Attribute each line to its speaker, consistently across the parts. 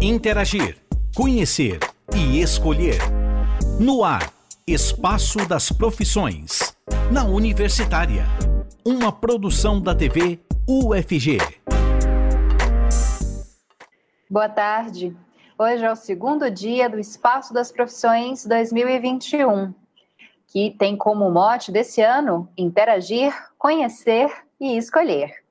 Speaker 1: interagir, conhecer e escolher. No ar, Espaço das Profissões. Na Universitária. Uma produção da TV UFG.
Speaker 2: Boa tarde. Hoje é o segundo dia do Espaço das Profissões 2021, que tem como mote desse ano interagir, conhecer e escolher.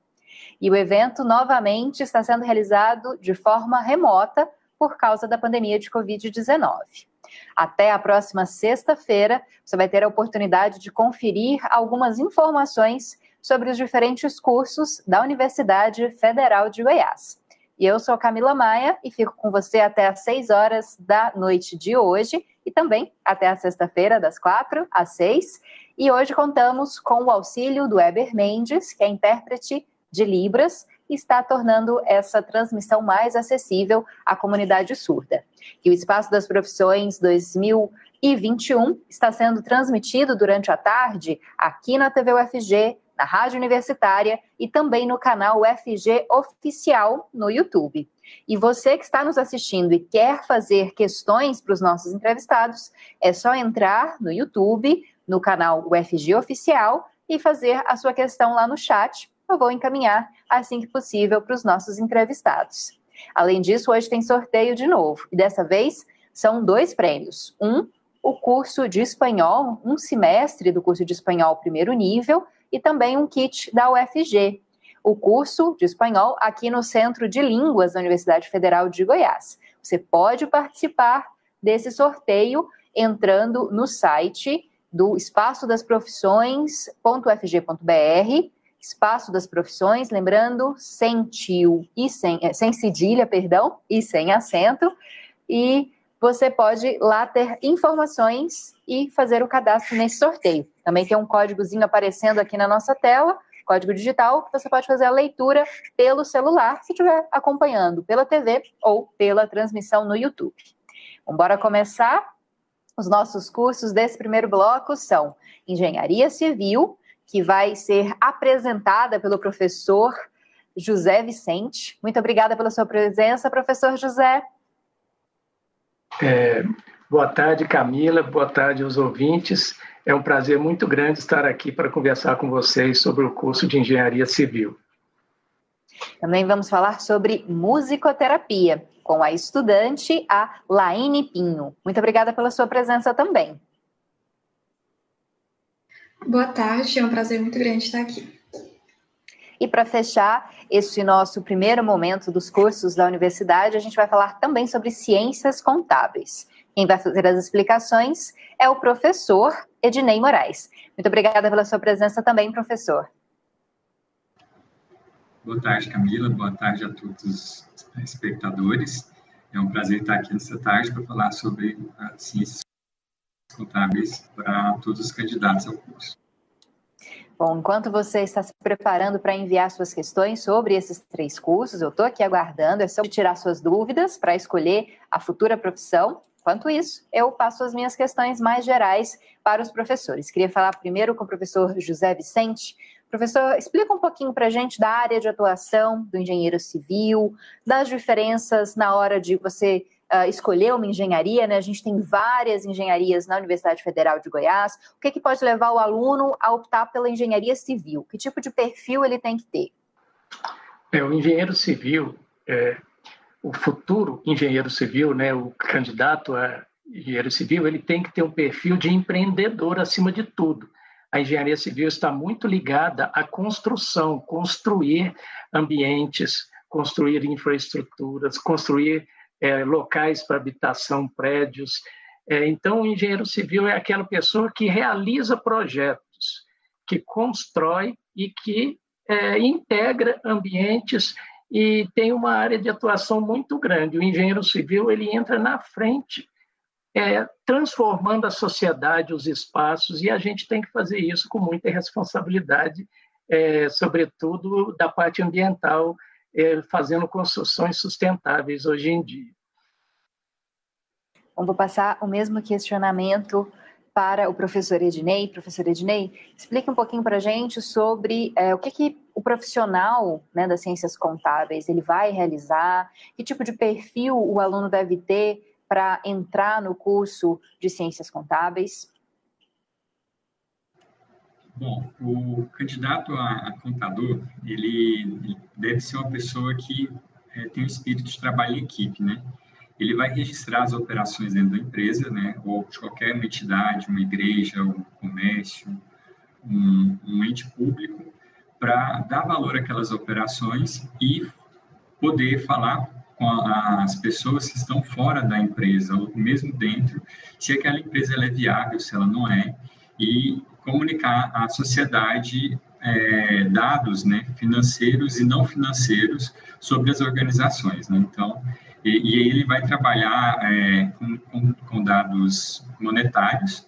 Speaker 2: E o evento novamente está sendo realizado de forma remota por causa da pandemia de Covid-19. Até a próxima sexta-feira, você vai ter a oportunidade de conferir algumas informações sobre os diferentes cursos da Universidade Federal de Goiás. E eu sou Camila Maia e fico com você até às 6 horas da noite de hoje e também até a sexta-feira, das 4 às 6. E hoje contamos com o auxílio do Eber Mendes, que é intérprete de Libras está tornando essa transmissão mais acessível à comunidade surda. E o Espaço das Profissões 2021 está sendo transmitido durante a tarde aqui na TV UFG, na Rádio Universitária e também no canal UFG Oficial no YouTube. E você que está nos assistindo e quer fazer questões para os nossos entrevistados, é só entrar no YouTube, no canal UFG Oficial e fazer a sua questão lá no chat eu vou encaminhar assim que possível para os nossos entrevistados. Além disso, hoje tem sorteio de novo, e dessa vez são dois prêmios. Um, o curso de espanhol, um semestre do curso de espanhol primeiro nível, e também um kit da UFG, o curso de espanhol aqui no Centro de Línguas da Universidade Federal de Goiás. Você pode participar desse sorteio entrando no site do espaço das profissões.ufg.br Espaço das Profissões, lembrando, sem tio e sem, é, sem cedilha, perdão, e sem acento. E você pode lá ter informações e fazer o cadastro nesse sorteio. Também tem um códigozinho aparecendo aqui na nossa tela, código digital, que você pode fazer a leitura pelo celular, se estiver acompanhando pela TV ou pela transmissão no YouTube. Vamos começar? Os nossos cursos desse primeiro bloco são Engenharia Civil, que vai ser apresentada pelo professor José Vicente. Muito obrigada pela sua presença, professor José.
Speaker 3: É, boa tarde, Camila. Boa tarde aos ouvintes. É um prazer muito grande estar aqui para conversar com vocês sobre o curso de Engenharia Civil.
Speaker 2: Também vamos falar sobre musicoterapia com a estudante, a Laine Pinho. Muito obrigada pela sua presença também.
Speaker 4: Boa tarde, é um prazer muito grande estar aqui.
Speaker 2: E para fechar esse nosso primeiro momento dos cursos da universidade, a gente vai falar também sobre ciências contábeis. Quem vai fazer as explicações é o professor Ednei Moraes. Muito obrigada pela sua presença também, professor.
Speaker 5: Boa tarde, Camila. Boa tarde a todos os espectadores. É um prazer estar aqui nessa tarde para falar sobre ciências contábeis para todos os candidatos ao curso.
Speaker 2: Bom, enquanto você está se preparando para enviar suas questões sobre esses três cursos, eu estou aqui aguardando, é só tirar suas dúvidas para escolher a futura profissão. Enquanto isso, eu passo as minhas questões mais gerais para os professores. Queria falar primeiro com o professor José Vicente. Professor, explica um pouquinho para a gente da área de atuação do engenheiro civil, das diferenças na hora de você uh, escolher uma engenharia, né? A gente tem várias engenharias na Universidade Federal de Goiás. O que, que pode levar o aluno a optar pela engenharia civil? Que tipo de perfil ele tem que ter?
Speaker 3: É, o engenheiro civil, é, o futuro engenheiro civil, né, o candidato a engenheiro civil, ele tem que ter um perfil de empreendedor acima de tudo. A engenharia civil está muito ligada à construção, construir ambientes, construir infraestruturas, construir é, locais para habitação, prédios. É, então, o engenheiro civil é aquela pessoa que realiza projetos, que constrói e que é, integra ambientes e tem uma área de atuação muito grande. O engenheiro civil ele entra na frente, é, transformando a sociedade, os espaços, e a gente tem que fazer isso com muita responsabilidade, é, sobretudo da parte ambiental é, fazendo construções sustentáveis hoje em dia.
Speaker 2: Bom, vou passar o mesmo questionamento para o professor Ednei. Professor Ednei, explique um pouquinho para a gente sobre é, o que, que o profissional né, das ciências contábeis ele vai realizar, que tipo de perfil o aluno deve ter para entrar no curso de ciências contábeis.
Speaker 5: Bom, o candidato a, contador, ele, deve ser uma pessoa que é, tem o espírito de trabalho em equipe, né? Ele vai registrar as operações dentro da empresa, né? Ou de qualquer entidade, uma igreja, um comércio, um, um ente público, para dar valor àquelas operações e poder falar com as pessoas que estão fora da empresa, ou mesmo dentro, se aquela empresa é viável, se ela não é, e comunicar à sociedade é, dados né, financeiros e não financeiros sobre as organizações. Né? Então, e, e, ele vai trabalhar é, com, com, com, dados monetários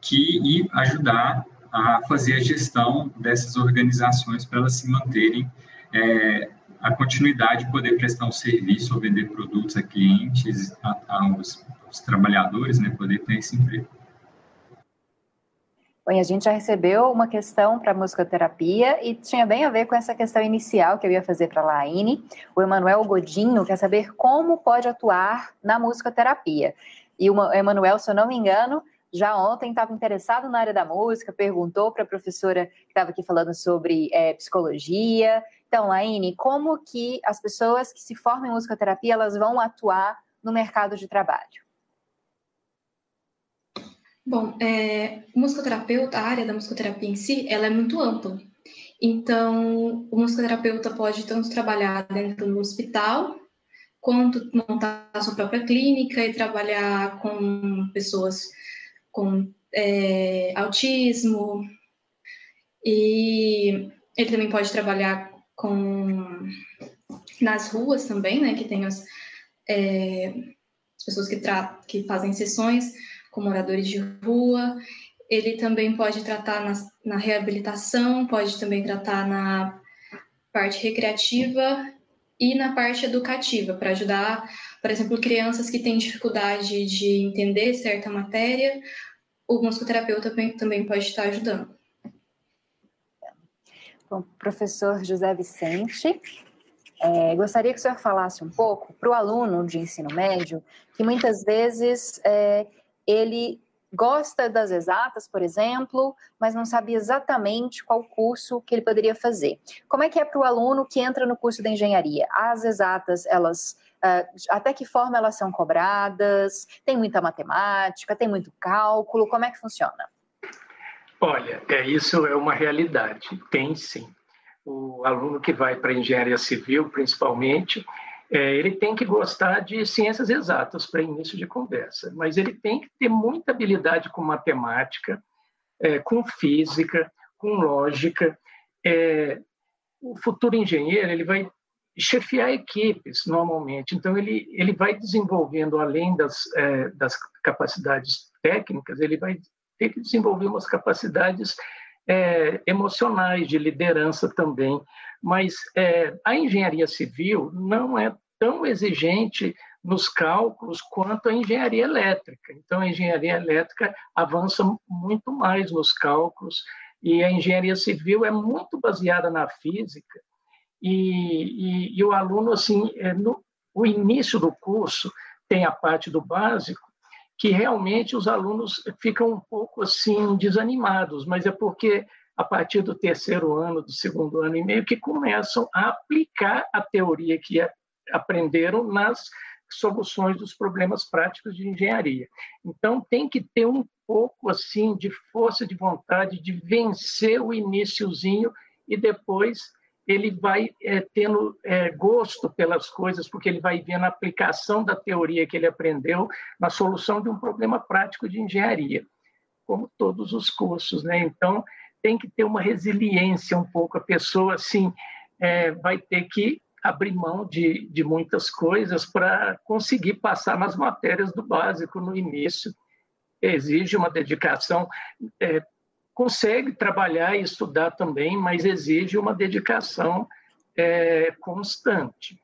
Speaker 5: que e ajudar a fazer a gestão dessas organizações para elas se manterem é, a continuidade de poder prestar um serviço ou vender produtos a clientes, aos trabalhadores, né, poder ter esse emprego.
Speaker 2: A gente já recebeu uma questão para musicoterapia e tinha bem a ver com essa questão inicial que eu ia fazer para a Laine. O Emanuel Godinho quer saber como pode atuar na musicoterapia. E o Emanuel, se eu não me engano, já ontem estava interessado na área da música, perguntou para a professora que estava aqui falando sobre é, psicologia. Então, Laine, como que as pessoas que se formam em musicoterapia elas vão atuar no mercado de trabalho?
Speaker 4: Bom, é, o musicoterapeuta, a área da musicoterapia em si, ela é muito ampla. Então, o musicoterapeuta pode tanto trabalhar dentro do hospital, quanto montar a sua própria clínica e trabalhar com pessoas com é, autismo. E ele também pode trabalhar com nas ruas também, né? Que tem as, é, as pessoas que, que fazem sessões com moradores de rua. Ele também pode tratar na, na reabilitação, pode também tratar na parte recreativa e na parte educativa, para ajudar, por exemplo, crianças que têm dificuldade de entender certa matéria, o musicoterapeuta também, pode estar ajudando.
Speaker 2: Bom, professor José Vicente, é, gostaria que o senhor falasse um pouco para o aluno de ensino médio, que muitas vezes é, ele gosta das exatas, por exemplo, mas não sabe exatamente qual curso que ele poderia fazer. Como é que é para o aluno que entra no curso de engenharia? As exatas, elas uh, até que forma elas são cobradas? Tem muita matemática? Tem muito cálculo? Como é que funciona?
Speaker 3: Olha, é, isso é uma realidade. Tem sim. O aluno que vai para engenharia civil, principalmente, é, ele tem que gostar de ciências exatas para início de conversa, mas ele tem que ter muita habilidade com matemática, é, com física, com lógica. É, o futuro engenheiro ele vai chefiar equipes normalmente, então ele ele vai desenvolvendo além das é, das capacidades técnicas, ele vai ter que desenvolver umas capacidades é, emocionais, de liderança também. Mas é, a engenharia civil não é tão exigente nos cálculos quanto a engenharia elétrica. Então, a engenharia elétrica avança muito mais nos cálculos e a engenharia civil é muito baseada na física. E, e, e o aluno, assim, é, no o início do curso tem a parte do básico, que realmente os alunos ficam um pouco assim desanimados, mas é porque a partir do terceiro ano, do segundo ano e meio, que começam a aplicar a teoria que aprenderam nas soluções dos problemas práticos de engenharia. Então tem que ter um pouco assim de força de vontade de vencer o iníciozinho e depois ele vai é, tendo é, gosto pelas coisas, porque ele vai vendo a aplicação da teoria que ele aprendeu na solução de um problema prático de engenharia, como todos os cursos. Né? Então, tem que ter uma resiliência um pouco. A pessoa, assim, é, vai ter que abrir mão de, de muitas coisas para conseguir passar nas matérias do básico no início. Exige uma dedicação é, consegue trabalhar e estudar também, mas exige uma dedicação é, constante.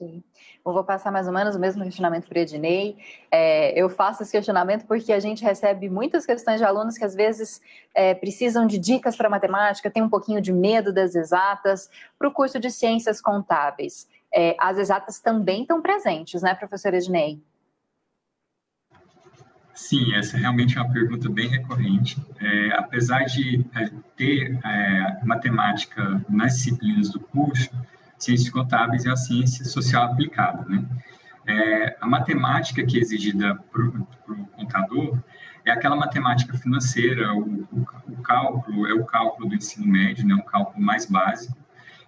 Speaker 2: Okay. Eu vou passar mais ou menos o mesmo questionamento para o Ednei. É, eu faço esse questionamento porque a gente recebe muitas questões de alunos que às vezes é, precisam de dicas para matemática, tem um pouquinho de medo das exatas, para o curso de ciências contábeis. É, as exatas também estão presentes, né, professor Ednei?
Speaker 5: Sim, essa realmente é uma pergunta bem recorrente. É, apesar de é, ter é, matemática nas disciplinas do curso, ciências contábeis é a ciência social aplicada, né? É, a matemática que é exigida para o contador é aquela matemática financeira, o, o, o, cálculo, é o cálculo do ensino médio, né, um cálculo mais básico.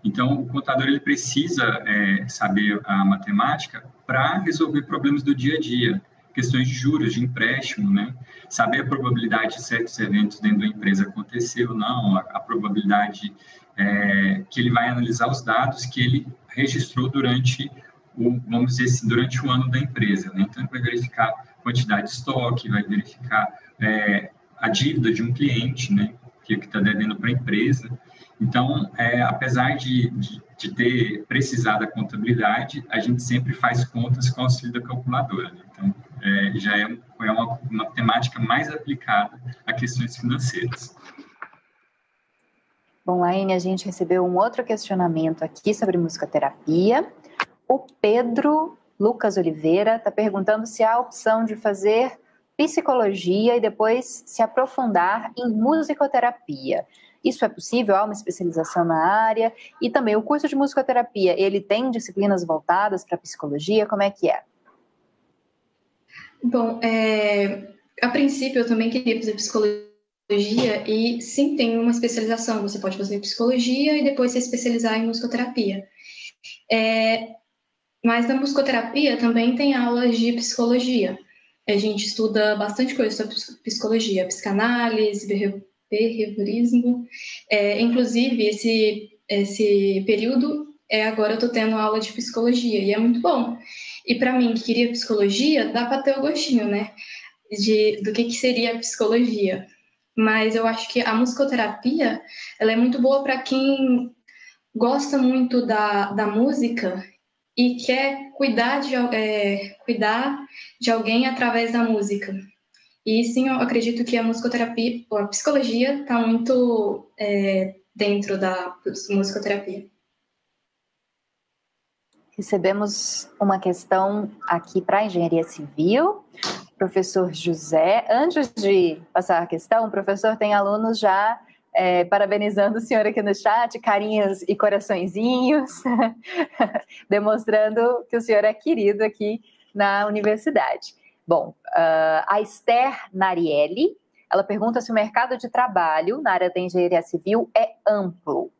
Speaker 5: Então, o contador ele precisa é, saber a matemática para resolver problemas do dia a dia, questões de juros, de empréstimo, né? Saber a probabilidade de certos eventos dentro da empresa acontecer ou não, a, a probabilidade é, que ele vai analisar os dados que ele registrou durante o, vamos dizer assim, durante o ano da empresa. Né? Então, ele vai verificar quantidade de estoque, vai verificar é, a dívida de um cliente, né? que está devendo para a empresa. Então, é, apesar de, de, de, ter precisado da contabilidade, a gente sempre faz contas com o auxílio da calculadora. Né? Então, é, já é, é uma, uma temática mais aplicada a questões financeiras.
Speaker 2: Bom, Laine, a gente recebeu um outro questionamento aqui sobre musicoterapia. O Pedro Lucas Oliveira está perguntando se há a opção de fazer psicologia e depois se aprofundar em musicoterapia. Isso é possível? Há uma especialização na área? E também o curso de musicoterapia, ele tem disciplinas voltadas para psicologia? Como é que é?
Speaker 4: Bom, é, a princípio eu também queria fazer psicologia e sim, tem uma especialização. Você pode fazer psicologia e depois se especializar em musicoterapia. É, mas na musicoterapia também tem aulas de psicologia. A gente estuda bastante coisa sobre psicologia, psicanálise, behaviorismo. É, inclusive, esse, esse período, é agora eu estou tendo aula de psicologia e é muito bom. E para mim, que queria psicologia, dá para ter o gostinho, né? De, do que, que seria a psicologia mas eu acho que a musicoterapia ela é muito boa para quem gosta muito da, da música e quer cuidar de, é, cuidar de alguém através da música. E sim, eu acredito que a musicoterapia, a psicologia está muito é, dentro da musicoterapia.
Speaker 2: Recebemos uma questão aqui para a engenharia civil professor José. Antes de passar a questão, o professor tem alunos já é, parabenizando o senhor aqui no chat, carinhos e coraçõezinhos, demonstrando que o senhor é querido aqui na universidade. Bom, uh, a Esther Narielli, ela pergunta se o mercado de trabalho na área da engenharia civil é amplo.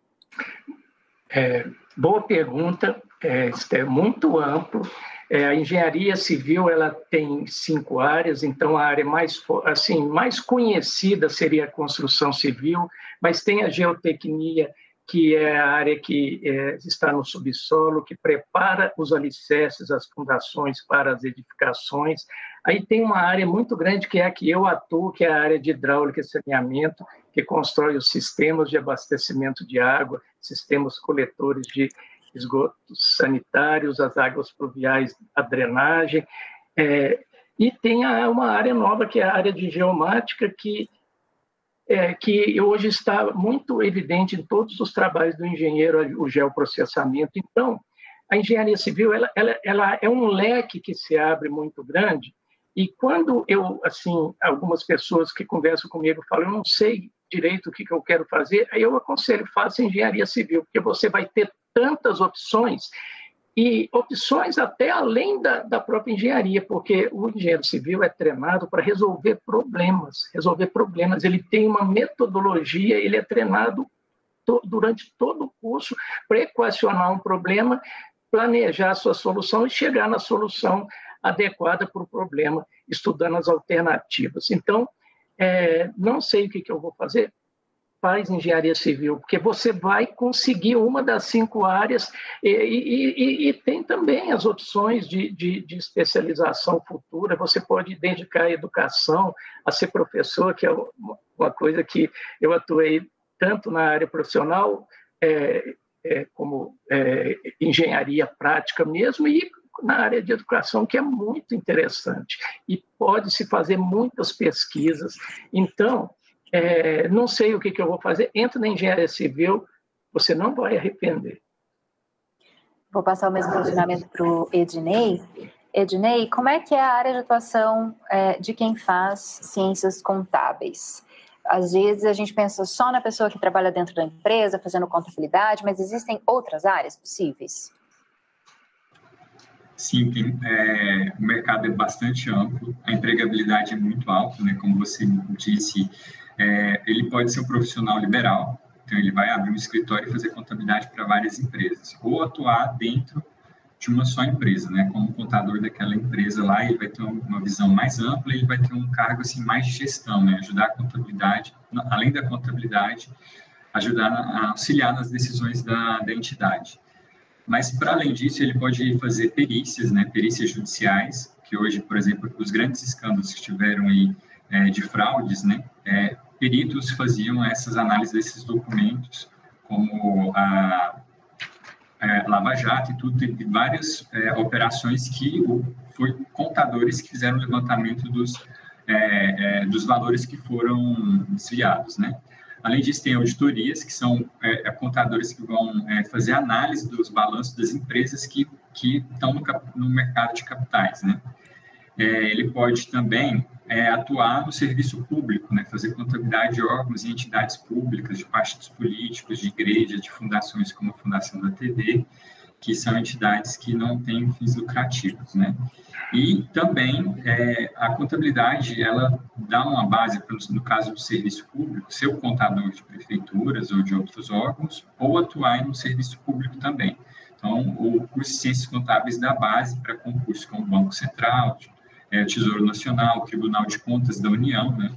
Speaker 3: É, boa pergunta, é, Esther, muito amplo. É, a engenharia civil ela tem cinco áreas, então a área mais assim mais conhecida seria a construção civil, mas tem a geotecnia que é a área que é, está no subsolo, que prepara os alicerces, as fundações para as edificações. Aí tem uma área muito grande que é a que eu atuo, que é a área de hidráulica e saneamento, que constrói os sistemas de abastecimento de água, sistemas coletores de esgotos sanitários, as águas pluviais, a drenagem. É, e tem uma área nova, que é a área de geomática, que, é, que hoje está muito evidente em todos os trabalhos do engenheiro, o geoprocessamento. Então, a engenharia civil ela, ela, ela é um leque que se abre muito grande, e quando eu, assim, algumas pessoas que conversam comigo falam, eu não sei direito o que, que eu quero fazer, aí eu aconselho, faça engenharia civil, porque você vai ter tantas opções e opções até além da, da própria engenharia, porque o engenheiro civil é treinado para resolver problemas, resolver problemas. Ele tem uma metodologia, ele é treinado to, durante todo o curso para equacionar um problema, planejar a sua solução e chegar na solução adequada para o problema, estudando as alternativas. Então, é, não sei o que, que eu vou fazer, faz engenharia civil, porque você vai conseguir uma das cinco áreas e, e, e, e tem também as opções de, de, de, especialização futura. Você pode dedicar a educação, a ser professor, que é uma coisa que eu atuei tanto na área profissional, é, é, como é, engenharia prática mesmo, e na área de educação, que é muito interessante. E pode se fazer muitas pesquisas. Então, é, não sei o que, que eu vou fazer, entra na engenharia civil, você não vai arrepender.
Speaker 2: Vou passar o mesmo posicionamento para o Ednei. Ednei, como é que é a área de atuação é, de quem faz ciências contábeis? Às vezes a gente pensa só na pessoa que trabalha dentro da empresa, fazendo contabilidade, mas existem outras áreas possíveis?
Speaker 5: Sim, tem, é, o mercado é bastante amplo, a empregabilidade é muito alta, né? Como você disse, é, ele pode ser um profissional liberal, então ele vai abrir um escritório e fazer contabilidade para várias empresas, ou atuar dentro de uma só empresa, né? Como contador daquela empresa lá, ele vai ter uma visão mais ampla, ele vai ter um cargo assim mais de gestão, né? Ajudar a contabilidade, além da contabilidade, ajudar a auxiliar nas decisões da, da entidade. Mas para além disso, ele pode fazer perícias, né? Perícias judiciais, que hoje, por exemplo, os grandes escândalos que tiveram aí é, de fraudes, né? É, peritos faziam essas análises desses documentos, como a é, Lava Jato e tudo, teve várias é, operações que foi contadores que fizeram o levantamento dos, é, é, dos valores que foram desviados, né? Além disso, tem auditorias, que são é, é, contadores que vão fazer análise dos balanços das empresas que, que estão no, no mercado de capitais, né? ele pode também é, atuar no serviço público, né, fazer contabilidade de órgãos e entidades públicas, de partidos políticos, de igrejas, de fundações como a Fundação da TV, que são entidades que não têm fins lucrativos, né? E também é, a contabilidade, ela dá uma base, no caso do serviço público, ser o contador de prefeituras ou de outros órgãos, ou atuar no serviço público também. Então, o curso de Ciências Contábeis dá base para concursos como Banco Central, é, Tesouro Nacional, Tribunal de Contas da União, né?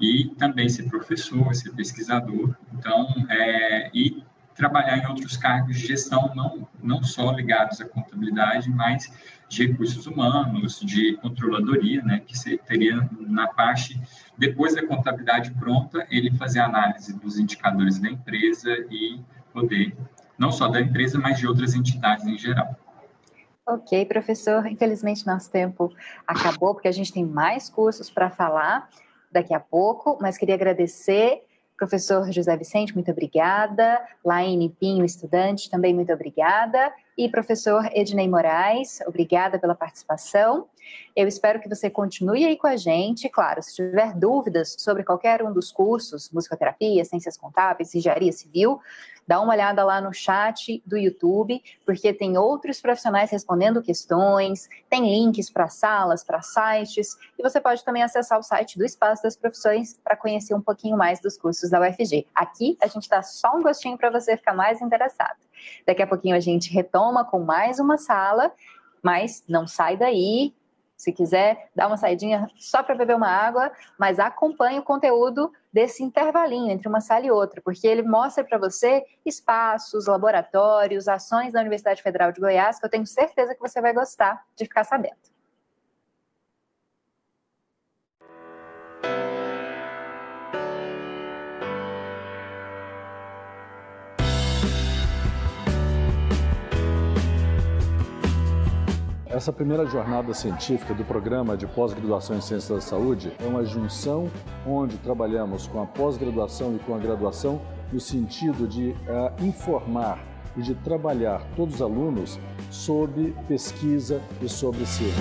Speaker 5: E também ser professor, ser pesquisador, então, é, e trabalhar em outros cargos de gestão, não, não só ligados à contabilidade, mas de recursos humanos, de controladoria, né, que teria na parte, depois da contabilidade pronta, ele fazer análise dos indicadores da empresa e poder, não só da empresa, mas de outras entidades em geral.
Speaker 2: Ok, professor. Infelizmente, nosso tempo acabou, porque a gente tem mais cursos para falar daqui a pouco, mas queria agradecer. Professor José Vicente, muito obrigada. Laine Pinho, estudante, também muito obrigada. E professor Ednei Moraes, obrigada pela participação. Eu espero que você continue aí com a gente. Claro, se tiver dúvidas sobre qualquer um dos cursos, musicoterapia, ciências contábeis, engenharia civil, dá uma olhada lá no chat do YouTube, porque tem outros profissionais respondendo questões, tem links para salas, para sites, e você pode também acessar o site do Espaço das Profissões para conhecer um pouquinho mais dos cursos da UFG. Aqui a gente dá só um gostinho para você ficar mais interessado. Daqui a pouquinho a gente retoma com mais uma sala, mas não sai daí, se quiser dar uma saidinha só para beber uma água, mas acompanhe o conteúdo desse intervalinho entre uma sala e outra, porque ele mostra para você espaços, laboratórios, ações da Universidade Federal de Goiás, que eu tenho certeza que você vai gostar de ficar sabendo.
Speaker 6: Essa primeira jornada científica do programa de pós-graduação em Ciências da Saúde é uma junção onde trabalhamos com a pós-graduação e com a graduação no sentido de uh, informar e de trabalhar todos os alunos sobre pesquisa e sobre ciência.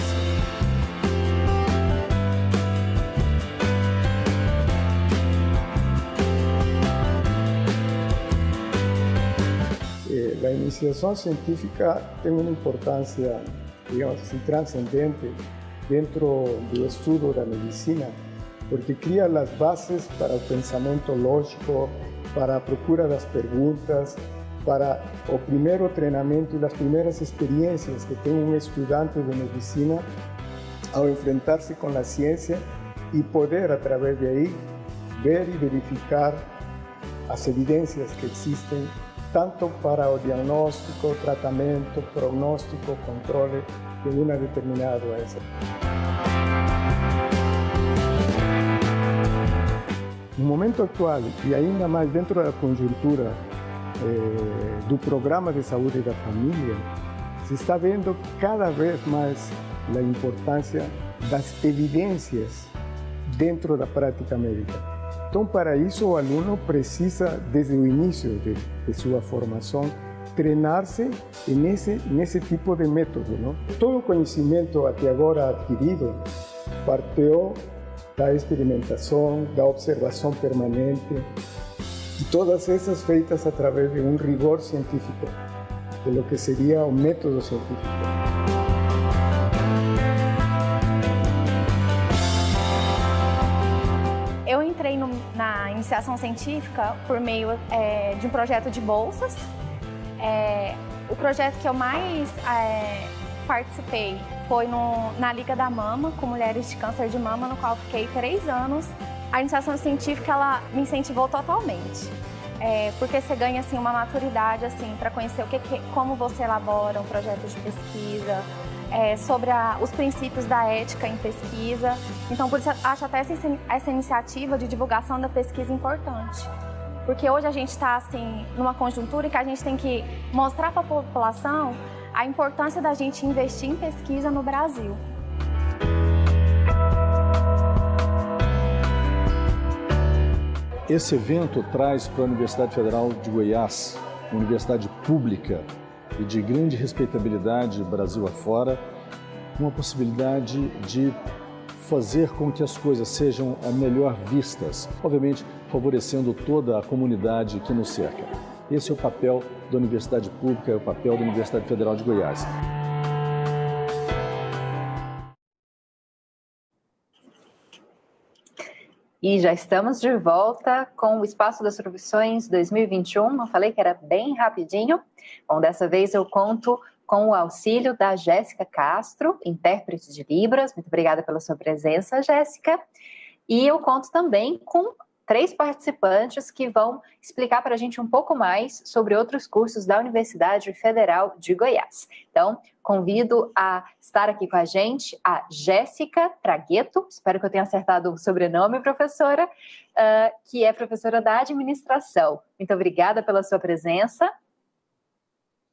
Speaker 7: Eh, a iniciação científica tem uma importância digamos así, trascendente dentro del estudio de la medicina, porque crea las bases para el pensamiento lógico, para la procura de las preguntas, para el primer entrenamiento y las primeras experiencias que tiene un estudiante de medicina al enfrentarse con la ciencia y poder a través de ahí ver y verificar las evidencias que existen tanto para el diagnóstico, tratamiento, pronóstico, control de una determinada doença. No momento actual, e ainda mais dentro da conjuntura eh, do Programa de Saúde da Família, se está vendo cada vez mais a importância das evidências dentro da prática médica. Então, para isso, o aluno precisa, desde o início de, de sua formação, treinar-se nesse, nesse tipo de método. Não? Todo o conhecimento até agora adquirido partiu da experimentação, da observação permanente, e todas essas feitas através de um rigor científico, de lo que seria o método científico.
Speaker 8: Iniciação científica por meio é, de um projeto de bolsas. É, o projeto que eu mais é, participei foi no, na Liga da Mama, com mulheres de câncer de mama, no qual fiquei três anos. A iniciação científica ela me incentivou totalmente, é, porque você ganha assim uma maturidade assim para conhecer o que, que, como você elabora um projeto de pesquisa, é, sobre a, os princípios da ética em pesquisa. Então, por isso acho até essa, essa iniciativa de divulgação da pesquisa importante. Porque hoje a gente está assim numa conjuntura em que a gente tem que mostrar para a população a importância da gente investir em pesquisa no Brasil.
Speaker 6: Esse evento traz para a Universidade Federal de Goiás, uma universidade pública e de grande respeitabilidade Brasil afora, uma possibilidade de fazer com que as coisas sejam melhor vistas, obviamente favorecendo toda a comunidade que nos cerca. Esse é o papel da Universidade Pública, é o papel da Universidade Federal de Goiás.
Speaker 2: E já estamos de volta com o Espaço das Profissões 2021. Eu falei que era bem rapidinho. Bom, dessa vez eu conto com o auxílio da Jéssica Castro, intérprete de Libras. Muito obrigada pela sua presença, Jéssica. E eu conto também com três participantes que vão explicar para a gente um pouco mais sobre outros cursos da Universidade Federal de Goiás. Então, convido a estar aqui com a gente a Jéssica Tragueto, espero que eu tenha acertado o sobrenome, professora, uh, que é professora da administração. Muito obrigada pela sua presença.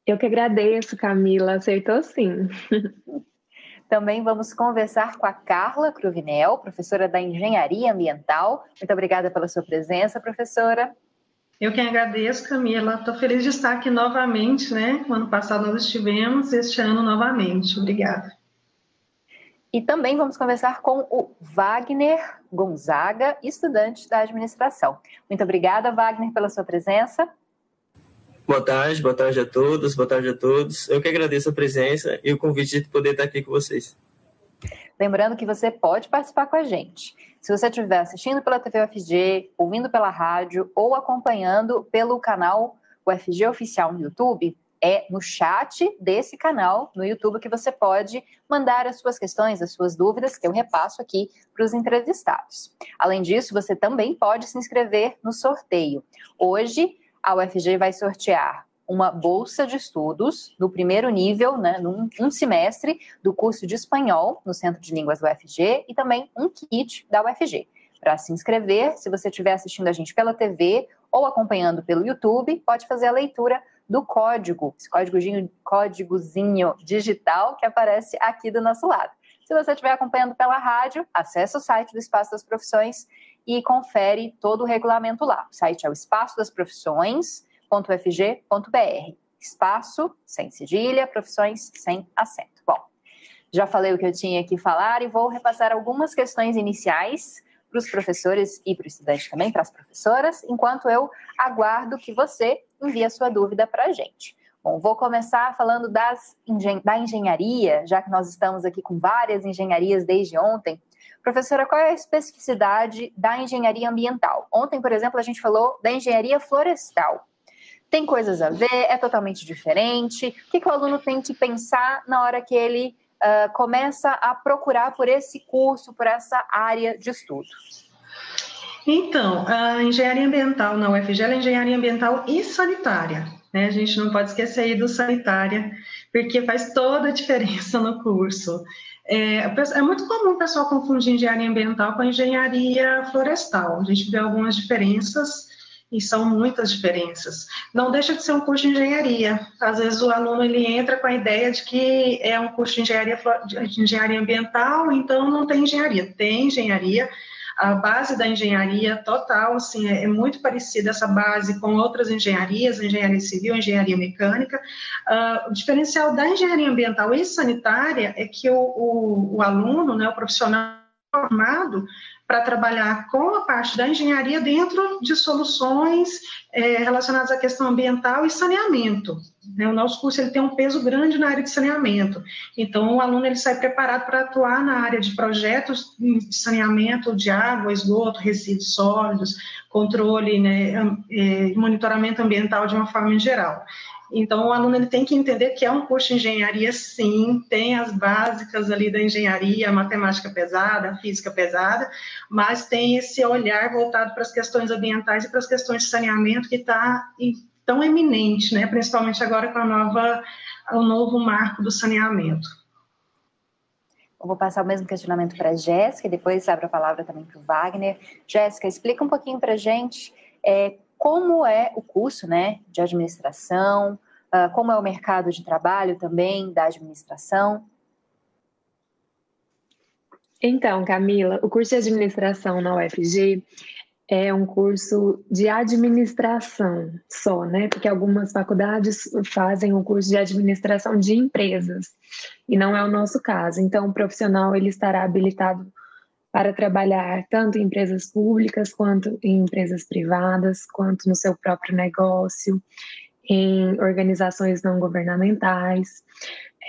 Speaker 9: Eu que agradeço, Camila, acertou sim.
Speaker 2: Também vamos conversar com a Carla Cruvinel, professora da Engenharia Ambiental. Muito obrigada pela sua presença, professora.
Speaker 10: Eu que agradeço, Camila. Estou feliz de estar aqui novamente, né? O ano passado nós estivemos, este ano novamente. Obrigada.
Speaker 2: E também vamos conversar com o Wagner Gonzaga, estudante da administração. Muito obrigada, Wagner, pela sua presença.
Speaker 11: Boa tarde, boa tarde a todos, boa tarde a todos. Eu que agradeço a presença e o convite de poder estar aqui com vocês.
Speaker 2: Lembrando que você pode participar com a gente. Se você estiver assistindo pela TV UFG, ouvindo pela rádio ou acompanhando pelo canal UFG Oficial no YouTube, é no chat desse canal no YouTube que você pode mandar as suas questões, as suas dúvidas, que eu repasso aqui para os entrevistados. Além disso, você também pode se inscrever no sorteio. Hoje, a UFG vai sortear uma bolsa de estudos no primeiro nível, né, num um semestre do curso de espanhol no Centro de Línguas da UFG e também um kit da UFG. Para se inscrever, se você estiver assistindo a gente pela TV ou acompanhando pelo YouTube, pode fazer a leitura do código, esse códigozinho, códigozinho digital que aparece aqui do nosso lado. Se você estiver acompanhando pela rádio, acesse o site do Espaço das Profissões e confere todo o regulamento lá. O site é o espaço das profissões.fg.br. Espaço sem cedilha, profissões sem acento. Bom, já falei o que eu tinha que falar e vou repassar algumas questões iniciais para os professores e para o estudante também, para as professoras, enquanto eu aguardo que você envie a sua dúvida para a gente. Bom, vou começar falando das, da engenharia, já que nós estamos aqui com várias engenharias desde ontem. Professora, qual é a especificidade da engenharia ambiental? Ontem, por exemplo, a gente falou da engenharia florestal. Tem coisas a ver? É totalmente diferente? O que, que o aluno tem que pensar na hora que ele uh, começa a procurar por esse curso, por essa área de estudo?
Speaker 10: Então, a engenharia ambiental na UFG é engenharia ambiental e sanitária. Né? A gente não pode esquecer aí do sanitária, porque faz toda a diferença no curso. É, é, muito comum o pessoal confundir engenharia ambiental com engenharia florestal. A gente vê algumas diferenças e são muitas diferenças. Não deixa de ser um curso de engenharia. Às vezes o aluno ele entra com a ideia de que é um curso de engenharia, de engenharia ambiental, então não tem engenharia. Tem engenharia, a base da engenharia total, assim, é, é, muito parecida essa base com outras engenharias, engenharia civil, engenharia mecânica. Uh, o diferencial da engenharia ambiental e sanitária é que o, o, o aluno, né, o profissional formado para trabalhar com a parte da engenharia dentro de soluções é, relacionadas à questão ambiental e saneamento. Né? O nosso curso ele tem um peso grande na área de saneamento. Então, o aluno ele sai preparado para atuar na área de projetos de saneamento de água, esgoto, resíduos sólidos, controle né, e monitoramento ambiental de uma forma em geral. Então, o aluno ele tem que entender que é um curso de engenharia, sim, tem as básicas ali da engenharia, a matemática pesada, a física pesada, mas tem esse olhar voltado para as questões ambientais e para as questões de saneamento que está tão eminente, né, principalmente agora com a nova, o novo marco do saneamento.
Speaker 2: Eu vou passar o mesmo questionamento para a Jéssica depois abro a palavra também para o Wagner. Jéssica, explica um pouquinho para a gente é, como é o curso né, de administração, uh, como é o mercado de trabalho também da administração.
Speaker 9: Então, Camila, o curso de administração na UFG é um curso de administração só, né? Porque algumas faculdades fazem o curso de administração de empresas e não é o nosso caso. Então, o profissional ele estará habilitado para trabalhar tanto em empresas públicas quanto em empresas privadas, quanto no seu próprio negócio, em organizações não governamentais.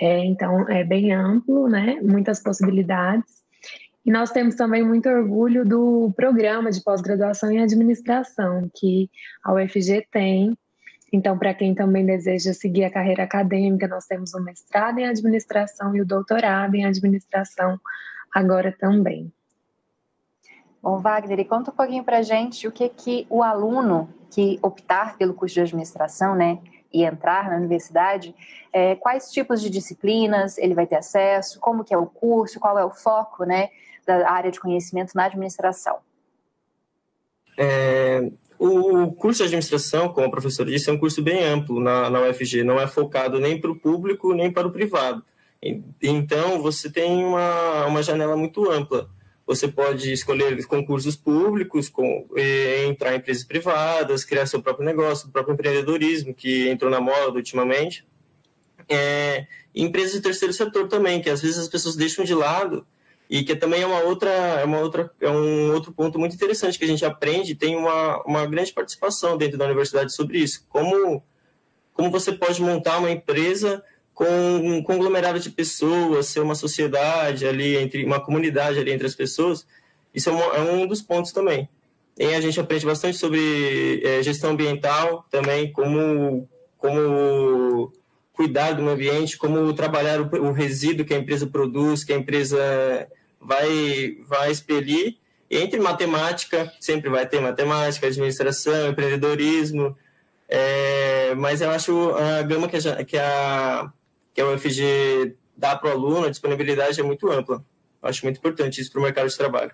Speaker 9: É, então, é bem amplo, né? Muitas possibilidades. E nós temos também muito orgulho do programa de pós-graduação em administração que a UFG tem. Então, para quem também deseja seguir a carreira acadêmica, nós temos o mestrado em administração e o doutorado em administração agora também.
Speaker 2: Bom, Wagner, e conta um pouquinho para gente o que, que o aluno que optar pelo curso de administração, né, e entrar na universidade, é, quais tipos de disciplinas ele vai ter acesso, como que é o curso, qual é o foco, né, da área de conhecimento na administração.
Speaker 11: É, o curso de administração, como a professora disse, é um curso bem amplo na, na UFG, não é focado nem para o público nem para o privado. Então, você tem uma, uma janela muito ampla você pode escolher concursos públicos, com, entrar em empresas privadas, criar seu próprio negócio, o próprio empreendedorismo, que entrou na moda ultimamente. É, empresas do terceiro setor também, que às vezes as pessoas deixam de lado e que também é uma outra, é uma outra, é um outro ponto muito interessante que a gente aprende, tem uma, uma grande participação dentro da universidade sobre isso. Como, como você pode montar uma empresa com um conglomerado de pessoas, ser uma sociedade ali, entre uma comunidade ali entre as pessoas, isso é, uma, é um dos pontos também. E a gente aprende bastante sobre é, gestão ambiental também, como, como cuidar do meio ambiente, como trabalhar o, o, resíduo que a empresa produz, que a empresa vai, vai expelir. E entre matemática, sempre vai ter matemática, administração, empreendedorismo, é, mas eu acho a gama que a, que a que a UFG dá para o aluno, a disponibilidade é muito ampla. Eu acho muito importante isso para o mercado de trabalho.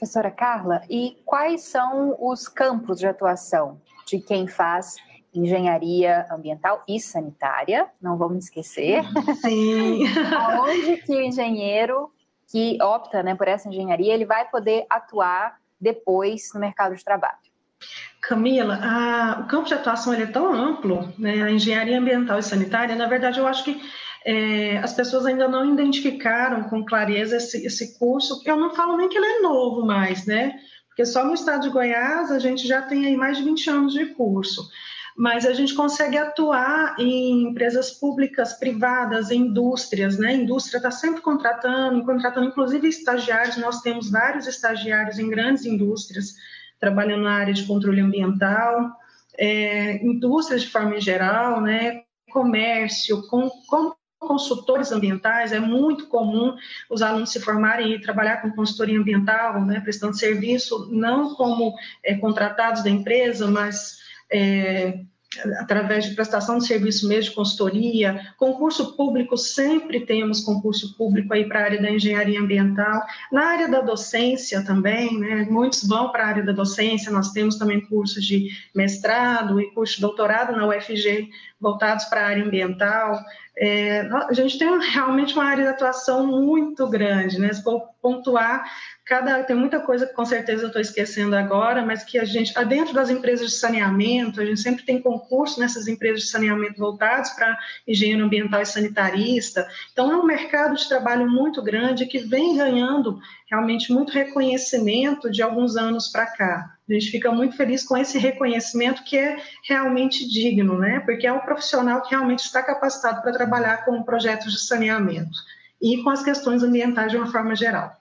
Speaker 2: Professora Carla, e quais são os campos de atuação de quem faz engenharia ambiental e sanitária? Não vamos esquecer.
Speaker 10: Sim.
Speaker 2: Onde que o engenheiro que opta né, por essa engenharia ele vai poder atuar depois no mercado de trabalho?
Speaker 10: Camila, a, o campo de atuação ele é tão amplo, né, a engenharia ambiental e sanitária, na verdade, eu acho que é, as pessoas ainda não identificaram com clareza esse, esse curso, eu não falo nem que ele é novo mais, né, porque só no estado de Goiás a gente já tem aí mais de 20 anos de curso, mas a gente consegue atuar em empresas públicas, privadas, em indústrias, né, a indústria está sempre contratando, contratando inclusive estagiários, nós temos vários estagiários em grandes indústrias, trabalhando na área de controle ambiental, é, indústrias de forma em geral, né, comércio, com, com consultores ambientais, é muito comum os alunos se formarem e trabalhar com consultoria ambiental, né, prestando serviço, não como é, contratados da empresa, mas é, através de prestação de serviço mesmo de consultoria, concurso público, sempre temos concurso público aí para a área da engenharia ambiental, na área da docência também, né, muitos vão para a área da docência, nós temos também cursos de mestrado e curso de doutorado na UFG voltados para a área ambiental, é, a gente tem realmente uma área de atuação muito grande, né? Se for pontuar, cada, tem muita coisa que com certeza eu estou esquecendo agora, mas que a gente, dentro das empresas de saneamento, a gente sempre tem concurso nessas empresas de saneamento voltados para engenheiro ambiental e sanitarista. Então, é um mercado de trabalho muito grande que vem ganhando realmente muito reconhecimento de alguns anos para cá. A gente fica muito feliz com esse reconhecimento que é realmente digno, né? Porque é um profissional que realmente está capacitado para trabalhar com projetos de saneamento e com as questões ambientais de uma forma geral.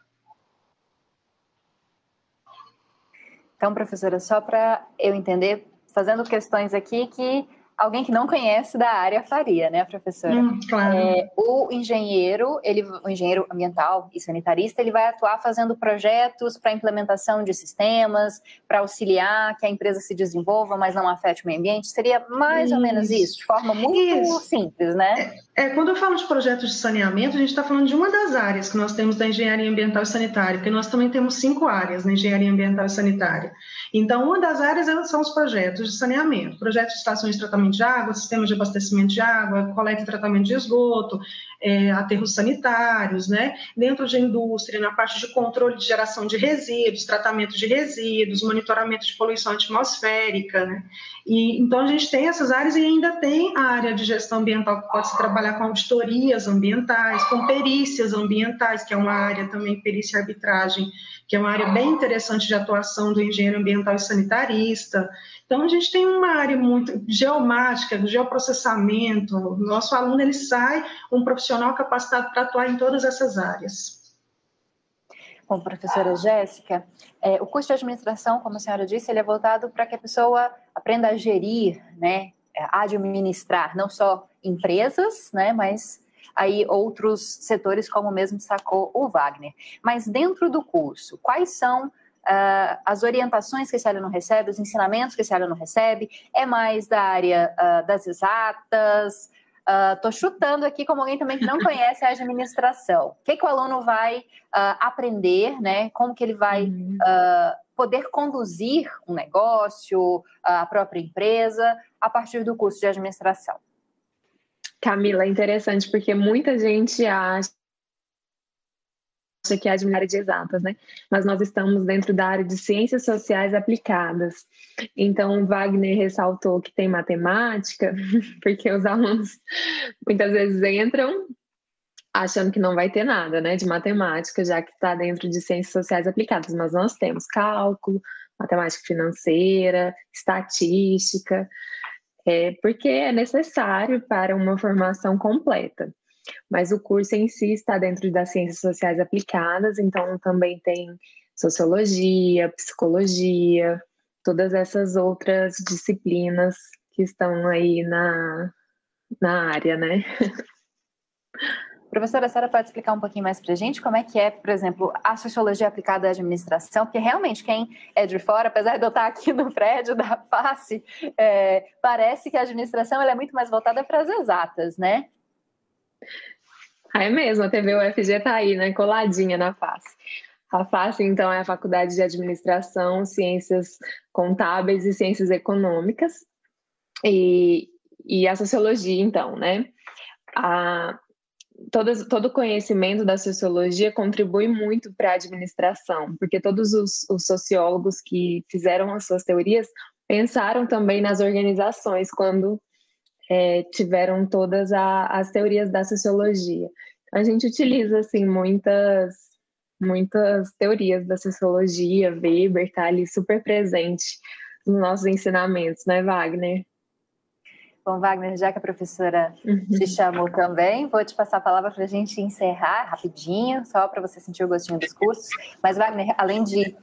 Speaker 2: Então, professora, só para eu entender, fazendo questões aqui que alguém que não conhece da área faria, né, professora? Hum,
Speaker 10: claro.
Speaker 2: É, o engenheiro, ele, o engenheiro ambiental e sanitarista, ele vai atuar fazendo projetos para implementação de sistemas, para auxiliar que a empresa se desenvolva, mas não afete o meio ambiente. Seria mais isso. ou menos isso, de forma muito isso. simples, né?
Speaker 10: É, é, quando eu falo de projetos de saneamento, a gente está falando de uma das áreas que nós temos da engenharia ambiental e sanitária, porque nós também temos cinco áreas na engenharia ambiental e sanitária. Então, uma das áreas são os projetos de saneamento, projetos de estações de tratamento de água, sistemas de abastecimento de água, coleta e tratamento de esgoto, é, aterros sanitários, né? Dentro de indústria, na parte de controle de geração de resíduos, tratamento de resíduos, monitoramento de poluição atmosférica, né? E, então, a gente tem essas áreas e ainda tem a área de gestão ambiental, que pode se trabalhar com auditorias ambientais, com perícias ambientais, que é uma área também, perícia e arbitragem, que é uma área bem interessante de atuação do engenheiro ambiental e sanitarista. Então, a gente tem uma área muito geomática, geoprocessamento. O nosso aluno ele sai um profissional capacitado para atuar em todas essas áreas.
Speaker 2: Bom, professora Jéssica, é, o curso de administração, como a senhora disse, ele é voltado para que a pessoa aprenda a gerir, né, a administrar não só empresas, né, mas aí outros setores, como mesmo destacou o Wagner. Mas dentro do curso, quais são Uh, as orientações que esse aluno recebe, os ensinamentos que esse aluno recebe, é mais da área uh, das exatas. Estou uh, chutando aqui como alguém também que não conhece a administração. O que, que o aluno vai aprender, né? Como que ele vai uhum. poder conduzir um negócio, a própria empresa, a partir do curso de administração.
Speaker 9: Camila, é interessante porque muita gente acha que é de área de exatas, né? Mas nós estamos dentro da área de ciências sociais aplicadas. Então, Wagner ressaltou que tem matemática, porque os alunos muitas vezes entram achando que não vai ter nada, né, de matemática, já que está dentro de ciências sociais aplicadas. Mas nós temos cálculo, matemática financeira, estatística, é, porque é necessário para uma formação completa mas o curso em si está dentro das ciências sociais aplicadas, então também tem sociologia, psicologia, todas essas outras disciplinas que estão aí na, na área, né?
Speaker 2: Professora, a senhora pode explicar um pouquinho mais para a gente como é que é, por exemplo, a sociologia aplicada à administração? Porque realmente quem é de fora, apesar de eu estar aqui no prédio da face, é, parece que a administração é muito mais voltada para as exatas, né?
Speaker 9: É mesmo, a TV UFG está aí, né, coladinha na face. A FACE, então, é a Faculdade de Administração, Ciências Contábeis e Ciências Econômicas. E, e a Sociologia, então, né? A, todo conhecimento da sociologia contribui muito para a administração, porque todos os, os sociólogos que fizeram as suas teorias pensaram também nas organizações quando é, tiveram todas a, as teorias da sociologia. A gente utiliza assim muitas muitas teorias da sociologia, Weber está ali super presente nos nossos ensinamentos, né, Wagner?
Speaker 2: Bom, Wagner, já que a professora uhum. te chamou também, vou te passar a palavra para a gente encerrar rapidinho, só para você sentir o gostinho dos cursos. Mas, Wagner, além de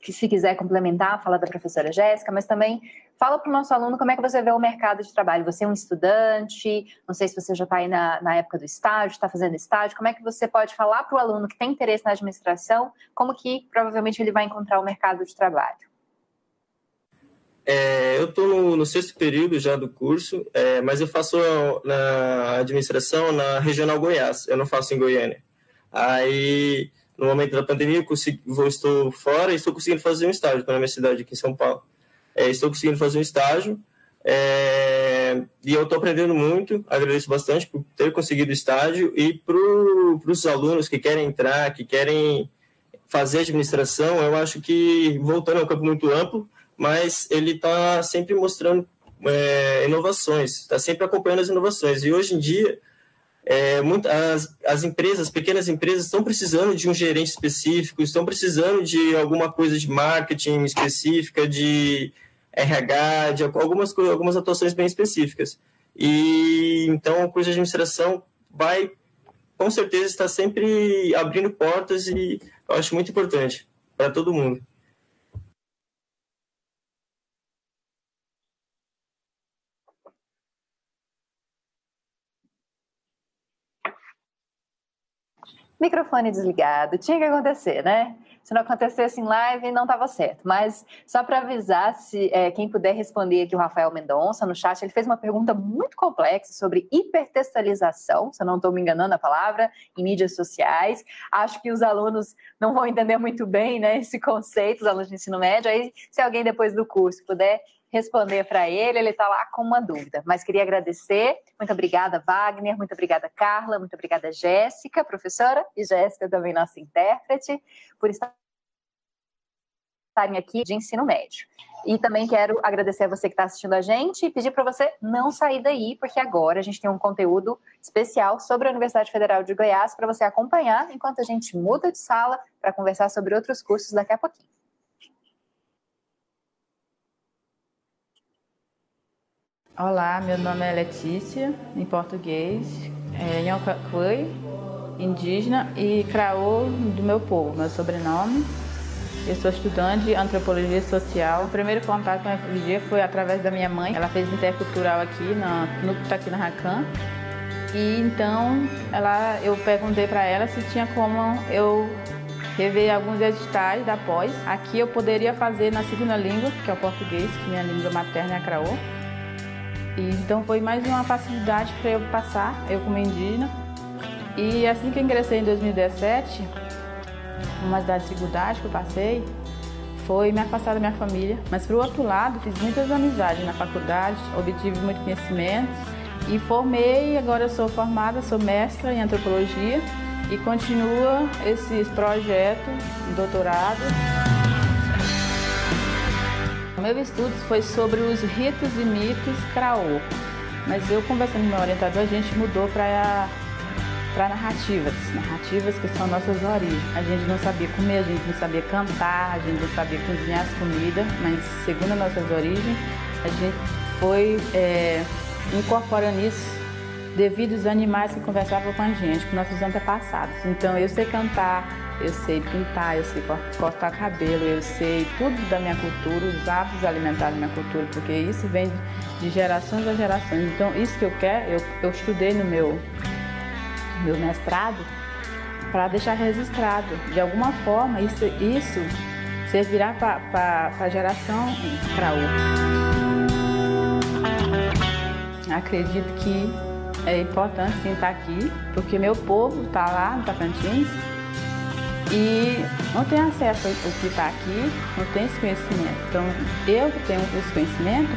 Speaker 2: que se quiser complementar, fala da professora Jéssica, mas também fala para o nosso aluno como é que você vê o mercado de trabalho. Você é um estudante, não sei se você já está aí na, na época do estágio, está fazendo estágio, como é que você pode falar para o aluno que tem interesse na administração, como que provavelmente ele vai encontrar o mercado de trabalho?
Speaker 11: É, eu estou no, no, sexto período já do curso, é, mas eu faço na administração na Regional Goiás, eu não faço em Goiânia. Aí, no momento da pandemia, eu vou, estou fora e estou conseguindo fazer um estágio, na minha cidade aqui em São Paulo. É, estou conseguindo fazer um estágio é, e eu estou aprendendo muito, agradeço bastante por ter conseguido o estágio e para os alunos que querem entrar, que querem fazer administração, eu acho que, voltando é um campo muito amplo, mas ele está sempre mostrando é, inovações, está sempre acompanhando as inovações. E hoje em dia, é, as, as empresas, as pequenas empresas, estão precisando de um gerente específico, estão precisando de alguma coisa de marketing específica, de RH, de algumas, algumas atuações bem específicas. E então o curso de administração vai, com certeza, estar sempre abrindo portas e eu acho muito importante para todo mundo.
Speaker 2: Microfone desligado, tinha que acontecer, né? Se não acontecesse em live, não estava certo. Mas só para avisar, se é, quem puder responder aqui, o Rafael Mendonça, no chat, ele fez uma pergunta muito complexa sobre hipertextualização, se eu não estou me enganando a palavra, em mídias sociais. Acho que os alunos não vão entender muito bem né, esse conceito, os alunos de ensino médio. Aí, se alguém depois do curso puder responder para ele, ele está lá com uma dúvida. Mas queria agradecer. Muito obrigada, Wagner. Muito obrigada, Carla. Muito obrigada, Jéssica, professora, e Jéssica também, nossa intérprete, por estarem aqui de ensino médio. E também quero agradecer a você que está assistindo a gente e pedir para você não sair daí, porque agora a gente tem um conteúdo especial sobre a Universidade Federal de Goiás para você acompanhar enquanto a gente muda de sala para conversar sobre outros cursos daqui a pouquinho.
Speaker 12: Olá, meu nome é Letícia, em português, é indígena, e Craô, do meu povo, meu sobrenome. Eu sou estudante de antropologia social. O primeiro contato com a FLG foi através da minha mãe. Ela fez intercultural aqui na, no aqui na. E então ela, eu perguntei para ela se tinha como eu rever alguns editais da pós. Aqui eu poderia fazer na segunda língua, que é o português, que minha língua materna é a Craô. E, então foi mais uma facilidade para eu passar, eu como indígena. E assim que eu ingressei em 2017, uma das dificuldades que eu passei foi me afastar da minha família. Mas por outro lado, fiz muitas amizades na faculdade, obtive muito conhecimento e formei. Agora sou formada, sou mestra em antropologia e continua esses projetos, doutorado. Meu estudo foi sobre os ritos e mitos Craô, mas eu conversando com meu orientador, a gente mudou para para narrativas, narrativas que são nossas origens. A gente não sabia comer, a gente não sabia cantar, a gente não sabia cozinhar as comidas, mas segundo as nossas origens, a gente foi é, incorporando isso devido aos animais que conversavam com a gente, com nossos antepassados. Então eu sei cantar, eu sei pintar, eu sei cortar cabelo, eu sei tudo da minha cultura, os hábitos alimentares da minha cultura, porque isso vem de gerações a gerações. Então, isso que eu quero, eu, eu estudei no meu, meu mestrado para deixar registrado. De alguma forma, isso, isso servirá para a geração Craú. Acredito que é importante sim estar aqui, porque meu povo está lá no Tocantins e não tem acesso ao que está aqui, não tem esse conhecimento. Então, eu que tenho esse conhecimento,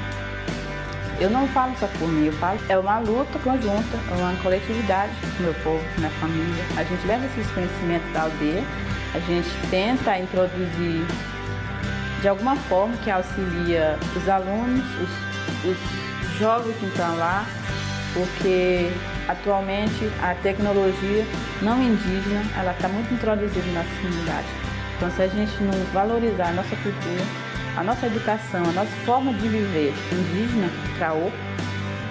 Speaker 12: eu não falo só por mim, eu falo, é uma luta conjunta, é uma coletividade com meu povo, com minha família. A gente leva esses conhecimentos da aldeia, a gente tenta introduzir de alguma forma que auxilia os alunos, os, os jovens que estão lá, porque atualmente a tecnologia não indígena ela está muito introduzida na nossa comunidade. Então, se a gente não valorizar a nossa cultura, a nossa educação, a nossa forma de viver indígena, craô,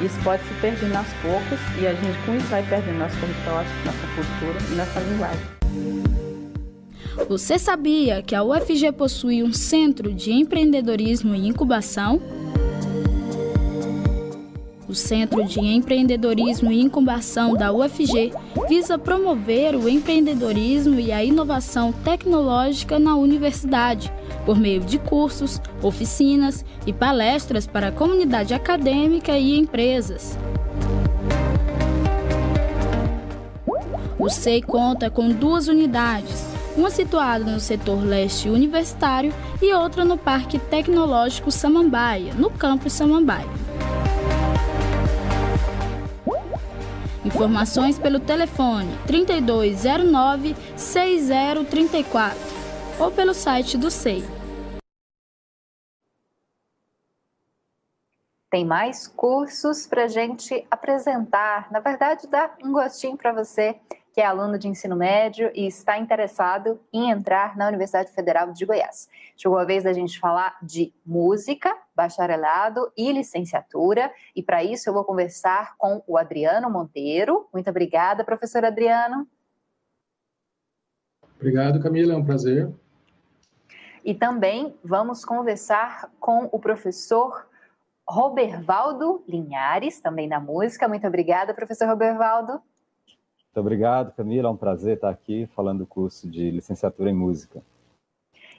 Speaker 12: isso pode se perdendo aos poucos e a gente com isso vai perdendo nosso território, nossa cultura e nossa linguagem.
Speaker 13: Você sabia que a UFG possui um centro de empreendedorismo e incubação? O Centro de Empreendedorismo e Incubação da UFG visa promover o empreendedorismo e a inovação tecnológica na universidade, por meio de cursos, oficinas e palestras para a comunidade acadêmica e empresas. O SEI conta com duas unidades, uma situada no setor leste universitário e outra no Parque Tecnológico Samambaia, no campus Samambaia. Informações pelo telefone 3209 6034 ou pelo site do SEI.
Speaker 2: Tem mais cursos para gente apresentar. Na verdade, dá um gostinho para você que é aluno de ensino médio e está interessado em entrar na Universidade Federal de Goiás. Chegou a vez da gente falar de música, bacharelado e licenciatura, e para isso eu vou conversar com o Adriano Monteiro. Muito obrigada, professor Adriano.
Speaker 14: Obrigado, Camila, é um prazer.
Speaker 2: E também vamos conversar com o professor Robervaldo Linhares, também da música. Muito obrigada, professor Robervaldo.
Speaker 15: Muito obrigado, Camila. É um prazer estar aqui falando do curso de licenciatura em música.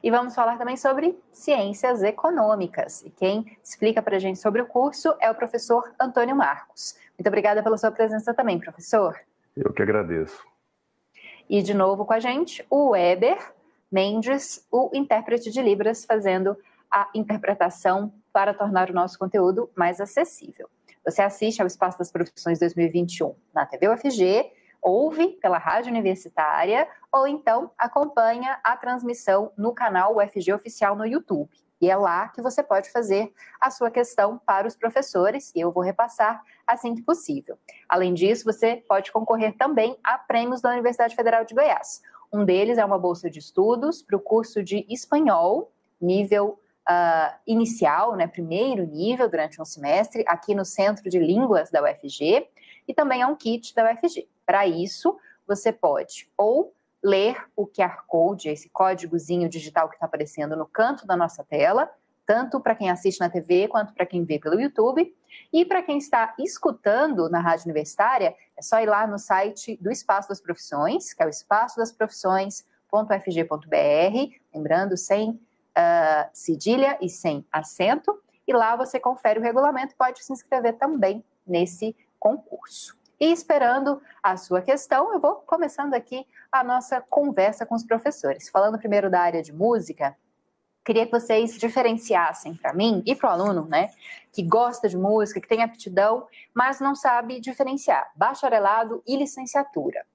Speaker 2: E vamos falar também sobre ciências econômicas. E quem explica para a gente sobre o curso é o professor Antônio Marcos. Muito obrigada pela sua presença também, professor.
Speaker 16: Eu que agradeço.
Speaker 2: E de novo com a gente, o Weber Mendes, o intérprete de Libras, fazendo a interpretação para tornar o nosso conteúdo mais acessível. Você assiste ao Espaço das Profissões 2021 na TV UFG ouve pela rádio universitária ou então acompanha a transmissão no canal UFG Oficial no YouTube. E é lá que você pode fazer a sua questão para os professores e eu vou repassar assim que possível. Além disso, você pode concorrer também a prêmios da Universidade Federal de Goiás. Um deles é uma bolsa de estudos para o curso de espanhol, nível uh, inicial, né, primeiro nível durante um semestre, aqui no Centro de Línguas da UFG, e também é um kit da UFG. Para isso, você pode ou ler o QR Code, esse códigozinho digital que está aparecendo no canto da nossa tela, tanto para quem assiste na TV quanto para quem vê pelo YouTube. E para quem está escutando na Rádio Universitária, é só ir lá no site do Espaço das Profissões, que é o espaço das profissões.fg.br, lembrando, sem uh, cedilha e sem acento. E lá você confere o regulamento e pode se inscrever também nesse concurso. E esperando a sua questão, eu vou começando aqui a nossa conversa com os professores. Falando primeiro da área de música, queria que vocês diferenciassem para mim e para o aluno, né, que gosta de música, que tem aptidão, mas não sabe diferenciar bacharelado e licenciatura.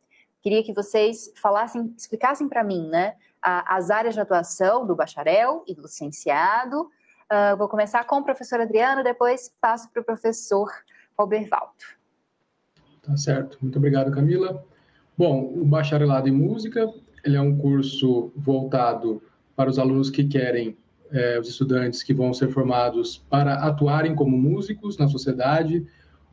Speaker 2: Queria que vocês falassem, explicassem para mim, né, as áreas de atuação do bacharel e do licenciado. Uh, vou começar com o professor Adriano, depois passo para o professor Robervaldo.
Speaker 14: Tá certo. Muito obrigado, Camila. Bom, o bacharelado em música, ele é um curso voltado para os alunos que querem, é, os estudantes que vão ser formados para atuarem como músicos na sociedade,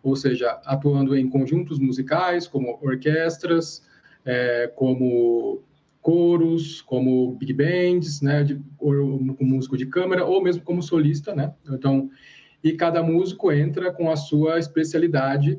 Speaker 14: ou seja, atuando em conjuntos musicais, como orquestras, é, como coros, como big bands, né, de, como músico de câmara, ou mesmo como solista, né? Então, e cada músico entra com a sua especialidade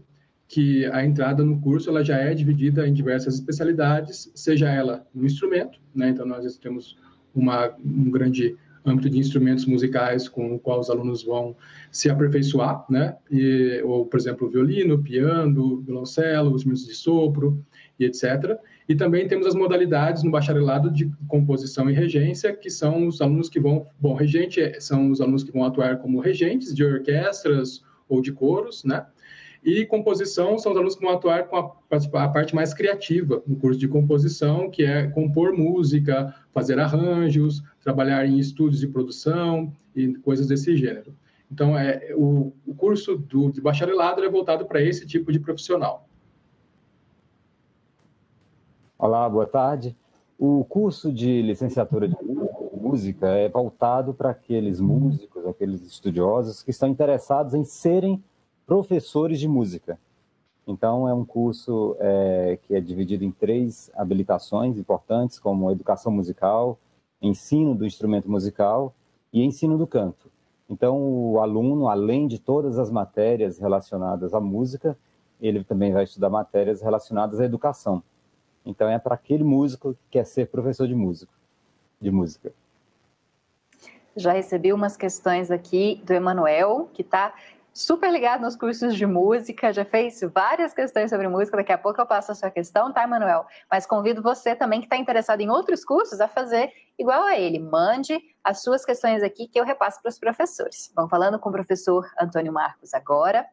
Speaker 14: que a entrada no curso ela já é dividida em diversas especialidades, seja ela no instrumento, né? Então nós temos uma, um grande âmbito de instrumentos musicais com o qual os alunos vão se aperfeiçoar, né? E, ou, por exemplo, violino, piano, violoncelo, os instrumentos de sopro e etc. E também temos as modalidades no bacharelado de composição e regência, que são os alunos que vão, bom, regente são os alunos que vão atuar como regentes de orquestras ou de coros, né? E composição são os alunos que vão atuar com a, a, parte mais criativa no curso de composição, que é compor música, fazer arranjos, trabalhar em estúdios de produção e coisas desse gênero. Então, é, o, o curso do, de bacharelado é voltado para esse tipo de profissional.
Speaker 15: Olá, boa tarde. O curso de licenciatura de música é voltado para aqueles músicos, aqueles estudiosos que estão interessados em serem professores de música. Então, é um curso é, que é dividido em três habilitações importantes, como educação musical, ensino do instrumento musical e ensino do canto. Então, o aluno, além de todas as matérias relacionadas à música, ele também vai estudar matérias relacionadas à educação. Então, é para aquele músico que quer ser professor de música. De música.
Speaker 2: Já recebi umas questões aqui do Emanuel, que está super ligado nos cursos de música, já fez várias questões sobre música. Daqui a pouco eu passo a sua questão, tá, Emanuel? Mas convido você também que está interessado em outros cursos a fazer igual a ele. Mande as suas questões aqui que eu repasso para os professores. Vamos falando com o professor Antônio Marcos agora.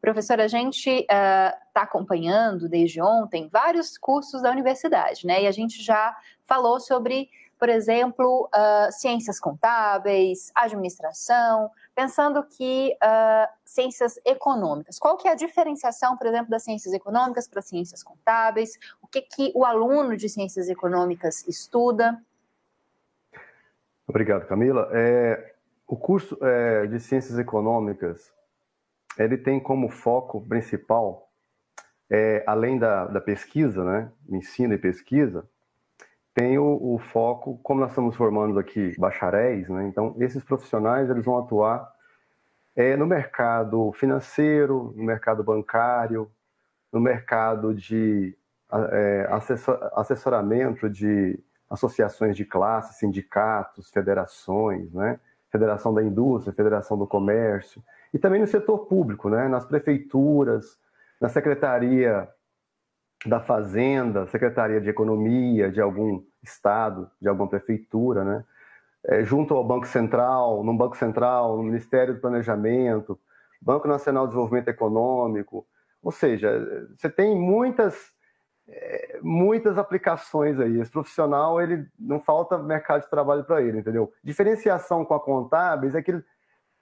Speaker 2: Professor, a gente está uh, acompanhando desde ontem vários cursos da universidade, né? E a gente já falou sobre por exemplo, uh, ciências contábeis, administração, pensando que uh, ciências econômicas. Qual que é a diferenciação, por exemplo, das ciências econômicas para ciências contábeis? O que, que o aluno de ciências econômicas estuda?
Speaker 16: Obrigado, Camila. É, o curso é, de ciências econômicas ele tem como foco principal, é, além da, da pesquisa, né, ensino e pesquisa, tem o, o, foco, como nós estamos formando aqui bacharéis, né? então esses profissionais eles vão atuar é, no mercado financeiro, no mercado bancário, no mercado de é, assessor, assessoramento de associações de classe, sindicatos, federações, né? Federação da Indústria, Federação do Comércio, e também no setor público, né? nas prefeituras, na Secretaria da Fazenda, Secretaria de Economia de algum estado, de alguma prefeitura, né? É, junto ao Banco Central, no Banco Central, no Ministério do Planejamento, Banco Nacional de Desenvolvimento Econômico, ou seja, você tem muitas é, muitas aplicações aí. Esse profissional, ele não falta mercado de trabalho para ele, entendeu? Diferenciação com a contábeis é que,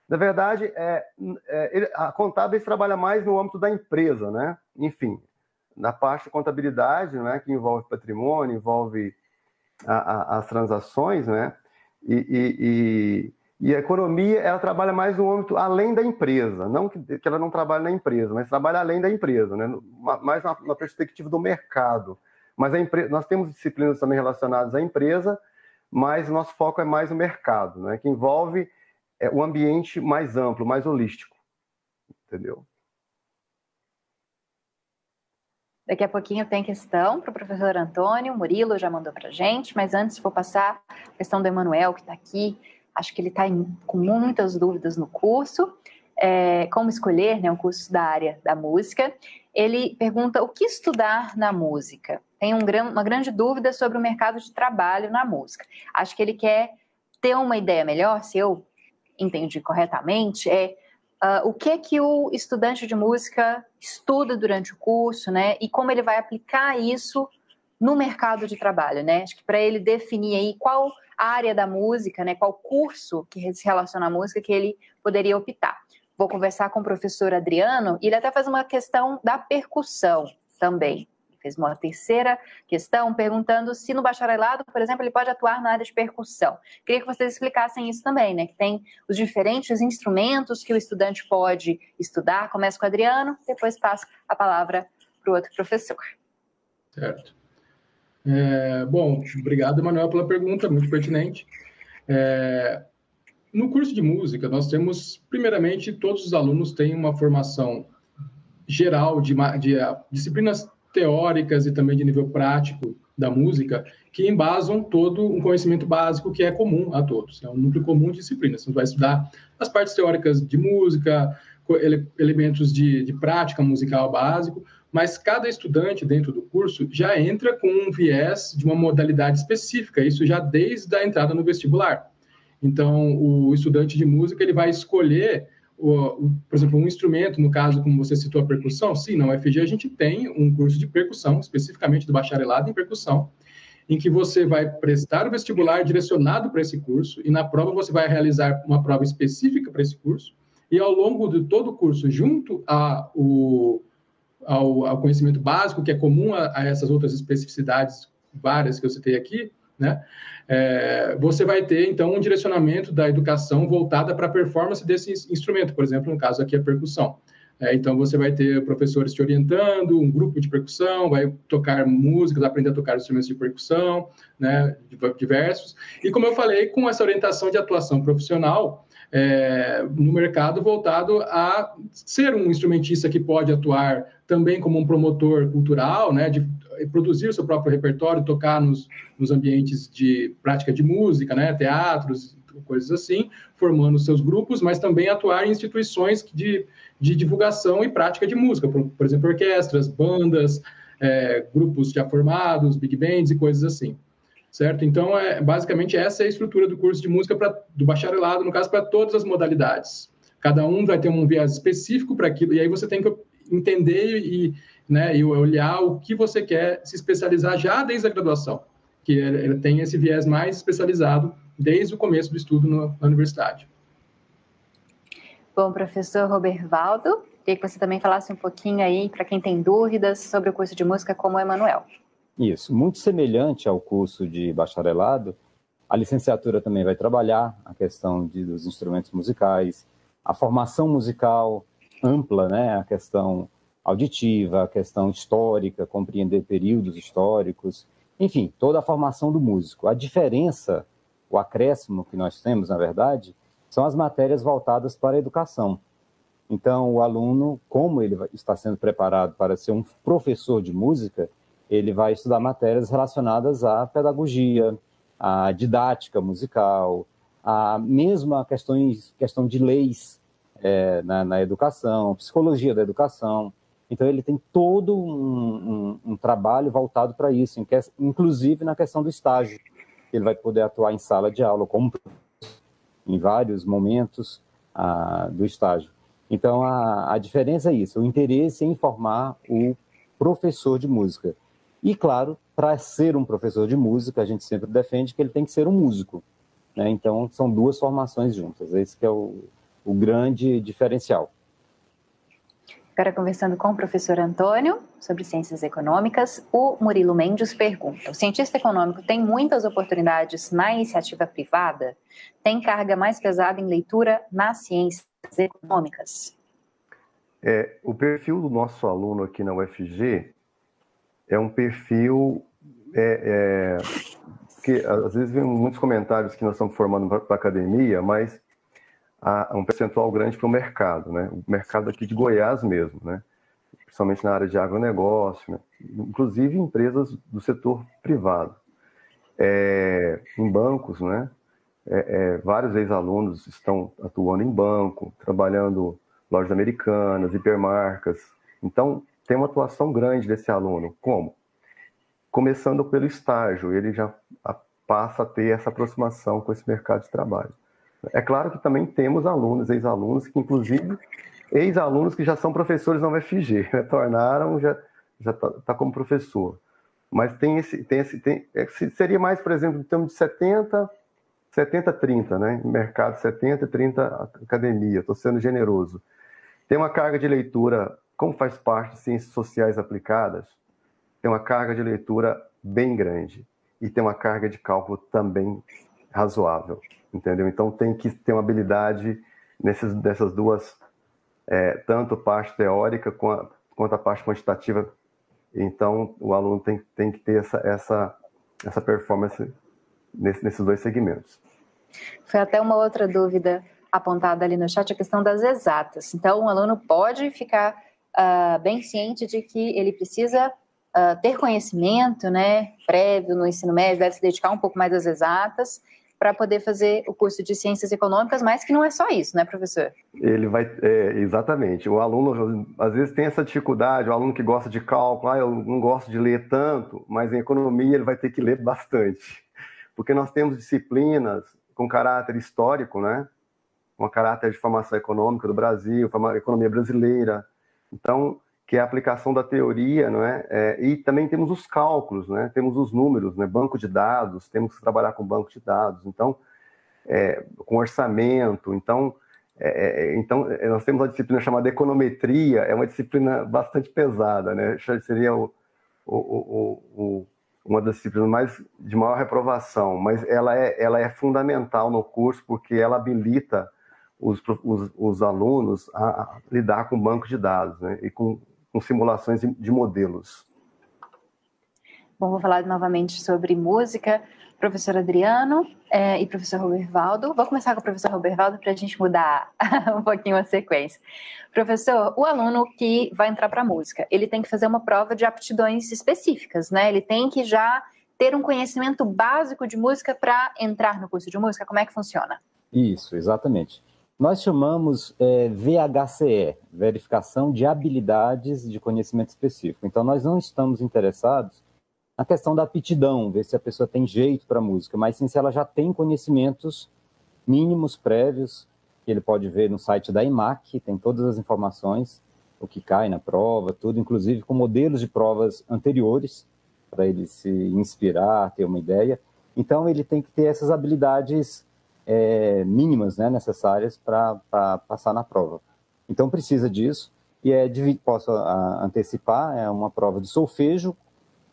Speaker 16: na verdade, é, é ele, a contábeis trabalha mais no âmbito da empresa, né? Enfim, na parte de contabilidade, né, que envolve patrimônio, envolve a, a, as transações, né? E, e, e, e, a economia, ela trabalha mais no âmbito além da empresa, não que, que ela não trabalha na empresa, mas trabalha além da empresa, né? mais na, na perspectiva do mercado. Mas a empresa, nós temos disciplinas também relacionadas à empresa, mas o nosso foco é mais o mercado, né? Que envolve é, o ambiente mais amplo, mais holístico, entendeu?
Speaker 2: Daqui a pouquinho tem questão para o professor Antônio, Murilo já mandou para a gente, mas antes vou passar a questão do Emanuel, que está aqui. Acho que ele está com muitas dúvidas no curso. É, como escolher né, um curso da área da música. Ele pergunta o que estudar na música. Tem um, uma grande dúvida sobre o mercado de trabalho na música. Acho que ele quer ter uma ideia melhor, se eu entendi corretamente, é uh, o que que o estudante de música estuda durante o curso, né? E como ele vai aplicar isso no mercado de trabalho, né? Acho que para ele definir aí qual área da música, né? Qual curso que se relaciona à música que ele poderia optar. Vou conversar com o professor Adriano e ele até faz uma questão da percussão também fez uma terceira questão perguntando se no bacharelado, por exemplo, ele pode atuar na área de percussão. Queria que vocês explicassem isso também, né? Que tem os diferentes instrumentos que o estudante pode estudar. Começa com o Adriano, depois passo a palavra para o outro professor.
Speaker 14: Certo. É, bom, obrigado, Emanuel, pela pergunta, muito pertinente. É, no curso de música, nós temos, primeiramente, todos os alunos têm uma formação geral de, de disciplinas teóricas e também de nível prático da música que embasam todo um conhecimento básico que é comum a todos. É um núcleo comum de disciplinas. Você vai estudar as partes teóricas de música, elementos de, de prática musical básico, mas cada estudante dentro do curso já entra com um viés de uma modalidade específica, isso já desde a entrada no vestibular. Então, o estudante de música ele vai escolher o, por exemplo, um instrumento, no caso, como você citou a percussão, sim, na UFG a gente tem um curso de percussão, especificamente do bacharelado em percussão, em que você vai prestar o vestibular direcionado para esse curso, e na prova você vai realizar uma prova específica para esse curso, e ao longo de todo o curso, junto a, o, ao, ao conhecimento básico, que é comum a, a essas outras especificidades várias que eu citei aqui, né? É, você vai ter, então, um direcionamento da educação voltada para a performance desse instrumento, por exemplo, no caso aqui, a percussão. É, então, você vai ter professores te orientando, um grupo de percussão, vai tocar músicas, aprender a tocar instrumentos de percussão, né, diversos. E, como eu falei, com essa orientação de atuação profissional, é, no mercado voltado a ser um instrumentista que pode atuar também como um promotor cultural, né, de produzir o seu próprio repertório, tocar nos, nos ambientes de prática de música, né, teatros, coisas assim, formando seus grupos, mas também atuar em instituições de, de divulgação e prática de música, por, por exemplo, orquestras, bandas, é, grupos já formados, big bands e coisas assim. Certo? Então, é, basicamente, essa é a estrutura do curso de música pra, do bacharelado, no caso, para todas as modalidades. Cada um vai ter um viés específico para aquilo, e aí você tem que entender e, né, e olhar o que você quer se especializar já desde a graduação, que ele, tem esse viés mais especializado desde o começo do estudo no, na universidade.
Speaker 2: Bom, professor Robervaldo, queria que você também falasse um pouquinho aí para quem tem dúvidas sobre o curso de música como o Emanuel.
Speaker 15: Isso, muito semelhante ao curso de bacharelado, a licenciatura também vai trabalhar a questão de, dos instrumentos musicais, a formação musical ampla, né, a questão auditiva, a questão histórica, compreender períodos históricos, enfim, toda a formação do músico. A diferença, o acréscimo que nós temos, na verdade, são as matérias voltadas para a educação. Então, o aluno, como ele está sendo preparado para ser um professor de música, ele vai estudar matérias relacionadas à pedagogia, à didática musical, a mesma questões, questão de leis é, na, na, educação, psicologia da educação. Então, ele tem todo um, um, um trabalho voltado para isso, inclusive na questão do estágio. Ele vai poder atuar em sala de aula, como em vários momentos ah, do estágio. Então, a, a diferença é isso, o interesse em formar o professor de música. E, claro, para ser um professor de música, a gente sempre defende que ele tem que ser um músico. Né? Então, são duas formações juntas. Esse é o, o grande diferencial.
Speaker 2: Agora, conversando com o professor Antônio sobre ciências econômicas, o Murilo Mendes pergunta: o cientista econômico tem muitas oportunidades na iniciativa privada? Tem carga mais pesada em leitura nas ciências econômicas?
Speaker 16: É, o perfil do nosso aluno aqui na UFG é um perfil é, é, que às vezes vem muitos comentários que nós estamos formando para a academia, mas há um percentual grande para o mercado, né? O mercado aqui de Goiás mesmo, né? Principalmente na área de agronegócio, né? inclusive empresas do setor privado. É, em bancos, né? É, é, vários ex-alunos estão atuando em banco, trabalhando lojas americanas, hipermarcas. Então, tem uma atuação grande desse aluno. Como? Começando pelo estágio, ele já passa a ter essa aproximação com esse mercado de trabalho. É claro que também temos alunos, ex-alunos, que inclusive ex-alunos que já são professores na UFG, retornaram, já já está tá como professor. Mas tem esse, tem esse, tem, é, seria mais, por exemplo, em termos de 70, 70, 30, né? Mercado 70, 30 academia, estou sendo generoso. Tem uma carga de leitura, como faz parte de ciências sociais aplicadas, tem uma carga de leitura bem grande e tem uma carga de cálculo também razoável entendeu? Então tem que ter uma habilidade nesses, dessas duas, é, tanto parte teórica quanto, quanto a parte quantitativa. Então o aluno tem, tem que ter essa, essa, essa performance nesse, nesses dois segmentos.
Speaker 2: Foi até uma outra dúvida apontada ali no chat, a questão das exatas. Então, o aluno pode ficar uh, bem ciente de que ele precisa uh, ter conhecimento né, prévio no ensino médio, deve se dedicar um pouco mais às exatas, para poder fazer o curso de ciências econômicas, mas que não é só isso, né, professor?
Speaker 16: Ele vai, é, exatamente. O aluno às vezes tem essa dificuldade, o aluno que gosta de cálculo, ah, eu não gosto de ler tanto, mas em economia ele vai ter que ler bastante, porque nós temos disciplinas com caráter histórico, né? Com caráter de formação econômica do Brasil, economia brasileira. Então, que é a aplicação da teoria, não é? é? E também temos os cálculos, né? Temos os números, né? Banco de dados, temos que trabalhar com banco de dados, então, é, com orçamento, então, é, é então nós temos uma disciplina chamada econometria, é uma disciplina bastante pesada, né? Seria o, o, o uma das disciplinas mais de maior reprovação, mas ela é, ela é fundamental no curso porque ela habilita os, os, os alunos a, a lidar com banco de dados né? e com com simulações de modelos.
Speaker 2: Bom, vou falar novamente sobre música. Professor Adriano é, e professor Robervaldo. Vou começar com o professor Robervaldo para a gente mudar um pouquinho a sequência. Professor, o aluno que vai entrar para a música, ele tem que fazer uma prova de aptidões específicas, né? Ele tem que já ter um conhecimento básico de música para entrar no curso de música? Como é que funciona?
Speaker 15: Isso, exatamente. Nós chamamos é, VHCE, Verificação de Habilidades de Conhecimento Específico. Então, nós não estamos interessados na questão da aptidão, ver se a pessoa tem jeito para música, mas sim se ela já tem conhecimentos mínimos prévios, que ele pode ver no site da IMAC, tem todas as informações, o que cai na prova, tudo, inclusive com modelos de provas anteriores, para ele se inspirar, ter uma ideia. Então, ele tem que ter essas habilidades é, mínimas né, necessárias para passar na prova. Então precisa disso, e é, posso antecipar, é uma prova de solfejo,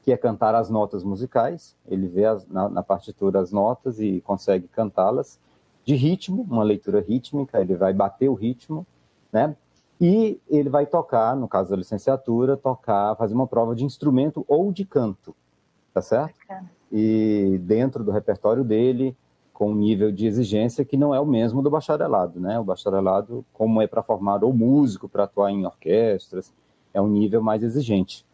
Speaker 15: que é cantar as notas musicais, ele vê as, na, na partitura as notas e consegue cantá-las, de ritmo, uma leitura rítmica, ele vai bater o ritmo, né? E ele vai tocar, no caso da licenciatura, tocar, fazer uma prova de instrumento ou de canto, tá certo? E dentro do repertório dele, com um nível de exigência que não é o mesmo do bacharelado, né? O bacharelado, como é para formar ou músico para atuar em orquestras, é um nível mais exigente.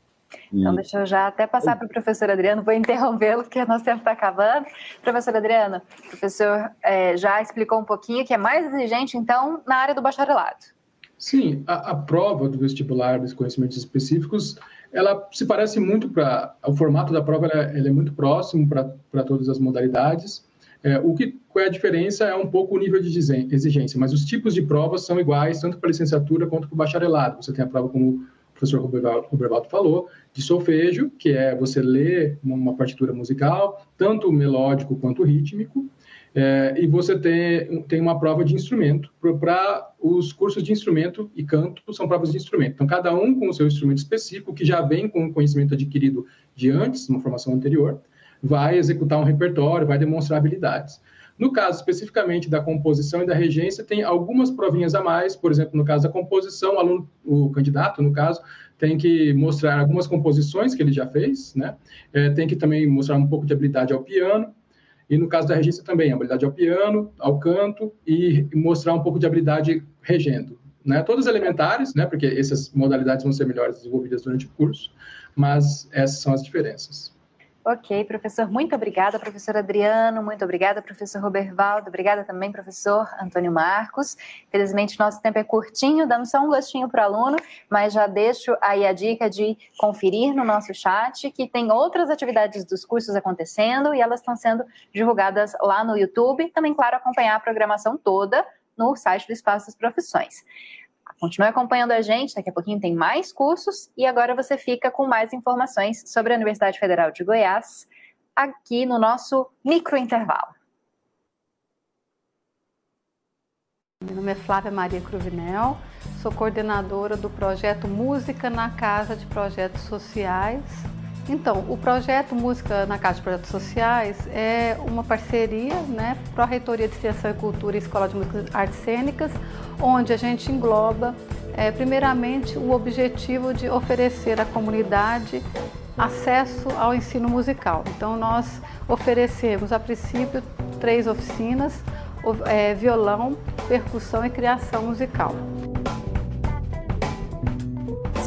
Speaker 2: Então, deixa eu já até passar para o professor Adriano, vou interrompê-lo, porque nosso tempo está acabando. Professor Adriano, o professor é, já explicou um pouquinho que é mais exigente, então, na área do bacharelado.
Speaker 14: Sim, a, a prova do vestibular dos conhecimentos específicos, ela se parece muito para... O formato da prova ela, ela é muito próximo para todas as modalidades, é, o que qual é a diferença é um pouco o nível de exigência, mas os tipos de provas são iguais, tanto para licenciatura quanto para o bacharelado. Você tem a prova, como o professor Roberto falou, de solfejo, que é você ler uma partitura musical, tanto melódico quanto rítmico, é, e você tem, tem uma prova de instrumento. Para os cursos de instrumento e canto, são provas de instrumento. Então, cada um com o seu instrumento específico, que já vem com o conhecimento adquirido de antes, uma formação anterior, vai executar um repertório, vai demonstrar habilidades. No caso especificamente da composição e da regência, tem algumas provinhas a mais, por exemplo, no caso da composição, o aluno, o candidato, no caso, tem que mostrar algumas composições que ele já fez, né? É, tem que também mostrar um pouco de habilidade ao piano, e no caso da regência também, habilidade ao piano, ao canto, e mostrar um pouco de habilidade regendo. Né? Todas elementares, né? porque essas modalidades vão ser melhores desenvolvidas durante o curso, mas essas são as diferenças.
Speaker 2: Ok, professor, muito obrigada, professor Adriano, muito obrigada, professor Robervaldo, obrigada também, professor Antônio Marcos. Felizmente, nosso tempo é curtinho, dando só um gostinho para o aluno, mas já deixo aí a dica de conferir no nosso chat que tem outras atividades dos cursos acontecendo e elas estão sendo divulgadas lá no YouTube. Também, claro, acompanhar a programação toda no site do Espaço das Profissões. Continue acompanhando a gente, daqui a pouquinho tem mais cursos e agora você fica com mais informações sobre a Universidade Federal de Goiás aqui no nosso micro intervalo.
Speaker 17: Meu nome é Flávia Maria Cruvinel, sou coordenadora do projeto Música na Casa de Projetos Sociais então, o projeto Música na Casa de Projetos Sociais é uma parceria né, para a Reitoria de Extensão e Cultura e Escola de Música Artes Cênicas, onde a gente engloba, é, primeiramente, o objetivo de oferecer à comunidade acesso ao ensino musical. Então, nós oferecemos, a princípio, três oficinas, é, violão, percussão e criação musical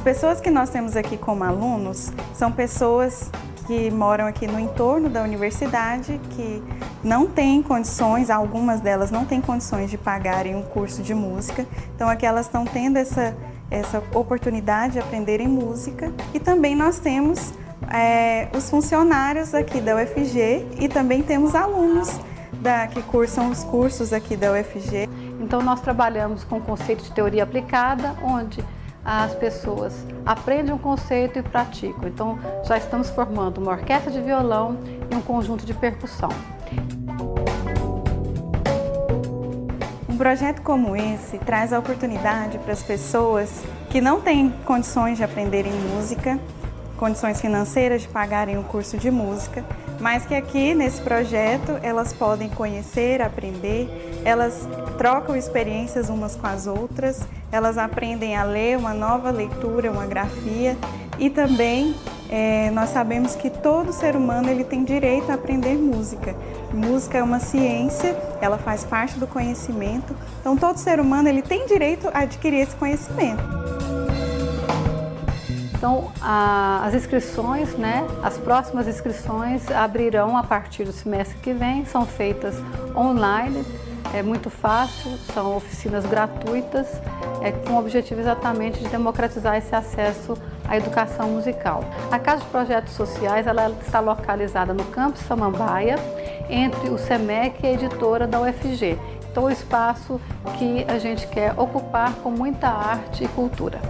Speaker 18: pessoas que nós temos aqui como alunos são pessoas que moram aqui no entorno da universidade, que não têm condições, algumas delas não têm condições de pagarem um curso de música. Então aqui elas estão tendo essa, essa oportunidade de aprenderem música. E também nós temos é, os funcionários aqui da UFG e também temos alunos da, que cursam os cursos aqui da UFG.
Speaker 17: Então nós trabalhamos com o conceito de teoria aplicada, onde as pessoas aprendem um conceito e praticam. Então, já estamos formando uma orquestra de violão e um conjunto de percussão.
Speaker 18: Um projeto como esse traz a oportunidade para as pessoas que não têm condições de aprenderem música, condições financeiras de pagarem um curso de música, mas que aqui nesse projeto elas podem conhecer, aprender, elas trocam experiências umas com as outras elas aprendem a ler uma nova leitura, uma grafia e também é, nós sabemos que todo ser humano ele tem direito a aprender música. Música é uma ciência, ela faz parte do conhecimento, então todo ser humano ele tem direito a adquirir esse conhecimento.
Speaker 17: Então, a, as inscrições, né, as próximas inscrições abrirão a partir do semestre que vem, são feitas online é muito fácil, são oficinas gratuitas, é, com o objetivo exatamente de democratizar esse acesso à educação musical. A Casa de Projetos Sociais ela está localizada no campus Samambaia, entre o SEMEC e a editora da UFG. Então, o espaço que a gente quer ocupar com muita arte e cultura.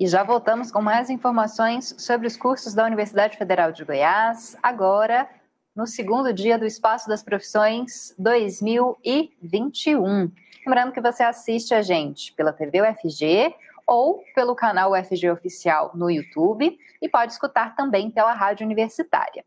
Speaker 2: E já voltamos com mais informações sobre os cursos da Universidade Federal de Goiás, agora no segundo dia do Espaço das Profissões 2021. Lembrando que você assiste a gente pela TV UFG ou pelo canal UFG Oficial no YouTube e pode escutar também pela Rádio Universitária.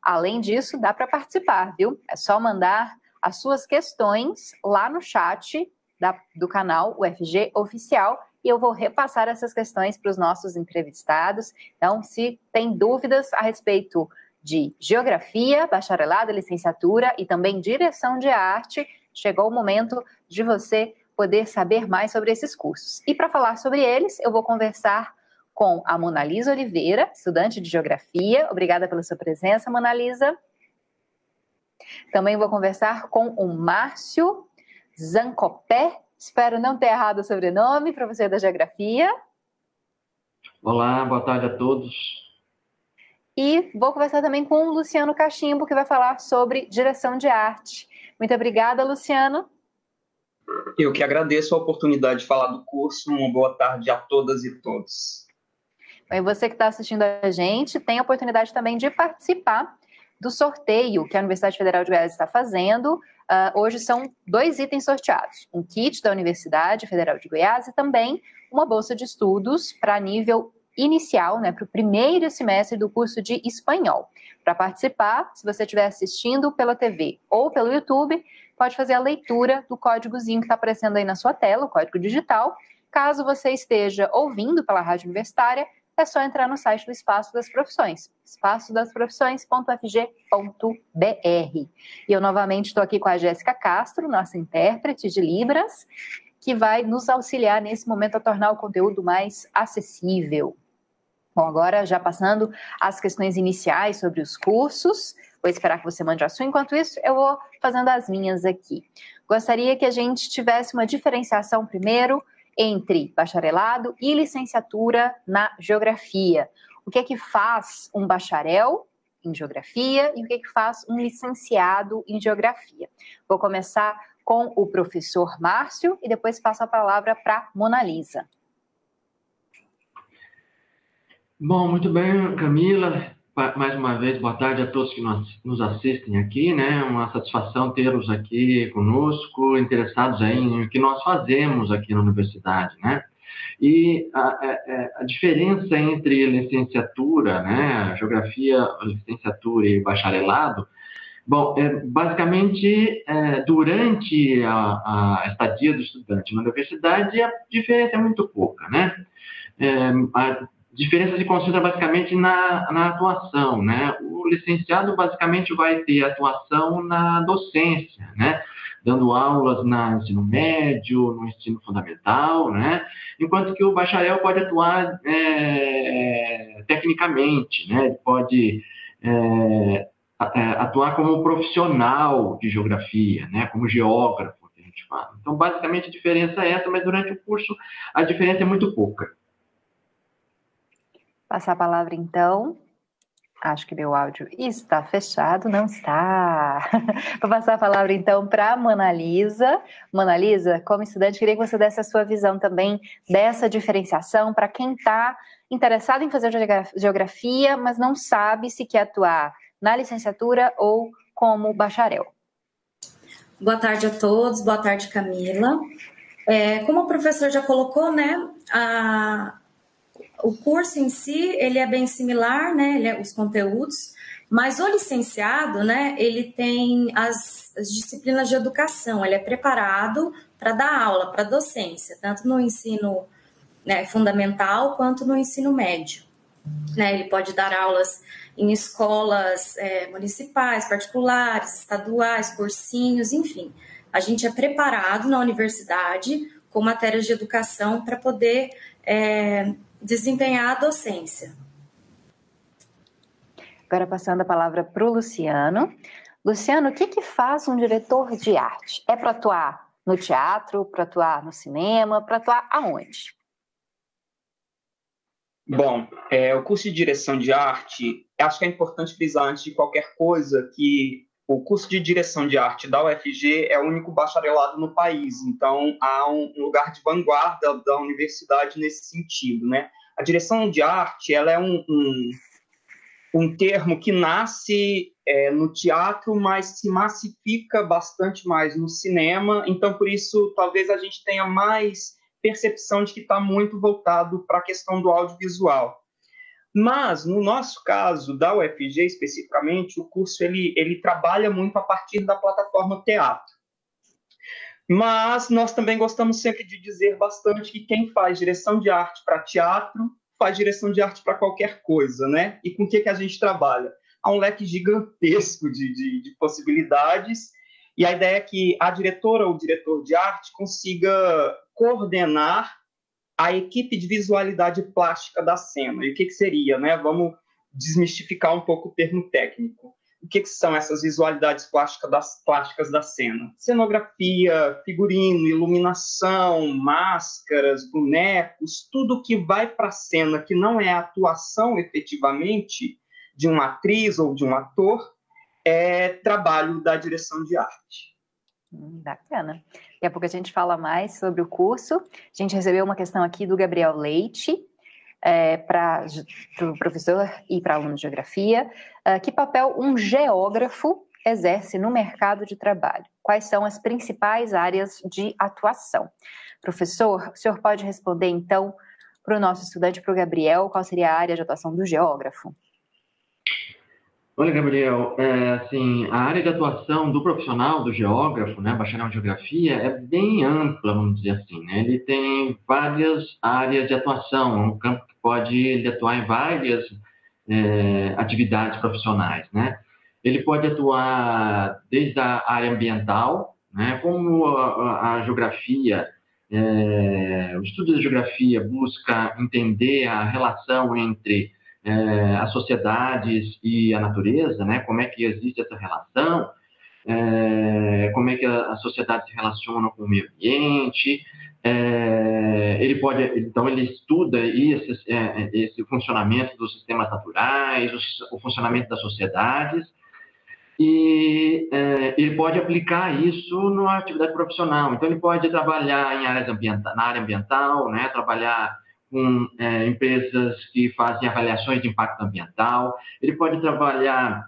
Speaker 2: Além disso, dá para participar, viu? É só mandar as suas questões lá no chat da, do canal UFG Oficial e eu vou repassar essas questões para os nossos entrevistados. Então, se tem dúvidas a respeito de geografia, bacharelado, licenciatura e também direção de arte, chegou o momento de você poder saber mais sobre esses cursos. E para falar sobre eles, eu vou conversar com a Monalisa Oliveira, estudante de geografia. Obrigada pela sua presença, Monalisa. Também vou conversar com o Márcio Zancopé, Espero não ter errado o sobrenome, professor da Geografia.
Speaker 19: Olá, boa tarde a todos.
Speaker 2: E vou conversar também com o Luciano Cachimbo, que vai falar sobre direção de arte. Muito obrigada, Luciano.
Speaker 20: Eu que agradeço a oportunidade de falar do curso. Uma boa tarde a todas e todos.
Speaker 2: E você que está assistindo a gente tem a oportunidade também de participar do sorteio que a Universidade Federal de Goiás está fazendo Uh, hoje são dois itens sorteados: um kit da Universidade Federal de Goiás e também uma bolsa de estudos para nível inicial, né, para o primeiro semestre do curso de espanhol. Para participar, se você estiver assistindo pela TV ou pelo YouTube, pode fazer a leitura do códigozinho que está aparecendo aí na sua tela, o código digital. Caso você esteja ouvindo pela rádio universitária, é só entrar no site do Espaço das Profissões, espaçodasprofissões.fg.br. E eu novamente estou aqui com a Jéssica Castro, nossa intérprete de Libras, que vai nos auxiliar nesse momento a tornar o conteúdo mais acessível. Bom, agora já passando as questões iniciais sobre os cursos, vou esperar que você mande a sua, enquanto isso eu vou fazendo as minhas aqui. Gostaria que a gente tivesse uma diferenciação primeiro entre bacharelado e licenciatura na geografia. O que é que faz um bacharel em geografia e o que é que faz um licenciado em geografia? Vou começar com o professor Márcio e depois passo a palavra para Mona Lisa.
Speaker 19: Bom, muito bem, Camila mais uma vez, boa tarde a todos que nos assistem aqui, né? Uma satisfação tê-los aqui conosco, interessados em o que nós fazemos aqui na universidade, né? E a, a, é, a diferença entre licenciatura, né, geografia, licenciatura e bacharelado, bom, é, basicamente, é, durante a, a estadia do estudante na universidade, a diferença é muito pouca, né? É, a, diferença se concentra basicamente na, na atuação, né? O licenciado basicamente vai ter atuação na docência, né? Dando aulas no ensino médio, no ensino fundamental, né? Enquanto que o bacharel pode atuar é, tecnicamente, né? Ele pode é, é atuar como profissional de geografia, né? Como geógrafo, que a gente fala. Então, basicamente, a diferença é essa, mas durante o curso a diferença é muito pouca.
Speaker 2: Passar a palavra então. Acho que meu áudio está fechado, não está. Vou passar a palavra então para a Mona Lisa. Mona Lisa, como estudante, queria que você desse a sua visão também dessa diferenciação para quem está interessado em fazer geografia, mas não sabe se quer atuar na licenciatura ou como bacharel.
Speaker 21: Boa tarde a todos, boa tarde, Camila. É, como o professor já colocou, né, a, o curso em si, ele é bem similar, né, é, os conteúdos, mas o licenciado, né, ele tem as, as disciplinas de educação, ele é preparado para dar aula, para docência, tanto no ensino né, fundamental quanto no ensino médio. né? Ele pode dar aulas em escolas é, municipais, particulares, estaduais, cursinhos, enfim. A gente é preparado na universidade com matérias de educação para poder é, desempenhar a docência.
Speaker 2: Agora passando a palavra para o Luciano. Luciano, o que, que faz um diretor de arte? É para atuar no teatro, para atuar no cinema, para atuar aonde?
Speaker 20: Bom, é, o curso de direção de arte, acho que é importante frisar antes de qualquer coisa que o curso de direção de arte da UFG é o único bacharelado no país, então há um lugar de vanguarda da universidade nesse sentido, né? A direção de arte, ela é um, um, um termo que nasce é, no teatro, mas se massifica bastante mais no cinema, então por isso talvez a gente tenha mais percepção de que está muito voltado para a questão do audiovisual. Mas, no nosso caso, da UFG especificamente, o curso ele, ele trabalha muito a partir da plataforma teatro. Mas nós também gostamos sempre de dizer bastante que quem faz direção de arte para teatro faz direção de arte para qualquer coisa, né? E com o que, que a gente trabalha? Há um leque gigantesco de, de, de possibilidades, e a ideia é que a diretora ou o diretor de arte consiga coordenar a equipe de visualidade plástica da cena. E o que, que seria, né? Vamos desmistificar um pouco o termo técnico. O que, que são essas visualidades plásticas das, plásticas da cena? Cenografia, figurino, iluminação, máscaras, bonecos, tudo que vai para a cena que não é a atuação efetivamente de uma atriz ou de um ator, é trabalho da direção de arte.
Speaker 2: Hum, bacana. Daqui a pouco a gente fala mais sobre o curso. A gente recebeu uma questão aqui do Gabriel Leite, é, para o professor e para aluno de geografia. Uh, que papel um geógrafo exerce no mercado de trabalho? Quais são as principais áreas de atuação? Professor, o senhor pode responder então para o nosso estudante, para o Gabriel, qual seria a área de atuação do geógrafo?
Speaker 19: Olha, Gabriel, é, assim, a área de atuação do profissional, do geógrafo, né, bacharel em geografia, é bem ampla, vamos dizer assim, né? Ele tem várias áreas de atuação, um campo que pode atuar em várias é, atividades profissionais, né? Ele pode atuar desde a área ambiental, né, como a, a geografia, é, o estudo da geografia busca entender a relação entre é, as sociedades e a natureza, né? Como é que existe essa relação? É, como é que a, a, sociedade se relaciona com o meio ambiente? É, ele pode, então ele estuda esse, é, esse funcionamento dos sistemas naturais, o, o funcionamento das sociedades e é, ele pode aplicar isso na atividade profissional. Então ele pode trabalhar em áreas na área ambiental, né? Trabalhar com é, empresas que fazem avaliações de impacto ambiental, ele pode trabalhar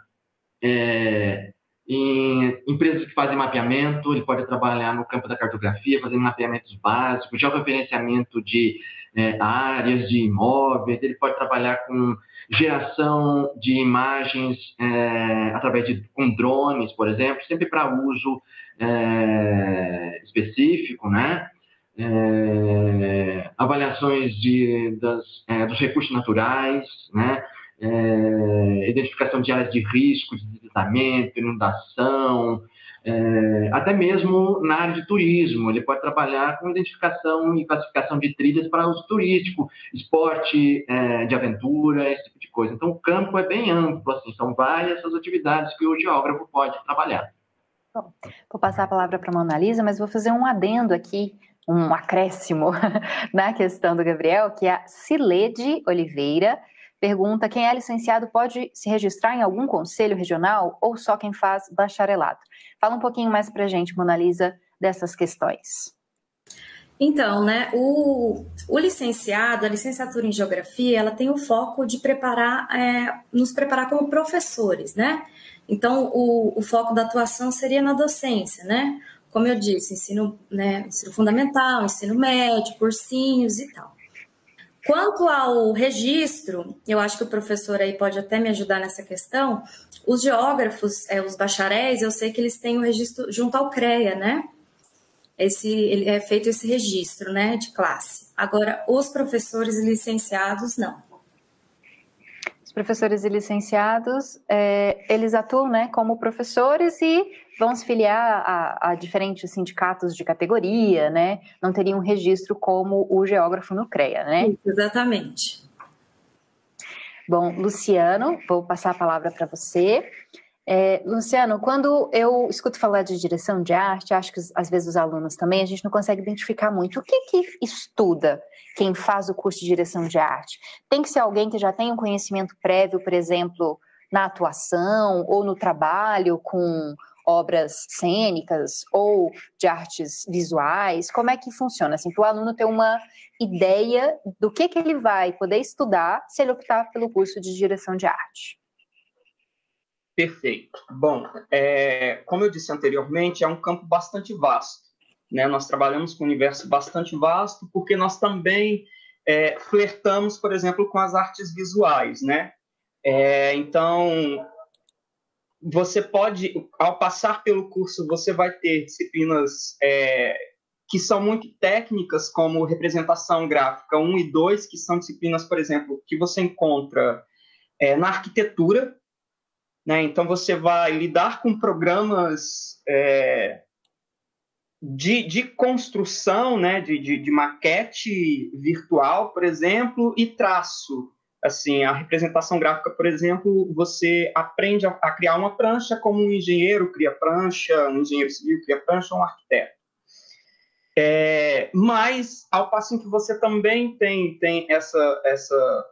Speaker 19: é, em empresas que fazem mapeamento, ele pode trabalhar no campo da cartografia, fazendo mapeamentos básicos, georreferenciamento de é, áreas de imóveis, ele pode trabalhar com geração de imagens é, através de com drones, por exemplo, sempre para uso é, específico, né? É, avaliações de, das, é, dos recursos naturais, né? É, identificação de áreas de risco, de deslizamento, inundação, é, até mesmo na área de turismo. Ele pode trabalhar com identificação e classificação de trilhas para uso turístico, esporte é, de aventura, esse tipo de coisa. Então, o campo é bem amplo, assim, são várias as atividades que o geógrafo pode trabalhar.
Speaker 2: Bom, vou passar a palavra para a Mona Lisa, mas vou fazer um adendo aqui um acréscimo na questão do Gabriel, que é a Cilede Oliveira pergunta: quem é licenciado pode se registrar em algum conselho regional ou só quem faz bacharelado? Fala um pouquinho mais para gente, Monalisa, dessas questões.
Speaker 21: Então, né, o, o, licenciado, a licenciatura em geografia, ela tem o foco de preparar, é, nos preparar como professores, né? Então, o, o foco da atuação seria na docência, né? Como eu disse, ensino, né, ensino fundamental, ensino médio, cursinhos e tal. Quanto ao registro, eu acho que o professor aí pode até me ajudar nessa questão. Os geógrafos, é, os bacharéis, eu sei que eles têm o registro junto ao CREA, né? Esse, ele é feito esse registro, né, de classe. Agora, os professores licenciados, não.
Speaker 2: Os professores e licenciados, é, eles atuam né, como professores e vão se filiar a, a, diferentes sindicatos de categoria, né? Não teriam um registro como o geógrafo no CREA, né?
Speaker 21: Exatamente.
Speaker 2: Bom, Luciano, vou passar a palavra para você. É, Luciano, quando eu escuto falar de direção de arte, acho que às vezes os alunos também, a gente não consegue identificar muito o que, que estuda quem faz o curso de direção de arte. Tem que ser alguém que já tem um conhecimento prévio, por exemplo, na atuação ou no trabalho com obras cênicas ou de artes visuais? Como é que funciona? Assim, para o aluno ter uma ideia do que, que ele vai poder estudar se ele optar pelo curso de direção de arte.
Speaker 20: Perfeito. Bom, é, como eu disse anteriormente, é um campo bastante vasto. Né? Nós trabalhamos com um universo bastante vasto, porque nós também é, flertamos, por exemplo, com as artes visuais. Né? É, então, você pode, ao passar pelo curso, você vai ter disciplinas é, que são muito técnicas, como representação gráfica 1 e 2, que são disciplinas, por exemplo, que você encontra é, na arquitetura, né? Então, você vai lidar com programas é, de, de, construção, né? de, de, de maquete virtual, por exemplo, e traço. Assim, a representação gráfica, por exemplo, você aprende a, a, criar uma prancha como um engenheiro cria prancha, um engenheiro civil cria prancha, um arquiteto. É, mas, ao passo em que você também tem, tem essa, essa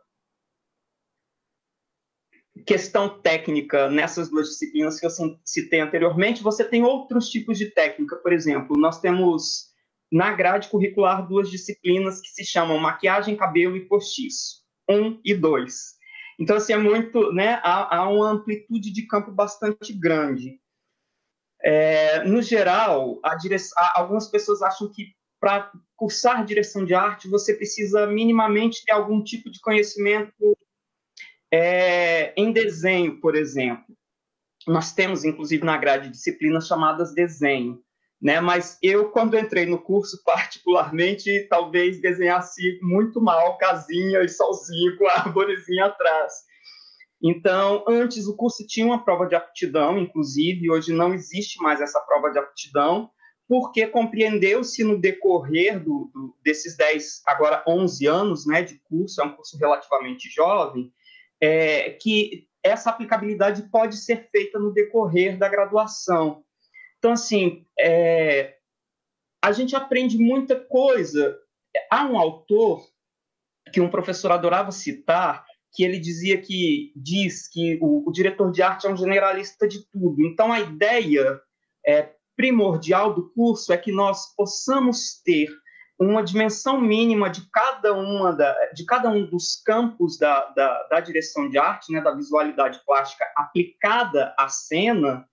Speaker 20: questão técnica nessas duas disciplinas que eu citei anteriormente, você tem outros tipos de técnica. Por exemplo, nós temos na grade curricular duas disciplinas que se chamam maquiagem, cabelo e postiço, um e dois. Então, assim, é muito, né, há, há uma amplitude de campo bastante grande. É, no geral, algumas pessoas acham que para cursar direção de arte você precisa minimamente ter algum tipo de conhecimento é, em desenho, por exemplo. Nós temos, inclusive, na grade disciplinas chamadas desenho, né? Mas eu, quando entrei no curso, particularmente, talvez desenhasse muito mal casinha e solzinho com a árvorezinha atrás. Então, antes o curso tinha uma prova de aptidão, inclusive, hoje não existe mais essa prova de aptidão, porque compreendeu-se no decorrer do, do, desses 10, agora 11 anos né, de curso, é um curso relativamente jovem, é, que essa aplicabilidade pode ser feita no decorrer da graduação. Então, assim, é, a gente aprende muita coisa. Há um autor que um professor adorava citar, que ele dizia que diz que o, o diretor de arte é um generalista de tudo. Então, a ideia é, primordial do curso é que nós possamos ter uma dimensão mínima de cada uma da, de cada um dos campos da, da, da direção de arte, né, da visualidade plástica aplicada à cena,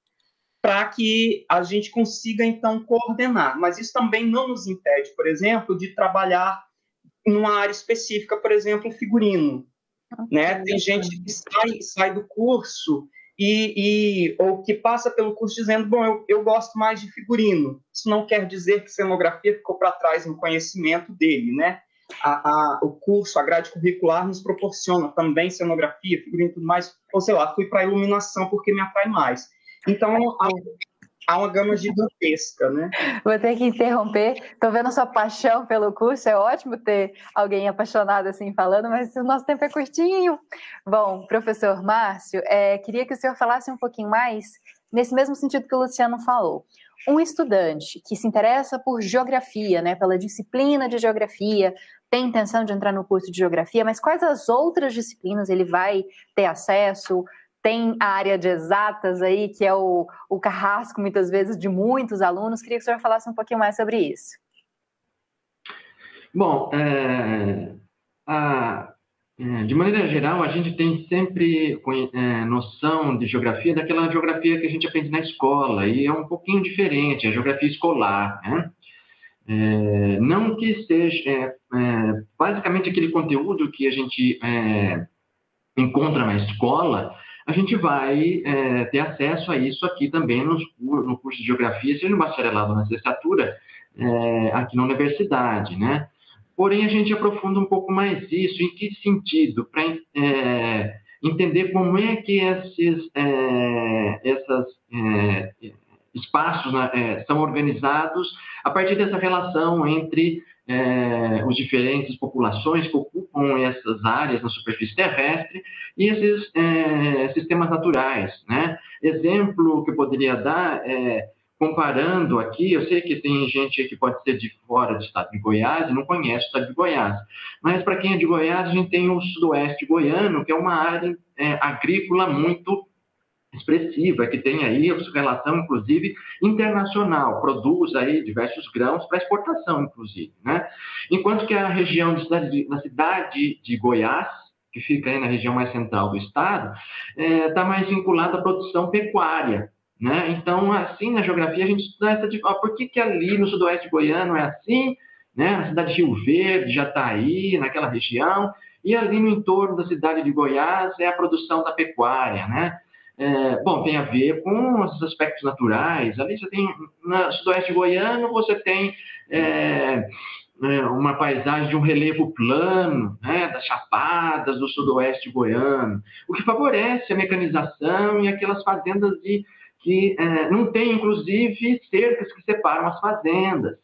Speaker 20: para que a gente consiga então coordenar. Mas isso também não nos impede, por exemplo, de trabalhar numa área específica, por exemplo, figurino. Né? Tem gente que sai, sai do curso e, e, ou que passa pelo curso dizendo, bom, eu, eu gosto mais de figurino. Isso não quer dizer que cenografia ficou para trás no conhecimento dele, né? A, a, o curso, a grade curricular nos proporciona também cenografia, figurino e tudo mais. Ou sei lá, fui para iluminação porque me atrai mais. Então, a, há uma gama gigantesca, né?
Speaker 2: Vou ter que interromper. Estou vendo sua paixão pelo curso. É ótimo ter alguém apaixonado assim falando, mas o nosso tempo é curtinho. Bom, professor Márcio, é, queria que o senhor falasse um pouquinho mais nesse mesmo sentido que o Luciano falou. Um estudante que se interessa por geografia, né, pela disciplina de geografia, tem intenção de entrar no curso de geografia, mas quais as outras disciplinas ele vai ter acesso? Tem a área de exatas aí, que é o, o carrasco, muitas vezes, de muitos alunos. Queria que o senhor falasse um pouquinho mais sobre isso.
Speaker 19: Bom, é, a, é, de maneira geral, a gente tem sempre é, noção de geografia daquela geografia que a gente aprende na escola, e é um pouquinho diferente, a geografia escolar, né? É, não que seja é, é, basicamente aquele conteúdo que a gente é, encontra na escola, a gente vai é, ter acesso a isso aqui também nos, no curso de Geografia, seja no bacharelado na licenciatura, é, aqui na universidade, né? Porém, a gente aprofunda um pouco mais isso, em que sentido? Para é, entender como é que esses é, essas, é, espaços né, é, são organizados a partir dessa relação entre é, os diferentes populações que ocupam essas áreas na superfície terrestre e esses é, sistemas naturais. Né? Exemplo que eu poderia dar é comparando aqui, eu sei que tem gente que pode ser de fora do estado de Goiás e não conhece o estado de Goiás, mas para quem é de Goiás, a gente tem o sudoeste goiano, que é uma área é, agrícola muito expressiva, que tem aí a relação, inclusive, internacional, produz aí diversos grãos para exportação, inclusive, né? Enquanto que a região da cidade, da cidade de Goiás, que fica aí na região mais central do estado, está é, tá mais vinculada à produção pecuária, né? Então, assim, na geografia, a gente estuda essa de, ah, por que, que ali no sudoeste goiano é assim, né? na cidade de Rio Verde, Jataí, naquela região, e ali no entorno da cidade de Goiás é a produção da pecuária, né? É, bom, tem a ver com esses aspectos naturais. Ali você tem, no sudoeste goiano, você tem é, é, uma paisagem de um relevo plano, né, das chapadas do sudoeste goiano, o que favorece a mecanização e aquelas fazendas de que é, não tem, inclusive, cercas que separam as fazendas.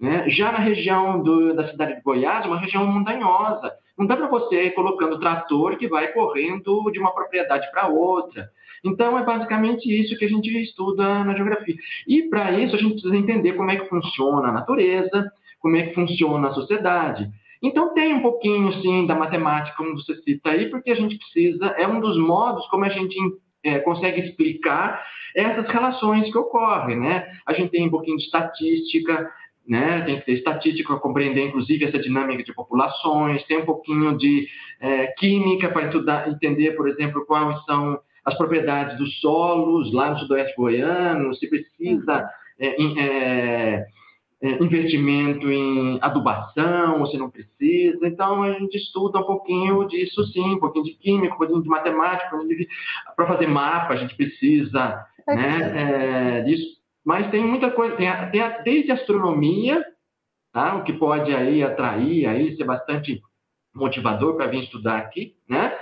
Speaker 19: Né? Já na região do, da cidade de Goiás, uma região montanhosa. Não dá para você ir colocando trator que vai correndo de uma propriedade para outra. Então, é basicamente isso que a gente estuda na geografia. E, para isso, a gente precisa entender como é que funciona a natureza, como é que funciona a sociedade. Então, tem um pouquinho, sim, da matemática, como você cita aí, porque a gente precisa, é um dos modos como a gente é, consegue explicar essas relações que ocorrem, né? A gente tem um pouquinho de estatística, né? Tem que ter estatística para compreender, inclusive, essa dinâmica de populações, tem um pouquinho de é, química para estudar, entender, por exemplo, quais são as propriedades dos solos lá no sudoeste goiano, se precisa é, é, é, investimento em adubação, ou se não precisa. Então, a gente estuda um pouquinho disso, sim, um pouquinho de química, um pouquinho de matemática. Para fazer mapa, a gente precisa né, é, disso. Mas tem muita coisa, tem, tem desde astronomia, tá, o que pode aí atrair, aí, ser bastante motivador para vir estudar aqui, né?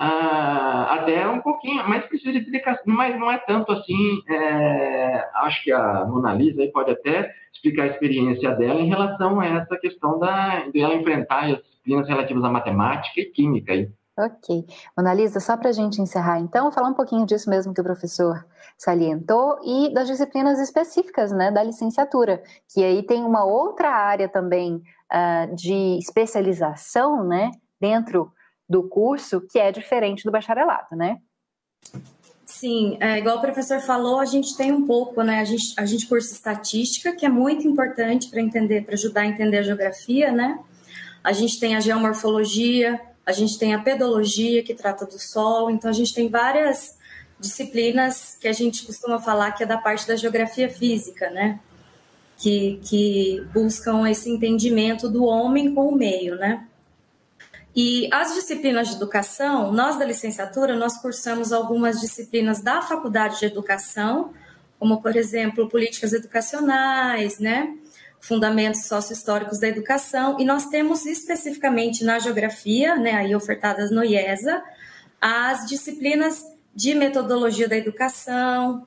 Speaker 19: Ah, até um pouquinho, mas precisa de explicação, mas não é tanto assim. É, acho que a Mona Lisa pode até explicar a experiência dela em relação a essa questão da, de ela enfrentar as disciplinas relativas à matemática e química. Aí.
Speaker 2: Ok. Mona Lisa, só para a gente encerrar, então, falar um pouquinho disso mesmo que o professor salientou e das disciplinas específicas né, da licenciatura, que aí tem uma outra área também uh, de especialização né, dentro do curso que é diferente do bacharelado, né?
Speaker 21: Sim, é, igual o professor falou, a gente tem um pouco, né? A gente, a gente cursa estatística, que é muito importante para entender, para ajudar a entender a geografia, né? A gente tem a geomorfologia, a gente tem a pedologia, que trata do solo, então a gente tem várias disciplinas que a gente costuma falar que é da parte da geografia física, né? Que, que buscam esse entendimento do homem com o meio, né? E as disciplinas de educação, nós da licenciatura, nós cursamos algumas disciplinas da Faculdade de Educação, como, por exemplo, políticas educacionais, né? fundamentos sociohistóricos da educação, e nós temos especificamente na geografia, né, aí ofertadas no IESA, as disciplinas de metodologia da educação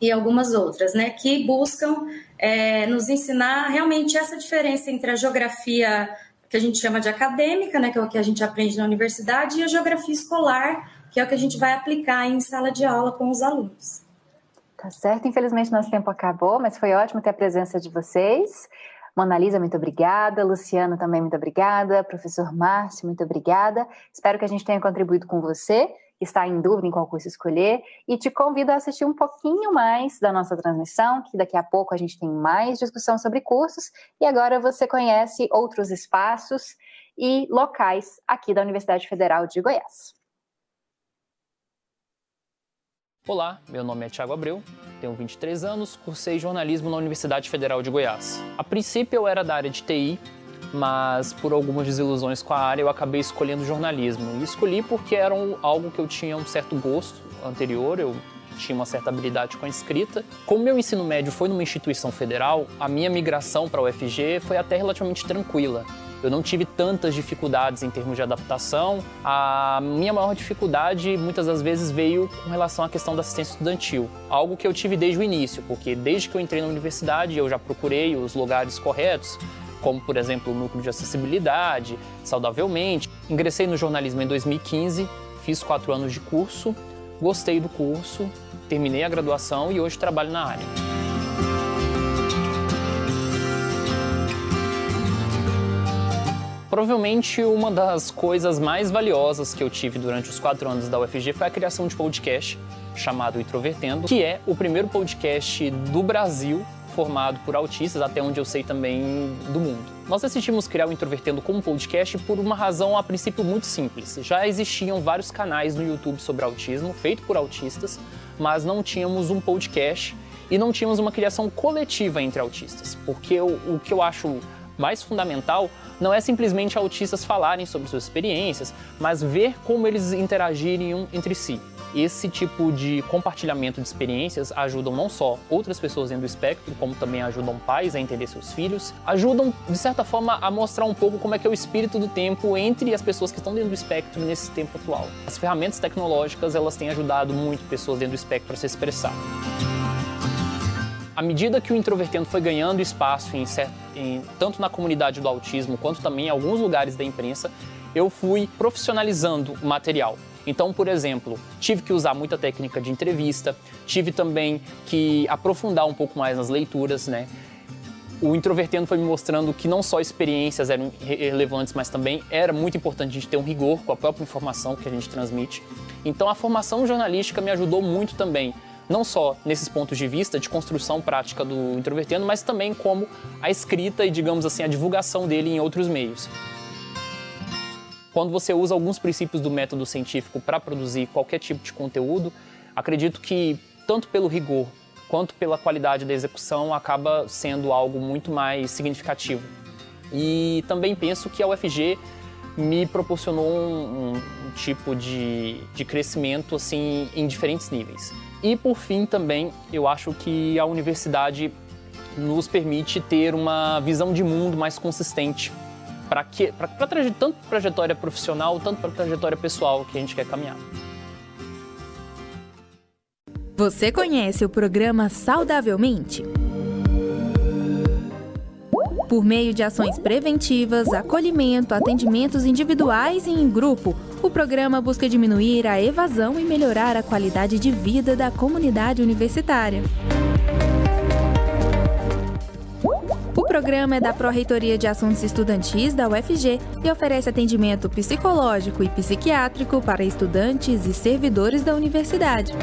Speaker 21: e algumas outras, né, que buscam é, nos ensinar realmente essa diferença entre a geografia que a gente chama de acadêmica, né, que é o que a gente aprende na universidade, e a geografia escolar, que é o que a gente vai aplicar em sala de aula com os alunos.
Speaker 2: Tá certo, infelizmente nosso tempo acabou, mas foi ótimo ter a presença de vocês. Mona Lisa, muito obrigada. Luciano também, muito obrigada. Professor Márcio, muito obrigada. Espero que a gente tenha contribuído com você está em dúvida em qual curso escolher, e te convido a assistir um pouquinho mais da nossa transmissão, que daqui a pouco a gente tem mais discussão sobre cursos, e agora você conhece outros espaços e locais aqui da Universidade Federal de Goiás.
Speaker 22: Olá, meu nome é Thiago Abreu, tenho 23 anos, cursei jornalismo na Universidade Federal de Goiás. A princípio eu era da área de TI, mas por algumas desilusões com a área eu acabei escolhendo jornalismo. E escolhi porque era um, algo que eu tinha um certo gosto anterior, eu tinha uma certa habilidade com a escrita. Como meu ensino médio foi numa instituição federal, a minha migração para a UFG foi até relativamente tranquila. eu não tive tantas dificuldades em termos de adaptação. A minha maior dificuldade, muitas das vezes, veio com relação à questão da assistência estudantil. Algo que eu tive desde o início, porque desde que eu entrei na universidade, eu já procurei os lugares corretos, como, por exemplo, o núcleo de acessibilidade, saudavelmente. Ingressei no jornalismo em 2015, fiz quatro anos de curso, gostei do curso, terminei a graduação e hoje trabalho na área. Provavelmente uma das coisas mais valiosas que eu tive durante os quatro anos da UFG foi a criação de podcast chamado Introvertendo, que é o primeiro podcast do Brasil formado por autistas, até onde eu sei também do mundo. Nós decidimos criar o Introvertendo como podcast por uma razão a princípio muito simples. Já existiam vários canais no YouTube sobre autismo, feito por autistas, mas não tínhamos um podcast e não tínhamos uma criação coletiva entre autistas, porque o, o que eu acho mais fundamental não é simplesmente autistas falarem sobre suas experiências, mas ver como eles interagirem entre si. Esse tipo de compartilhamento de experiências ajudam não só outras pessoas dentro do espectro, como também ajudam pais a entender seus filhos, ajudam de certa forma a mostrar um pouco como é que é o espírito do tempo entre as pessoas que estão dentro do espectro nesse tempo atual. As ferramentas tecnológicas elas têm ajudado muito pessoas dentro do espectro a se expressar. À medida que o Introvertendo foi ganhando espaço em, em, tanto na comunidade do autismo quanto também em alguns lugares da imprensa, eu fui profissionalizando o material. Então, por exemplo, tive que usar muita técnica de entrevista, tive também que aprofundar um pouco mais nas leituras, né? O Introvertendo foi me mostrando que não só experiências eram relevantes, mas também era muito importante a gente ter um rigor com a própria informação que a gente transmite. Então, a formação jornalística me ajudou muito também não só nesses pontos de vista de construção prática do introvertendo, mas também como a escrita e, digamos assim, a divulgação dele em outros meios. Quando você usa alguns princípios do método científico para produzir qualquer tipo de conteúdo, acredito que tanto pelo rigor quanto pela qualidade da execução acaba sendo algo muito mais significativo. E também penso que a UFG me proporcionou um, um tipo de, de crescimento assim em diferentes níveis. E por fim também eu acho que a universidade nos permite ter uma visão de mundo mais consistente para para tanto trajetória profissional, tanto para trajetória pessoal que a gente quer caminhar.
Speaker 23: Você conhece o programa Saudavelmente? Por meio de ações preventivas, acolhimento, atendimentos individuais e em grupo, o programa busca diminuir a evasão e melhorar a qualidade de vida da comunidade universitária. Programa é da Pró-Reitoria de Assuntos Estudantis da UFG e oferece atendimento psicológico e psiquiátrico para estudantes e servidores da universidade.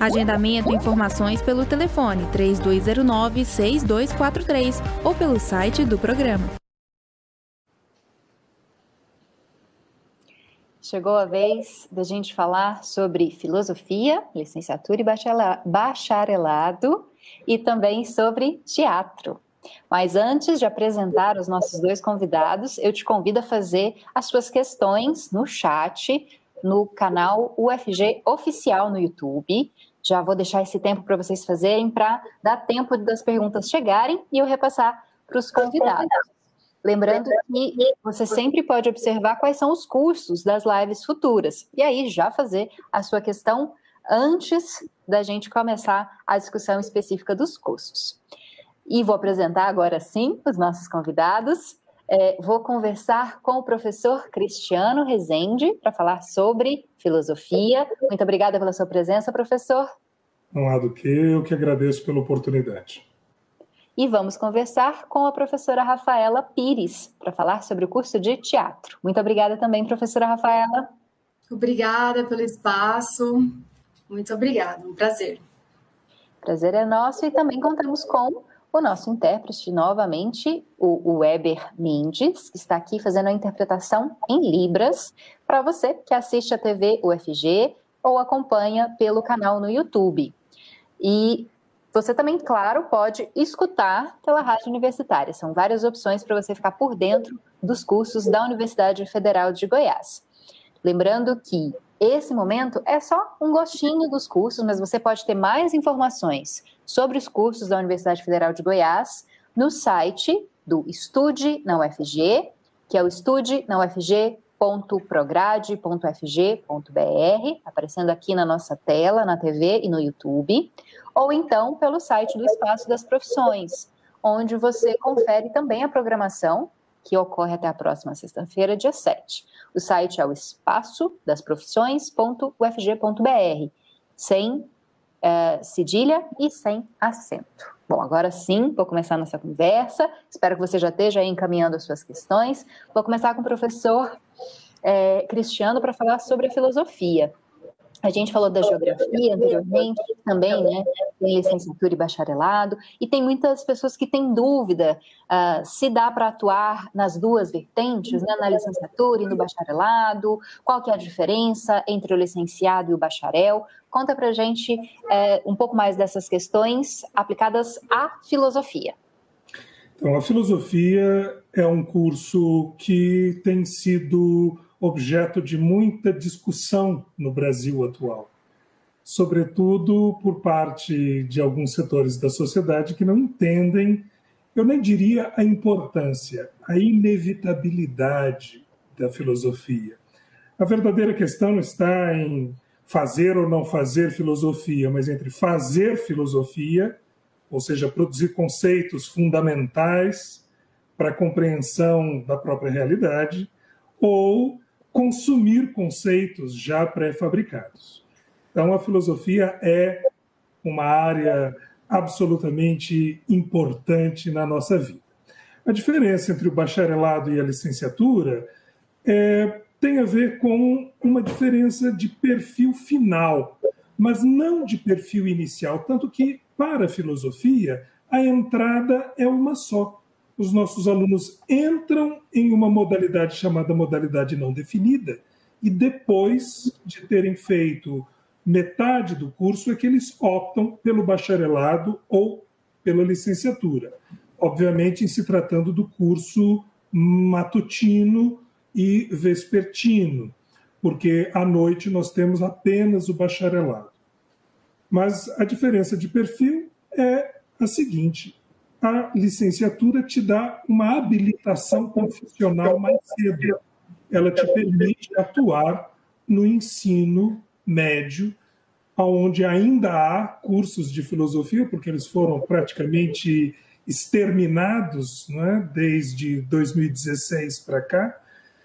Speaker 23: Agendamento e informações pelo telefone 3209-6243 ou pelo site do programa.
Speaker 2: Chegou a vez da gente falar sobre filosofia, licenciatura e bacharelado e também sobre teatro. Mas antes de apresentar os nossos dois convidados, eu te convido a fazer as suas questões no chat, no canal UFG Oficial no YouTube. Já vou deixar esse tempo para vocês fazerem, para dar tempo das perguntas chegarem e eu repassar para os convidados. Lembrando que você sempre pode observar quais são os cursos das lives futuras e aí já fazer a sua questão antes da gente começar a discussão específica dos cursos. E vou apresentar agora sim os nossos convidados. É, vou conversar com o professor Cristiano Rezende para falar sobre filosofia. Muito obrigada pela sua presença, professor.
Speaker 24: Não há do que, eu que agradeço pela oportunidade.
Speaker 2: E vamos conversar com a professora Rafaela Pires para falar sobre o curso de teatro. Muito obrigada também, professora Rafaela.
Speaker 25: Obrigada pelo espaço. Muito obrigada, um prazer.
Speaker 2: Prazer é nosso e também contamos com o nosso intérprete novamente, o Weber Mendes, que está aqui fazendo a interpretação em Libras para você que assiste a TV UFG ou acompanha pelo canal no YouTube. E você também, claro, pode escutar pela rádio universitária. São várias opções para você ficar por dentro dos cursos da Universidade Federal de Goiás. Lembrando que esse momento é só um gostinho dos cursos, mas você pode ter mais informações sobre os cursos da Universidade Federal de Goiás no site do Estude na UFG, que é o estude na ufg.prograde.fg.br, aparecendo aqui na nossa tela, na TV e no YouTube, ou então pelo site do Espaço das Profissões, onde você confere também a programação que ocorre até a próxima sexta-feira, dia 7. O site é o espaço das profissões.ufg.br, sem é, cedilha e sem acento. Bom, agora sim, vou começar nossa conversa. Espero que você já esteja encaminhando as suas questões. Vou começar com o professor é, Cristiano para falar sobre a filosofia. A gente falou da geografia anteriormente, também, né? Tem licenciatura e bacharelado, e tem muitas pessoas que têm dúvida uh, se dá para atuar nas duas vertentes, né? Na licenciatura e no bacharelado, qual que é a diferença entre o licenciado e o bacharel. Conta para gente é, um pouco mais dessas questões aplicadas à filosofia.
Speaker 24: Então, a filosofia é um curso que tem sido objeto de muita discussão no Brasil atual, sobretudo por parte de alguns setores da sociedade que não entendem, eu nem diria a importância, a inevitabilidade da filosofia. A verdadeira questão está em fazer ou não fazer filosofia, mas entre fazer filosofia, ou seja, produzir conceitos fundamentais para a compreensão da própria realidade, ou consumir conceitos já pré-fabricados. Então, a filosofia é uma área absolutamente importante na nossa vida. A diferença entre o bacharelado e a licenciatura é, tem a ver com uma diferença de perfil final, mas não de perfil inicial, tanto que, para a filosofia, a entrada é uma só os nossos alunos entram em uma modalidade chamada modalidade não definida, e depois de terem feito metade do curso, é que eles optam pelo bacharelado ou pela licenciatura. Obviamente, em se tratando do curso matutino e vespertino, porque à noite nós temos apenas o bacharelado. Mas a diferença de perfil é a seguinte: a licenciatura te dá uma habilitação profissional mais cedo. Ela te permite atuar no ensino médio, onde ainda há cursos de filosofia, porque eles foram praticamente exterminados né, desde 2016 para cá,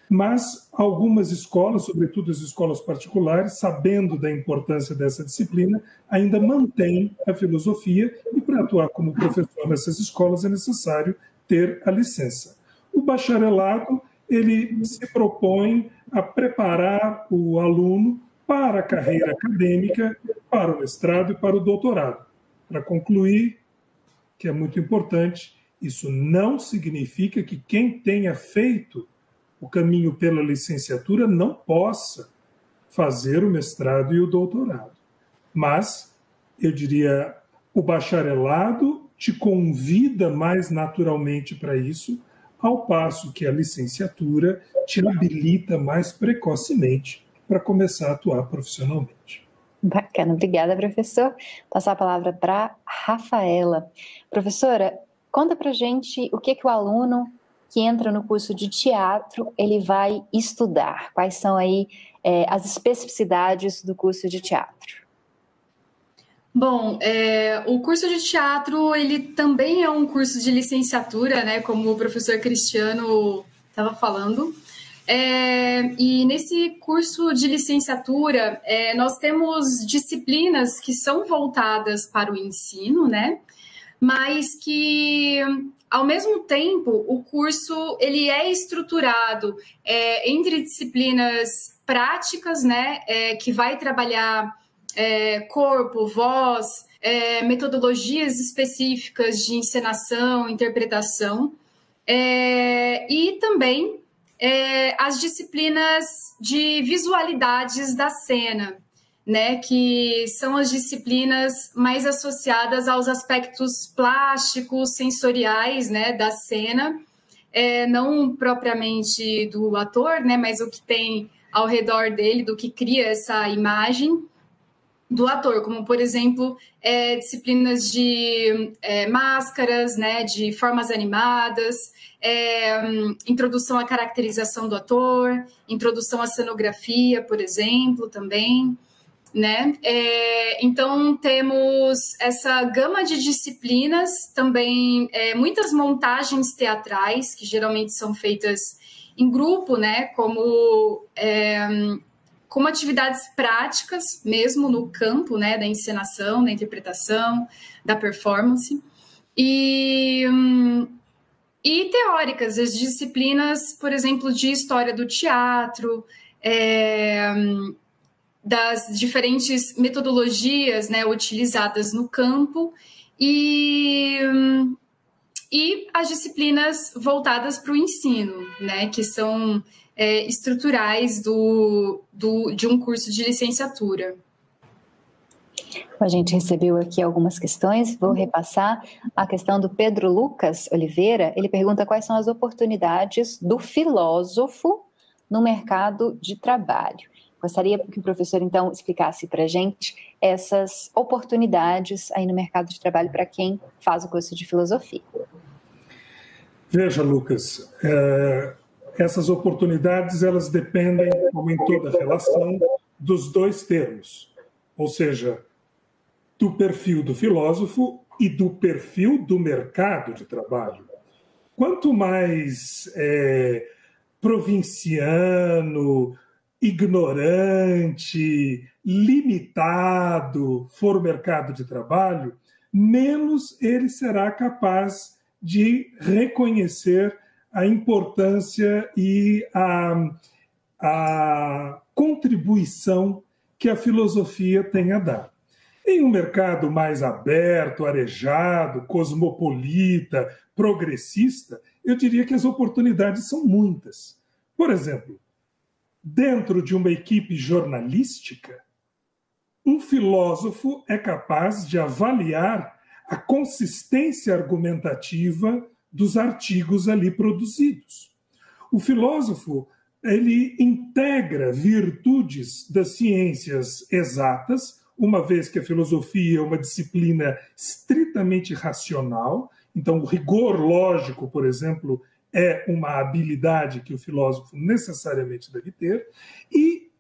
Speaker 24: mas algumas escolas, sobretudo as escolas particulares, sabendo da importância dessa disciplina, ainda mantêm a filosofia e para atuar como professor nessas escolas é necessário ter a licença. O bacharelado ele se propõe a preparar o aluno para a carreira acadêmica, para o mestrado e para o doutorado. Para concluir, que é muito importante, isso não significa que quem tenha feito o caminho pela licenciatura não possa fazer o mestrado e o doutorado. Mas, eu diria, o bacharelado te convida mais naturalmente para isso, ao passo que a licenciatura te habilita mais precocemente para começar a atuar profissionalmente.
Speaker 2: Bacana, obrigada, professor. Passar a palavra para Rafaela. Professora, conta para gente o que, que o aluno que entra no curso de teatro ele vai estudar? Quais são aí é, as especificidades do curso de teatro?
Speaker 25: Bom, é, o curso de teatro ele também é um curso de licenciatura, né? Como o professor Cristiano estava falando. É, e nesse curso de licenciatura, é, nós temos disciplinas que são voltadas para o ensino, né? Mas que ao mesmo tempo, o curso ele é estruturado é, entre disciplinas práticas, né, é, que vai trabalhar é, corpo, voz, é, metodologias específicas de encenação, interpretação, é, e também é, as disciplinas de visualidades da cena, né, que são as disciplinas mais associadas aos aspectos plásticos, sensoriais, né, da cena, é, não propriamente do ator, né, mas o que tem ao redor dele, do que cria essa imagem. do ator, como por exemplo é, disciplinas de é, máscaras, né, de formas animadas, é, introdução à caracterização do ator, introdução à cenografia, por exemplo, também. Né? É, então temos essa gama de disciplinas, também é, muitas montagens teatrais que geralmente são feitas em grupo, né? Como é, como atividades práticas, mesmo no campo né, da encenação, da interpretação, da performance, e, e teóricas, as disciplinas, por exemplo, de história do teatro, é, das diferentes metodologias né, utilizadas no campo, e, e as disciplinas voltadas para o ensino, né, que são é, estruturais do, do, de um curso de licenciatura.
Speaker 2: A gente recebeu aqui algumas questões, vou repassar a questão do Pedro Lucas Oliveira. Ele pergunta quais são as oportunidades do filósofo no mercado de trabalho. Gostaria que o professor então explicasse para a gente essas oportunidades aí no mercado de trabalho para quem faz o curso de filosofia.
Speaker 24: Veja, Lucas, é, essas oportunidades elas dependem, como em toda relação, dos dois termos, ou seja, do perfil do filósofo e do perfil do mercado de trabalho. Quanto mais é, provinciano, ignorante, limitado for o mercado de trabalho, menos ele será capaz de reconhecer a importância e a, a contribuição que a filosofia tem a dar. Em um mercado mais aberto, arejado, cosmopolita, progressista, eu diria que as oportunidades são muitas. Por exemplo, dentro de uma equipe jornalística, um filósofo é capaz de avaliar a consistência argumentativa dos artigos ali produzidos. O filósofo ele integra virtudes das ciências exatas, uma vez que a filosofia é uma disciplina estritamente racional, então o rigor lógico, por exemplo, é uma habilidade que o filósofo necessariamente deve ter, e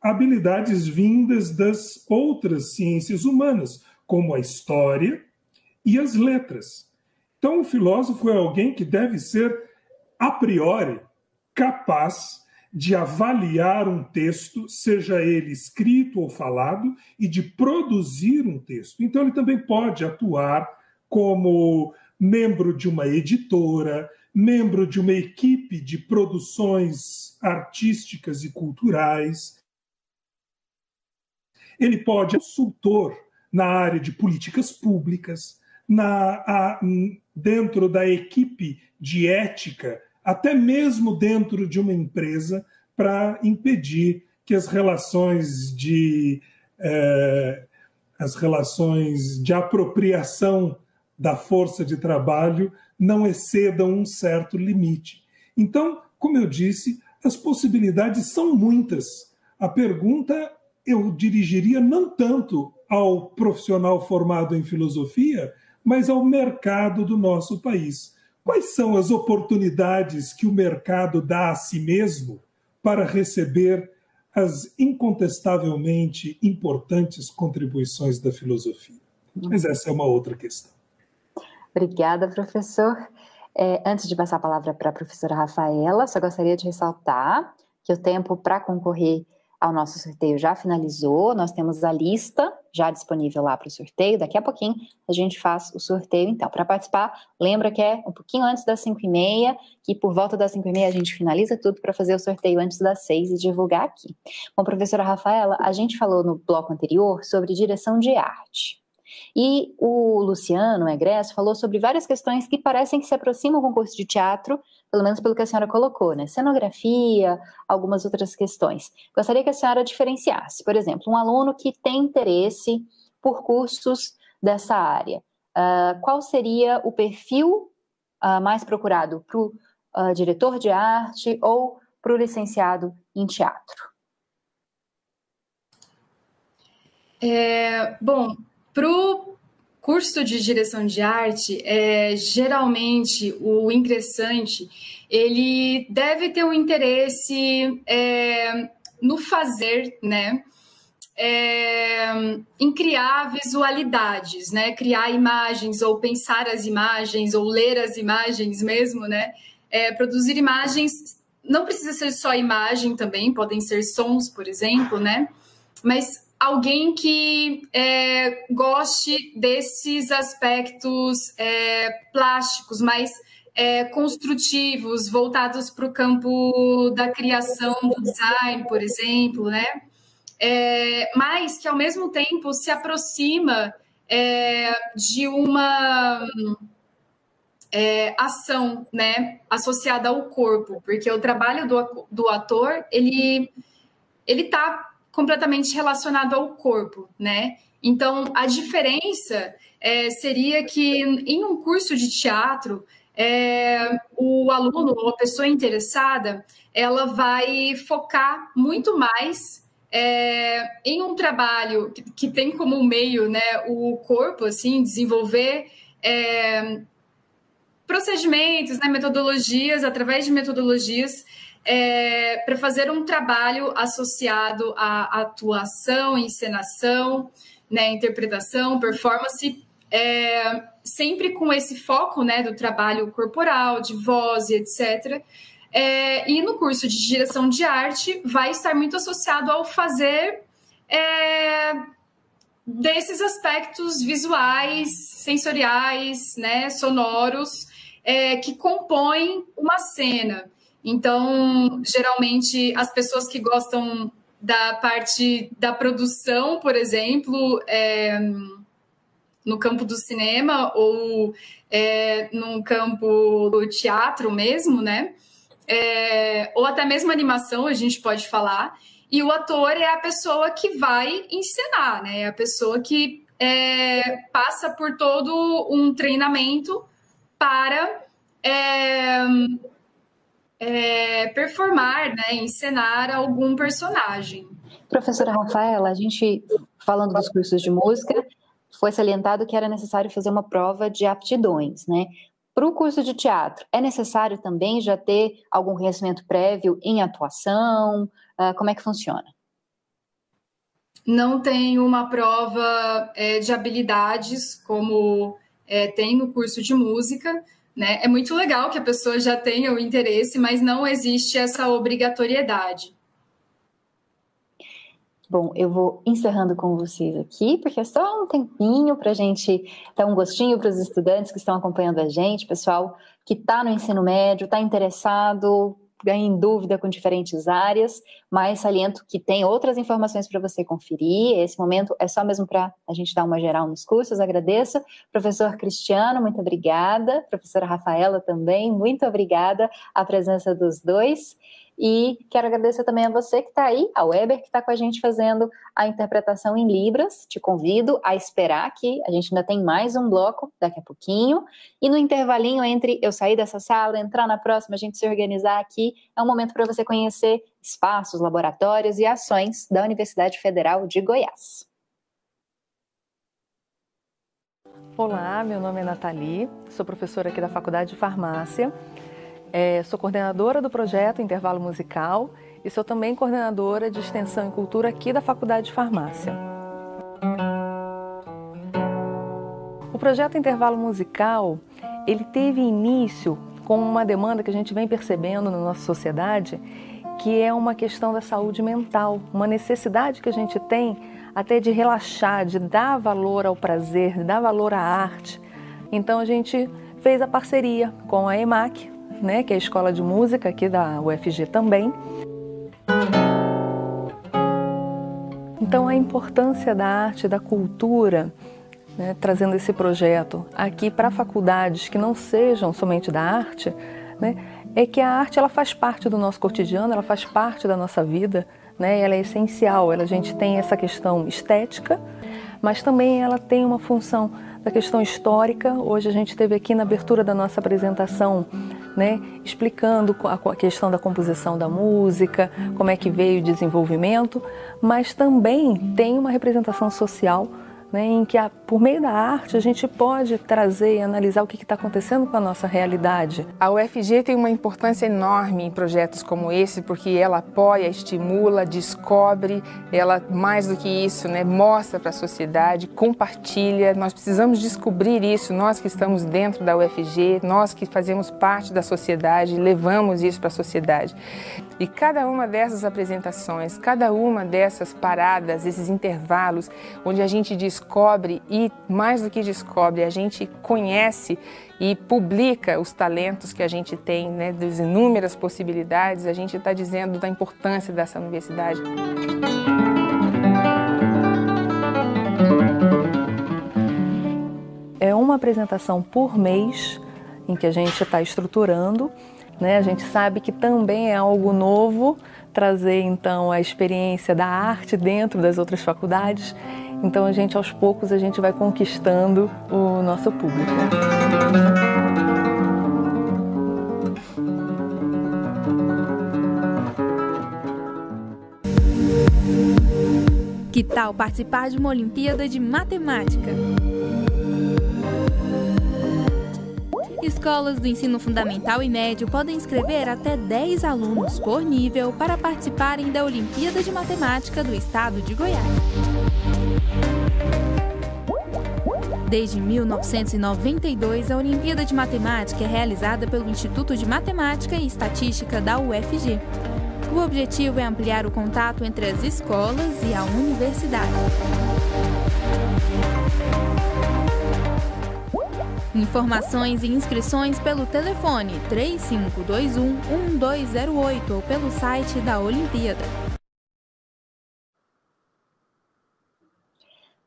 Speaker 24: habilidades vindas das outras ciências humanas, como a história e as letras. Então, o filósofo é alguém que deve ser, a priori, capaz de avaliar um texto, seja ele escrito ou falado, e de produzir um texto. Então, ele também pode atuar como membro de uma editora, membro de uma equipe de produções artísticas e culturais. Ele pode ser consultor na área de políticas públicas, na, a, dentro da equipe de ética, até mesmo dentro de uma empresa, para impedir que as relações de eh, as relações de apropriação da força de trabalho não excedam um certo limite. Então, como eu disse, as possibilidades são muitas. A pergunta eu dirigiria não tanto ao profissional formado em filosofia, mas ao mercado do nosso país. Quais são as oportunidades que o mercado dá a si mesmo para receber as incontestavelmente importantes contribuições da filosofia? Mas essa é uma outra questão.
Speaker 2: Obrigada, professor. É, antes de passar a palavra para a professora Rafaela, só gostaria de ressaltar que o tempo para concorrer ao nosso sorteio já finalizou, nós temos a lista já disponível lá para o sorteio. Daqui a pouquinho a gente faz o sorteio, então. Para participar, lembra que é um pouquinho antes das 5 e meia, que por volta das 5 e meia a gente finaliza tudo para fazer o sorteio antes das 6 e divulgar aqui. Bom, professora Rafaela, a gente falou no bloco anterior sobre direção de arte. E o Luciano, o egresso, falou sobre várias questões que parecem que se aproximam com o curso de teatro, pelo menos pelo que a senhora colocou, né? Cenografia, algumas outras questões. Gostaria que a senhora diferenciasse, por exemplo, um aluno que tem interesse por cursos dessa área. Uh, qual seria o perfil uh, mais procurado para o uh, diretor de arte ou para o licenciado em teatro?
Speaker 25: É, bom, para o curso de direção de arte, é, geralmente o ingressante ele deve ter um interesse é, no fazer, né? É, em criar visualidades, né? Criar imagens ou pensar as imagens ou ler as imagens mesmo, né? É, produzir imagens não precisa ser só imagem também, podem ser sons, por exemplo, né? Mas alguém que é, goste desses aspectos é, plásticos, mais é, construtivos, voltados para o campo da criação, do design, por exemplo, né? É, mas que ao mesmo tempo se aproxima é, de uma é, ação, né, associada ao corpo, porque o trabalho do, do ator ele ele está completamente relacionado ao corpo, né? Então a diferença é, seria que em um curso de teatro é, o aluno ou a pessoa interessada ela vai focar muito mais é, em um trabalho que, que, tem como meio né, o corpo, assim, desenvolver é, procedimentos, né, metodologias, através de metodologias, é, para fazer um trabalho associado à atuação, encenação, né, interpretação, performance, é, sempre com esse foco né, do trabalho corporal, de voz e etc. É, e no curso de direção de arte vai estar muito associado ao fazer é, desses aspectos visuais, sensoriais, né, sonoros, é, que compõem uma cena. Então, geralmente, as pessoas que gostam da parte da produção, por exemplo, é, no campo do cinema ou é, no campo do teatro mesmo, né? É, ou até mesmo animação, a gente pode falar. E o ator é a pessoa que vai encenar, né? É a pessoa que é, passa por todo um treinamento para é, performar, né, encenar algum personagem.
Speaker 2: Professora Rafaela, a gente, falando dos cursos de música, foi salientado que era necessário fazer uma prova de aptidões, né? Para o curso de teatro, é necessário também já ter algum conhecimento prévio em atuação? Uh, como é que funciona?
Speaker 25: Não tem uma prova é, de habilidades como é, tem no curso de música. Né? É muito legal que a pessoa já tenha o interesse, mas não existe essa obrigatoriedade.
Speaker 2: Bom, eu vou encerrando com vocês aqui, porque é só um tempinho para a gente dar um gostinho para os estudantes que estão acompanhando a gente, pessoal que está no ensino médio, está interessado, em dúvida com diferentes áreas, mas saliento que tem outras informações para você conferir. Esse momento é só mesmo para a gente dar uma geral nos cursos. Agradeço. Professor Cristiano, muito obrigada. Professora Rafaela também, muito obrigada a presença dos dois. E quero agradecer também a você que está aí, a Weber, que está com a gente fazendo a interpretação em Libras. Te convido a esperar que a gente ainda tem mais um bloco daqui a pouquinho. E no intervalinho entre eu sair dessa sala, entrar na próxima, a gente se organizar aqui, é um momento para você conhecer espaços, laboratórios e ações da Universidade Federal de Goiás.
Speaker 26: Olá, meu nome é Nathalie, sou professora aqui da Faculdade de Farmácia. É, sou coordenadora do projeto Intervalo Musical e sou também coordenadora de Extensão e Cultura aqui da Faculdade de Farmácia. O projeto Intervalo Musical, ele teve início com uma demanda que a gente vem percebendo na nossa sociedade, que é uma questão da saúde mental, uma necessidade que a gente tem até de relaxar, de dar valor ao prazer, de dar valor à arte. Então a gente fez a parceria com a EMAC, né, que é a escola de música aqui da UFG também. Então, a importância da arte, da cultura, né, trazendo esse projeto aqui para faculdades que não sejam somente da arte, né, é que a arte ela faz parte do nosso cotidiano, ela faz parte da nossa vida, né, ela é essencial. Ela, a gente tem essa questão estética, mas também ela tem uma função da questão histórica. Hoje a gente teve aqui na abertura da nossa apresentação né, explicando a questão da composição da música, como é que veio o desenvolvimento, mas também tem uma representação social né, em que, a, por meio da arte, a gente pode trazer e analisar o que está acontecendo com a nossa realidade.
Speaker 27: A UFG tem uma importância enorme em projetos como esse, porque ela apoia, estimula, descobre, ela, mais do que isso, né, mostra para a sociedade, compartilha. Nós precisamos descobrir isso, nós que estamos dentro da UFG, nós que fazemos parte da sociedade, levamos isso para a sociedade. E cada uma dessas apresentações, cada uma dessas paradas, esses intervalos, onde a gente descobre e, mais do que descobre, a gente conhece e publica os talentos que a gente tem, né, das inúmeras possibilidades, a gente está dizendo da importância dessa universidade.
Speaker 26: É uma apresentação por mês em que a gente está estruturando né? A gente sabe que também é algo novo trazer então a experiência da arte dentro das outras faculdades. Então a gente aos poucos a gente vai conquistando o nosso público.
Speaker 23: Que tal participar de uma Olimpíada de Matemática? Escolas do ensino fundamental e médio podem inscrever até 10 alunos por nível para participarem da Olimpíada de Matemática do Estado de Goiás. Desde 1992, a Olimpíada de Matemática é realizada pelo Instituto de Matemática e Estatística da UFG. O objetivo é ampliar o contato entre as escolas e a universidade. Informações e inscrições pelo telefone 3521 1208 ou pelo site da Olimpíada.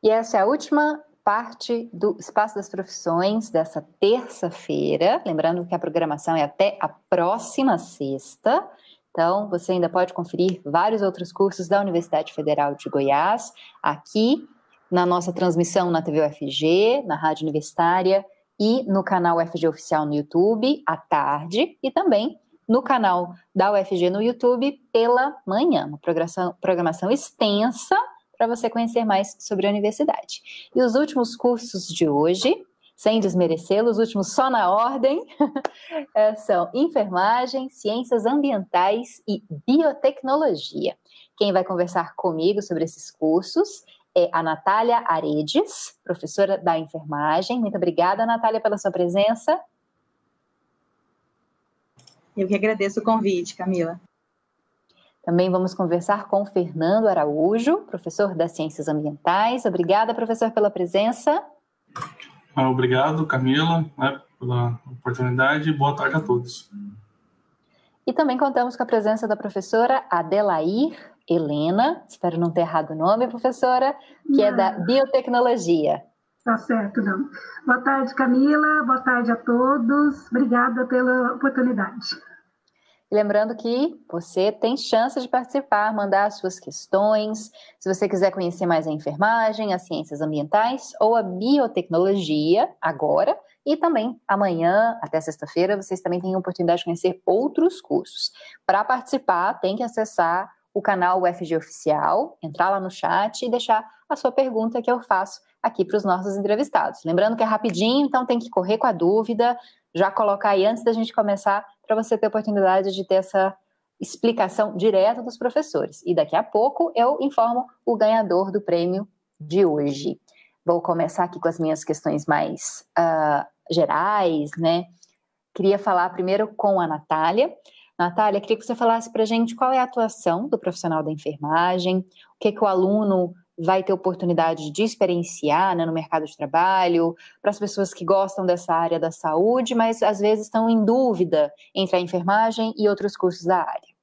Speaker 2: E essa é a última parte do Espaço das Profissões dessa terça-feira. Lembrando que a programação é até a próxima sexta. Então, você ainda pode conferir vários outros cursos da Universidade Federal de Goiás aqui na nossa transmissão na TV UFG, na Rádio Universitária e no canal UFG Oficial no YouTube à tarde e também no canal da UFG no YouTube pela manhã. Uma programação, programação extensa para você conhecer mais sobre a universidade. E os últimos cursos de hoje, sem desmerecê-los, os últimos só na ordem, é, são enfermagem, ciências ambientais e biotecnologia. Quem vai conversar comigo sobre esses cursos é a Natália Aredes, professora da enfermagem. Muito obrigada, Natália, pela sua presença.
Speaker 28: Eu que agradeço o convite, Camila.
Speaker 2: Também vamos conversar com Fernando Araújo, professor das Ciências Ambientais. Obrigada, professor, pela presença.
Speaker 29: Ah, obrigado, Camila, né, pela oportunidade. Boa tarde a todos.
Speaker 2: E também contamos com a presença da professora Adelair Helena, espero não ter errado o nome, professora, que não. é da biotecnologia.
Speaker 30: Tá certo, não. Boa tarde, Camila, boa tarde a todos, obrigada pela oportunidade.
Speaker 2: Lembrando que você tem chance de participar, mandar suas questões. Se você quiser conhecer mais a enfermagem, as ciências ambientais ou a biotecnologia, agora e também amanhã, até sexta-feira, vocês também têm a oportunidade de conhecer outros cursos. Para participar, tem que acessar o canal UFG Oficial, entrar lá no chat e deixar a sua pergunta que eu faço aqui para os nossos entrevistados. Lembrando que é rapidinho, então tem que correr com a dúvida, já colocar aí antes da gente começar, para você ter oportunidade de ter essa explicação direta dos professores. E daqui a pouco eu informo o ganhador do prêmio de hoje. Vou começar aqui com as minhas questões mais uh, gerais, né? Queria falar primeiro com a Natália. Natália, queria que você falasse para a gente qual é a atuação do profissional da enfermagem, o que, que o aluno vai ter oportunidade de experienciar né, no mercado de trabalho, para as pessoas que gostam dessa área da saúde, mas às vezes estão em dúvida entre a enfermagem e outros cursos da área.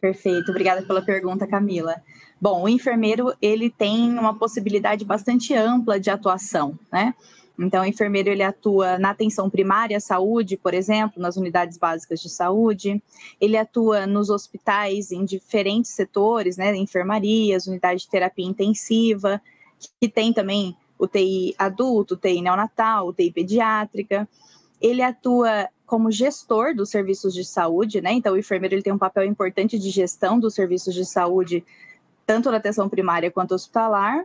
Speaker 28: Perfeito, obrigada pela pergunta, Camila. Bom, o enfermeiro ele tem uma possibilidade bastante ampla de atuação, né? Então, o enfermeiro ele atua na atenção primária à saúde, por exemplo, nas unidades básicas de saúde. Ele atua nos hospitais em diferentes setores, né, enfermarias, unidade de terapia intensiva, que tem também UTI adulto, UTI neonatal, UTI pediátrica. ele atua como gestor dos serviços de saúde, né? Então, o enfermeiro ele tem um papel importante de gestão dos serviços de saúde, tanto na atenção primária quanto hospitalar,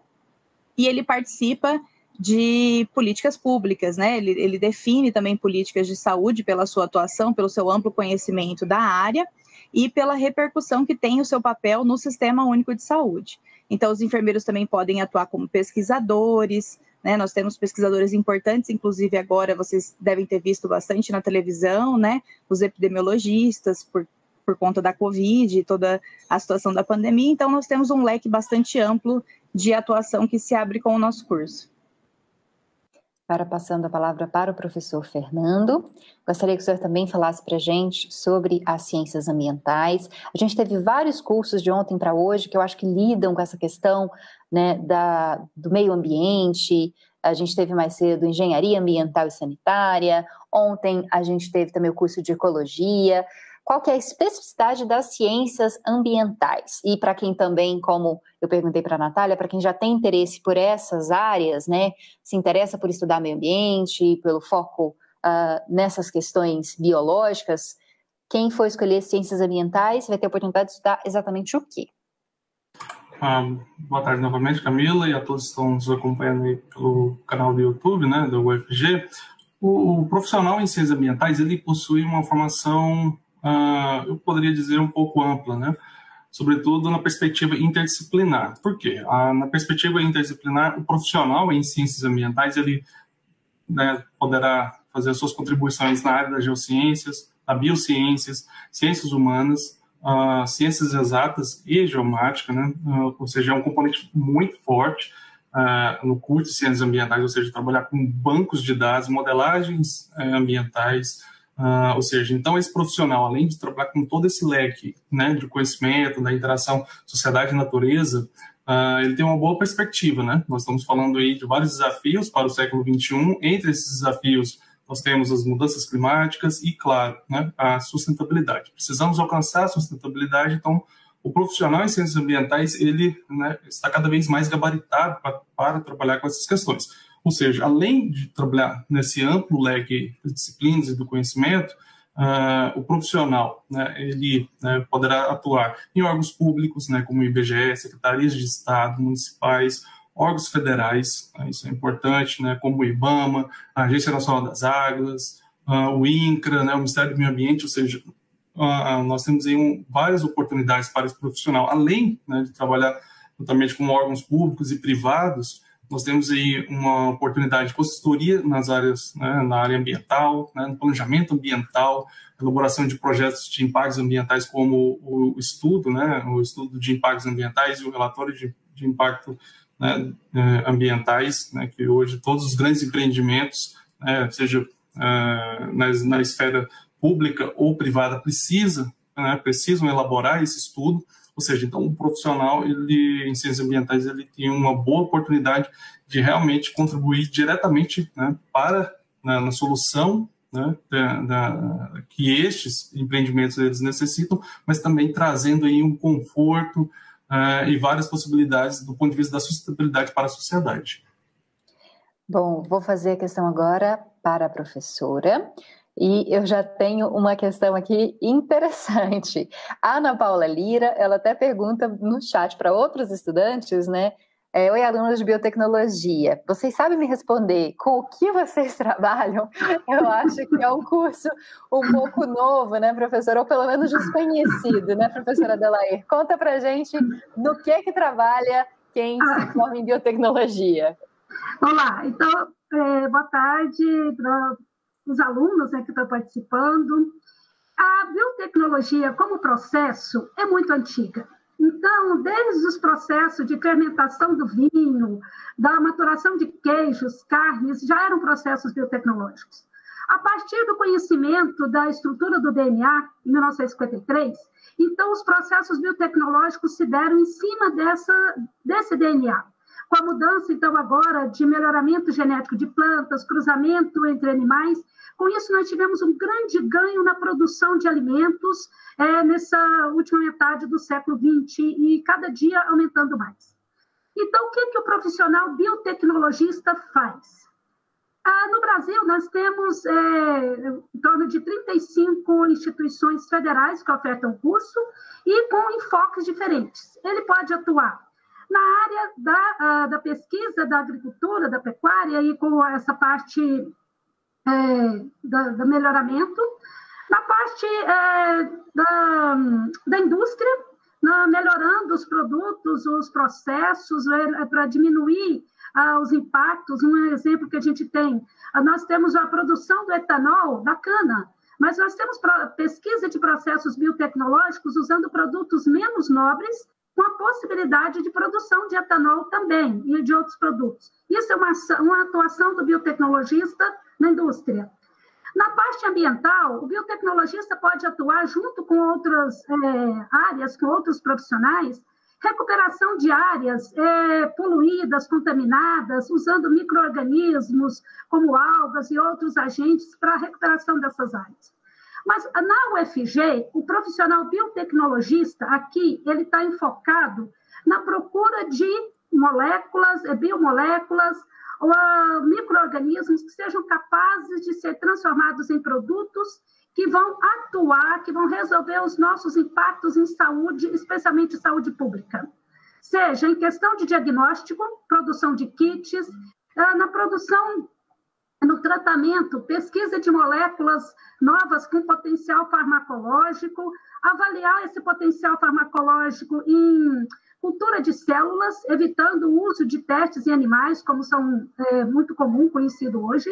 Speaker 28: e ele participa de políticas públicas, né? Ele, ele define também políticas de saúde pela sua atuação, pelo seu amplo conhecimento da área e pela repercussão que tem o seu papel no Sistema Único de Saúde. Então, os enfermeiros também podem atuar como pesquisadores, né? Nós temos pesquisadores importantes, inclusive agora vocês devem ter visto bastante na televisão, né? Os epidemiologistas, por, por conta da Covid e toda a situação da pandemia. Então, nós temos um leque bastante amplo de atuação que se abre com o nosso curso.
Speaker 2: Para passando a palavra para o professor Fernando, gostaria que o senhor também falasse para a gente sobre as ciências ambientais. A gente teve vários cursos de ontem para hoje que eu acho que lidam com essa questão né, da, do meio ambiente. A gente teve mais cedo engenharia ambiental e sanitária. Ontem a gente teve também o curso de ecologia qual que é a especificidade das ciências ambientais. E para quem também, como eu perguntei para a Natália, para quem já tem interesse por essas áreas, né, se interessa por estudar meio ambiente, pelo foco uh, nessas questões biológicas, quem for escolher ciências ambientais vai ter a oportunidade de estudar exatamente o quê?
Speaker 29: Ah, boa tarde novamente, Camila, e a todos que estão nos acompanhando aí pelo canal do YouTube, né, do UFG. O, o profissional em ciências ambientais, ele possui uma formação uh, eu poderia dizer, um pouco ampla, né? sobretudo na perspectiva interdisciplinar. Por quê? Ah, na perspectiva interdisciplinar, o profissional em ciências ambientais ele né, poderá fazer as suas contribuições na área das geociências, da biociências, ciências humanas, uh, ciências exatas e geomática, né? Uh, ou seja, é um componente muito forte uh, no curso de ciências ambientais, ou seja, trabalhar com bancos de dados, modelagens eh, ambientais, Uh, ou seja, então esse profissional, além de trabalhar com todo esse leque né, de conhecimento, da interação sociedade e natureza, uh, ele tem uma boa perspectiva. Né? Nós estamos falando aí de vários desafios para o século XXI. Entre esses desafios, nós temos as mudanças climáticas e, claro, né, a sustentabilidade. Precisamos alcançar a sustentabilidade, então o profissional em ciências ambientais ele né, está cada vez mais gabaritado para, para trabalhar com essas questões. Ou seja, além de trabalhar nesse amplo leque de disciplinas e do conhecimento, uh, o profissional né, ele né, poderá atuar em órgãos públicos, né, como o IBGE, secretarias de Estado, municipais, órgãos federais, né, isso é importante, né, como o IBAMA, a Agência Nacional das Águas, uh, o INCRA, né, o Ministério do Meio Ambiente, ou seja, uh, nós temos aí um, várias oportunidades para esse profissional, além né, de trabalhar juntamente com órgãos públicos e privados, nós temos aí uma oportunidade de consultoria nas áreas, né, na área ambiental, né, no planejamento ambiental, elaboração de projetos de impactos ambientais, como o estudo, né, o estudo de impactos ambientais e o relatório de, de impacto né, eh, ambientais, né, que hoje todos os grandes empreendimentos, né, seja uh, na, na esfera pública ou privada, precisa, né, precisam elaborar esse estudo. Ou seja, então o profissional ele, em ciências ambientais ele tem uma boa oportunidade de realmente contribuir diretamente né, para na, na solução né, da, da, que estes empreendimentos eles necessitam, mas também trazendo aí um conforto uh, e várias possibilidades do ponto de vista da sustentabilidade para a sociedade.
Speaker 2: Bom, vou fazer a questão agora para a professora. E eu já tenho uma questão aqui interessante. A Ana Paula Lira, ela até pergunta no chat para outros estudantes, né? É, Oi, alunos de biotecnologia. Vocês sabem me responder com o que vocês trabalham? Eu acho que é um curso um pouco novo, né, professora? Ou pelo menos desconhecido, né, professora Adelair? Conta pra gente no que que trabalha quem se forma em biotecnologia.
Speaker 30: Olá, então, é, boa tarde os alunos né, que estão participando. A biotecnologia, como processo, é muito antiga. Então, desde os processos de fermentação do vinho, da maturação de queijos, carnes, já eram processos biotecnológicos. A partir do conhecimento da estrutura do DNA, em 1953, então os processos biotecnológicos se deram em cima dessa, desse DNA. Com a mudança, então, agora de melhoramento genético de plantas, cruzamento entre animais, com isso, nós tivemos um grande ganho na produção de alimentos é, nessa última metade do século XX e cada dia aumentando mais. Então, o que, que o profissional biotecnologista faz? Ah, no Brasil, nós temos é, em torno de 35 instituições federais que ofertam curso e com enfoques diferentes. Ele pode atuar na área da, ah, da pesquisa, da agricultura, da pecuária, e com essa parte é, da, do melhoramento, na parte é, da, da indústria, na, melhorando os produtos, os processos, é, para diminuir ah, os impactos. Um exemplo que a gente tem, ah, nós temos a produção do etanol da cana, mas nós temos pesquisa de processos biotecnológicos usando produtos menos nobres com a possibilidade de produção de etanol também e de outros produtos. Isso é uma, uma atuação do biotecnologista na indústria. Na parte ambiental, o biotecnologista pode atuar junto com outras é, áreas, com outros profissionais, recuperação de áreas é, poluídas, contaminadas, usando micro-organismos como algas e outros agentes para a recuperação dessas áreas. Mas na UFG, o profissional biotecnologista aqui, ele está enfocado na procura de moléculas, é, biomoléculas, ou micro-organismos que sejam capazes de ser transformados em produtos que vão atuar, que vão resolver os nossos impactos em saúde, especialmente saúde pública. Seja em questão de diagnóstico, produção de kits, ah, na produção no tratamento, pesquisa de moléculas novas com potencial farmacológico, avaliar esse potencial farmacológico em cultura de células, evitando o uso de testes em animais, como são é, muito comum, conhecido hoje.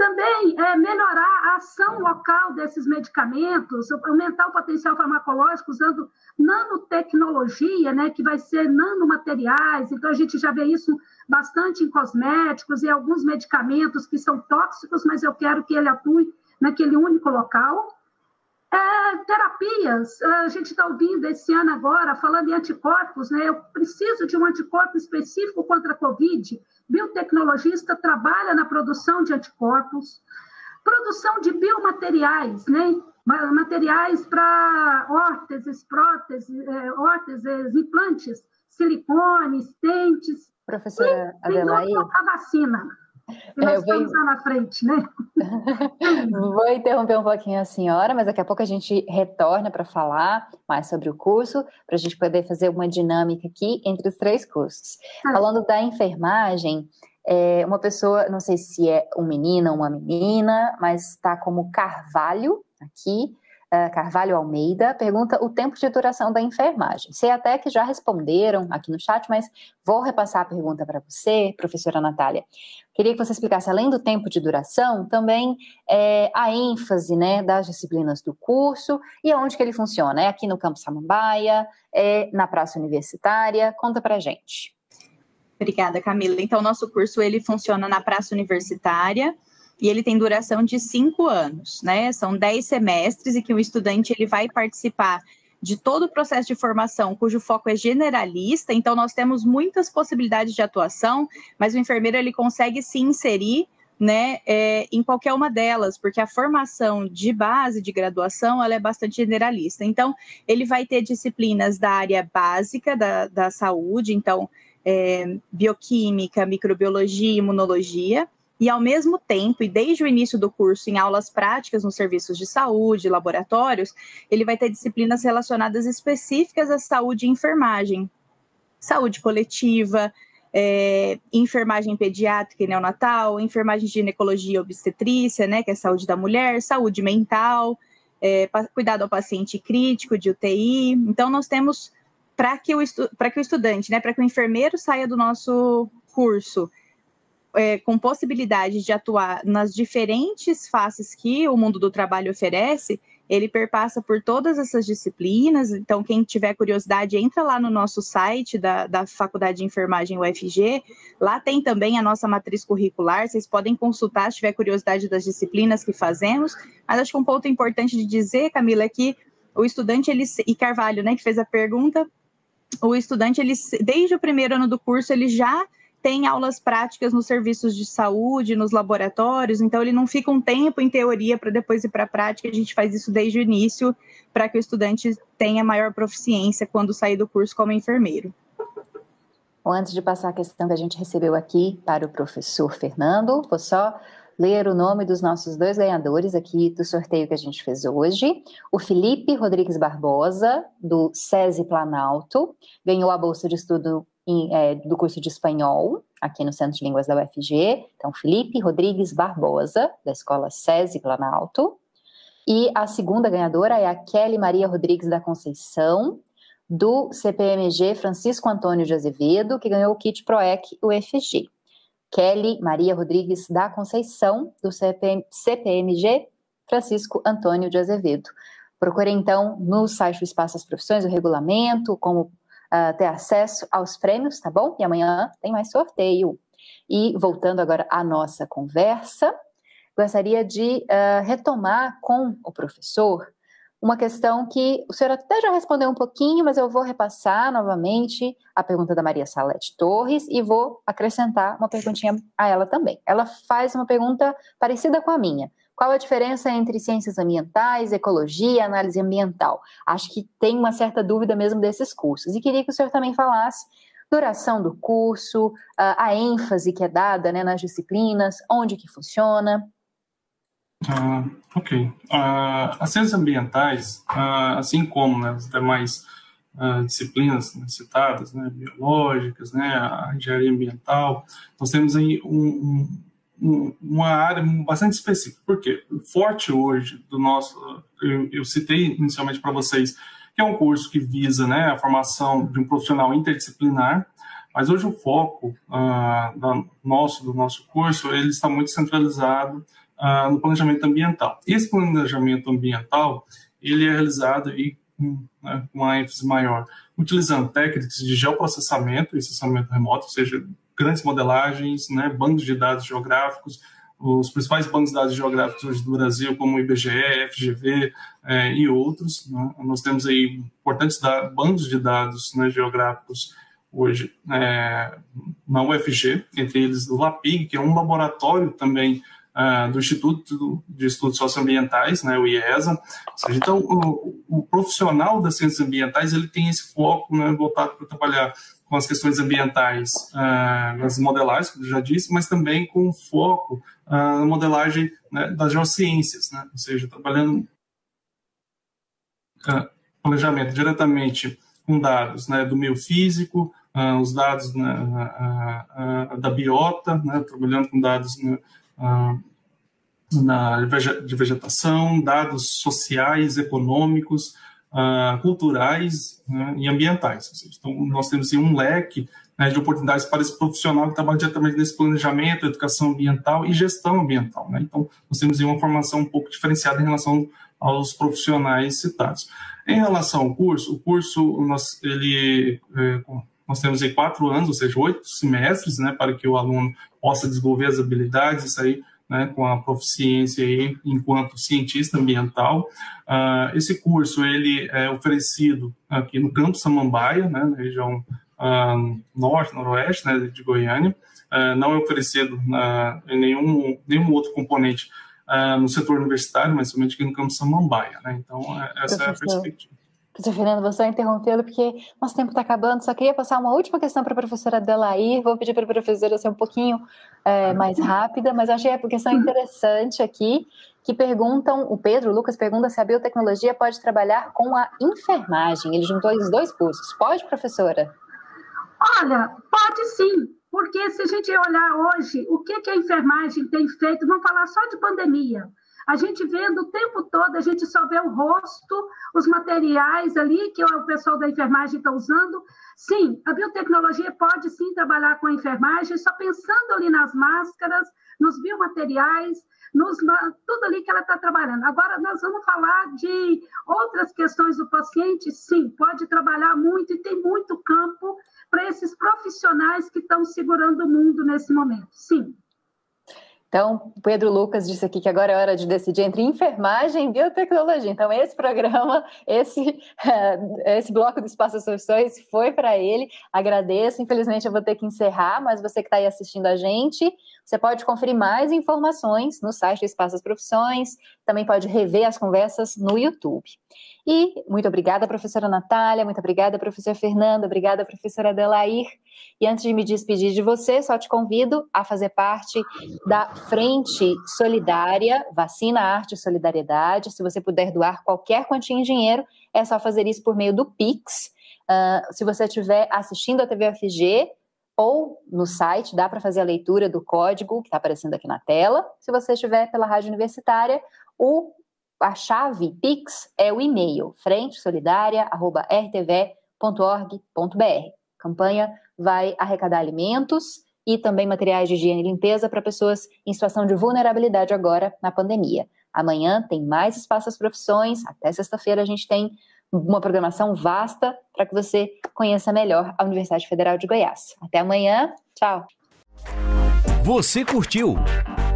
Speaker 30: Também é, melhorar a ação local desses medicamentos, aumentar o potencial farmacológico usando nanotecnologia, né, que vai ser nanomateriais. Então, a gente já vê isso bastante em cosméticos e alguns medicamentos que são tóxicos, mas eu quero que ele atue naquele único local. É, terapias, a gente está ouvindo esse ano agora, falando em anticorpos, né? Eu preciso de um anticorpo específico contra a Covid biotecnologista trabalha na produção de anticorpos, produção de biomateriais, né? materiais para órteses, próteses, é, órteses, implantes, silicones, dentes.
Speaker 2: Professora Adelaide.
Speaker 30: A vacina. E nós é, vou... estamos lá na frente, né?
Speaker 2: vou interromper um pouquinho a senhora, mas daqui a pouco a gente retorna para falar mais sobre o curso, para a gente poder fazer uma dinâmica aqui entre os três cursos. Ah. Falando da enfermagem, é uma pessoa, não sei se é um menino ou uma menina, mas está como Carvalho aqui, Carvalho Almeida, pergunta o tempo de duração da enfermagem. Sei até que já responderam aqui no chat, mas vou repassar a pergunta para você, professora Natália. Queria que você explicasse, além do tempo de duração, também é, a ênfase né, das disciplinas do curso e aonde que ele funciona. É aqui no Campo Samambaia, é na Praça Universitária? Conta para gente.
Speaker 28: Obrigada, Camila. Então, nosso curso ele funciona na Praça Universitária, e ele tem duração de cinco anos, né? São dez semestres e que o estudante ele vai participar de todo o processo de formação, cujo foco é generalista, então nós temos muitas possibilidades de atuação, mas o enfermeiro ele consegue se inserir né, é, em qualquer uma delas, porque a formação de base de graduação ela é bastante generalista. Então, ele vai ter disciplinas da área básica da, da saúde, então, é, bioquímica, microbiologia, imunologia, e, ao mesmo tempo, e desde o início do curso, em aulas práticas nos serviços de saúde, laboratórios, ele vai ter disciplinas relacionadas específicas à saúde e enfermagem, saúde coletiva, é, enfermagem pediátrica e neonatal, enfermagem de ginecologia e obstetrícia, né, que é saúde da mulher, saúde mental, é, cuidado ao paciente crítico de UTI. Então, nós temos para que, o que o estudante, né, para que o enfermeiro saia do nosso curso é, com possibilidade de atuar nas diferentes faces que o mundo do trabalho oferece, ele perpassa por todas essas disciplinas. Então, quem tiver curiosidade, entra lá no nosso site da, da Faculdade de Enfermagem UFG. Lá tem também a nossa matriz curricular. Vocês podem consultar se tiver curiosidade das disciplinas que fazemos. Mas acho que um ponto importante de dizer, Camila, é que o estudante, ele, e Carvalho, né, que fez a pergunta, o estudante, ele, desde o primeiro ano do curso, ele já tem aulas práticas nos serviços de saúde, nos laboratórios, então ele não fica um tempo em teoria para depois ir para a prática, a gente faz isso desde o início para que o estudante tenha maior proficiência quando sair do curso como enfermeiro.
Speaker 2: Bom, antes de passar a questão que a gente recebeu aqui para o professor Fernando, vou só ler o nome dos nossos dois ganhadores aqui do sorteio que a gente fez hoje. O Felipe Rodrigues Barbosa, do SESI Planalto, ganhou a bolsa de estudo em, é, do curso de espanhol, aqui no Centro de Línguas da UFG. Então, Felipe Rodrigues Barbosa, da escola SESI Planalto. E a segunda ganhadora é a Kelly Maria Rodrigues da Conceição, do CPMG Francisco Antônio de Azevedo, que ganhou o kit PROEC UFG. Kelly Maria Rodrigues da Conceição, do CPM, CPMG Francisco Antônio de Azevedo. Procure então no site do Espaço das Profissões o regulamento, como uh, ter acesso aos prêmios, tá bom? E amanhã tem mais sorteio. E voltando agora à nossa conversa, gostaria de uh, retomar com o professor uma questão que o senhor até já respondeu um pouquinho, mas eu vou repassar novamente a pergunta da Maria Salete Torres e vou acrescentar uma perguntinha a ela também. Ela faz uma pergunta parecida com a minha. Qual a diferença entre ciências ambientais, ecologia análise ambiental? Acho que tem uma certa dúvida mesmo desses cursos. E queria que o senhor também falasse duração do curso, a ênfase que é dada né, nas disciplinas, onde que funciona.
Speaker 29: Ah, ok. Uh, as ciências ambientais, uh, assim como né, as demais disciplinas né, citadas, né, biológicas, né, a engenharia ambiental, nós temos aí um, um, uma área bastante específica. Por quê? O forte hoje do nosso, eu, eu citei inicialmente para vocês, que é um curso que visa né, a formação de um profissional interdisciplinar, mas hoje o foco da, nosso, do nosso curso, ele está muito centralizado ah, no planejamento ambiental. Esse planejamento ambiental ele é realizado com né, uma ênfase maior, utilizando técnicas de geoprocessamento e processamento remoto, ou seja, grandes modelagens, né, bancos de dados geográficos, os principais bancos de dados geográficos hoje do Brasil, como o IBGE, FGV eh, e outros. Né? Nós temos aí importantes bancos de dados né, geográficos hoje eh, na UFG, entre eles o LAPIG, que é um laboratório também uh, do Instituto de Estudos Socioambientais, né, o IESA. Seja, então, o, o, profissional das ciências ambientais ele tem esse foco né, voltado para trabalhar com as questões ambientais uh, nas modelagens, como eu já disse, mas também com foco uh, na modelagem né, das geociências, né, ou seja, trabalhando uh, planejamento diretamente com dados né, do meio físico, uh, os dados né, da biota, né, trabalhando com dados né, na, de vegetação, dados sociais, econômicos, uh, culturais né, e ambientais. Então, nós temos um leque né, de oportunidades para esse profissional que trabalha diretamente nesse planejamento, educação ambiental e gestão ambiental. Né? Então, nós temos uma formação um pouco diferenciada em relação aos profissionais citados. Em relação ao curso, o curso, nós, ele, é, nós temos aí quatro anos, ou seja, oito semestres, né, para que o aluno possa desenvolver as habilidades e sair né, com a proficiência aí enquanto cientista ambiental. Uh, esse curso ele é oferecido aqui no Campo Samambaia, né, na região uh, norte, noroeste né, de Goiânia. Uh, não é oferecido em nenhum, nenhum outro componente no setor universitário, mas somente aqui no Campo Samambaia. Né? Então, é, essa Professor. é a perspectiva.
Speaker 2: Professor Fernando, vou só interrompê-lo porque nosso tempo está acabando. Só queria passar uma última questão para a professora Adelair. Vou pedir para a professora ser um pouquinho é, mais rápida, mas achei a questão interessante aqui, que perguntam, o Pedro, o Lucas pergunta se a biotecnologia pode trabalhar com a enfermagem. Ele juntou os dois cursos. Pode, professora?
Speaker 30: Olha, pode sim, porque se a gente olhar hoje, o que, que a enfermagem tem feito, vamos falar só de pandemia. A gente vendo o tempo todo, a gente só vê o rosto, os materiais ali que o pessoal da enfermagem está usando. Sim, a biotecnologia pode sim trabalhar com a enfermagem, só pensando ali nas máscaras, nos biomateriais, nos, tudo ali que ela está trabalhando. Agora, nós vamos falar de outras questões do paciente. Sim, pode trabalhar muito e tem muito campo para esses profissionais que estão segurando o mundo nesse momento. Sim.
Speaker 2: Então, Pedro Lucas disse aqui que agora é hora de decidir entre enfermagem e biotecnologia. Então, esse programa, esse, esse bloco do Espaço Soluções foi para ele. Agradeço. Infelizmente, eu vou ter que encerrar, mas você que está aí assistindo a gente, você pode conferir mais informações no site do Espaço das Profissões, também pode rever as conversas no YouTube. E muito obrigada, professora Natália, muito obrigada, professor Fernando, obrigada, professora Adelair. E antes de me despedir de você, só te convido a fazer parte da Frente Solidária, Vacina, Arte e Solidariedade. Se você puder doar qualquer quantia em dinheiro, é só fazer isso por meio do Pix. Uh, se você estiver assistindo a TV UFG, ou no site, dá para fazer a leitura do código que está aparecendo aqui na tela. Se você estiver pela rádio universitária, o, a chave Pix é o e-mail frentesolidaria.rtv.org.br. A campanha vai arrecadar alimentos e também materiais de higiene e limpeza para pessoas em situação de vulnerabilidade agora na pandemia. Amanhã tem mais espaço às profissões, até sexta-feira a gente tem uma programação vasta para que você conheça melhor a Universidade Federal de Goiás. Até amanhã, tchau.
Speaker 31: Você curtiu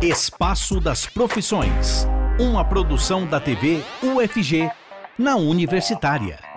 Speaker 31: Espaço das Profissões, uma produção da TV UFG na Universitária.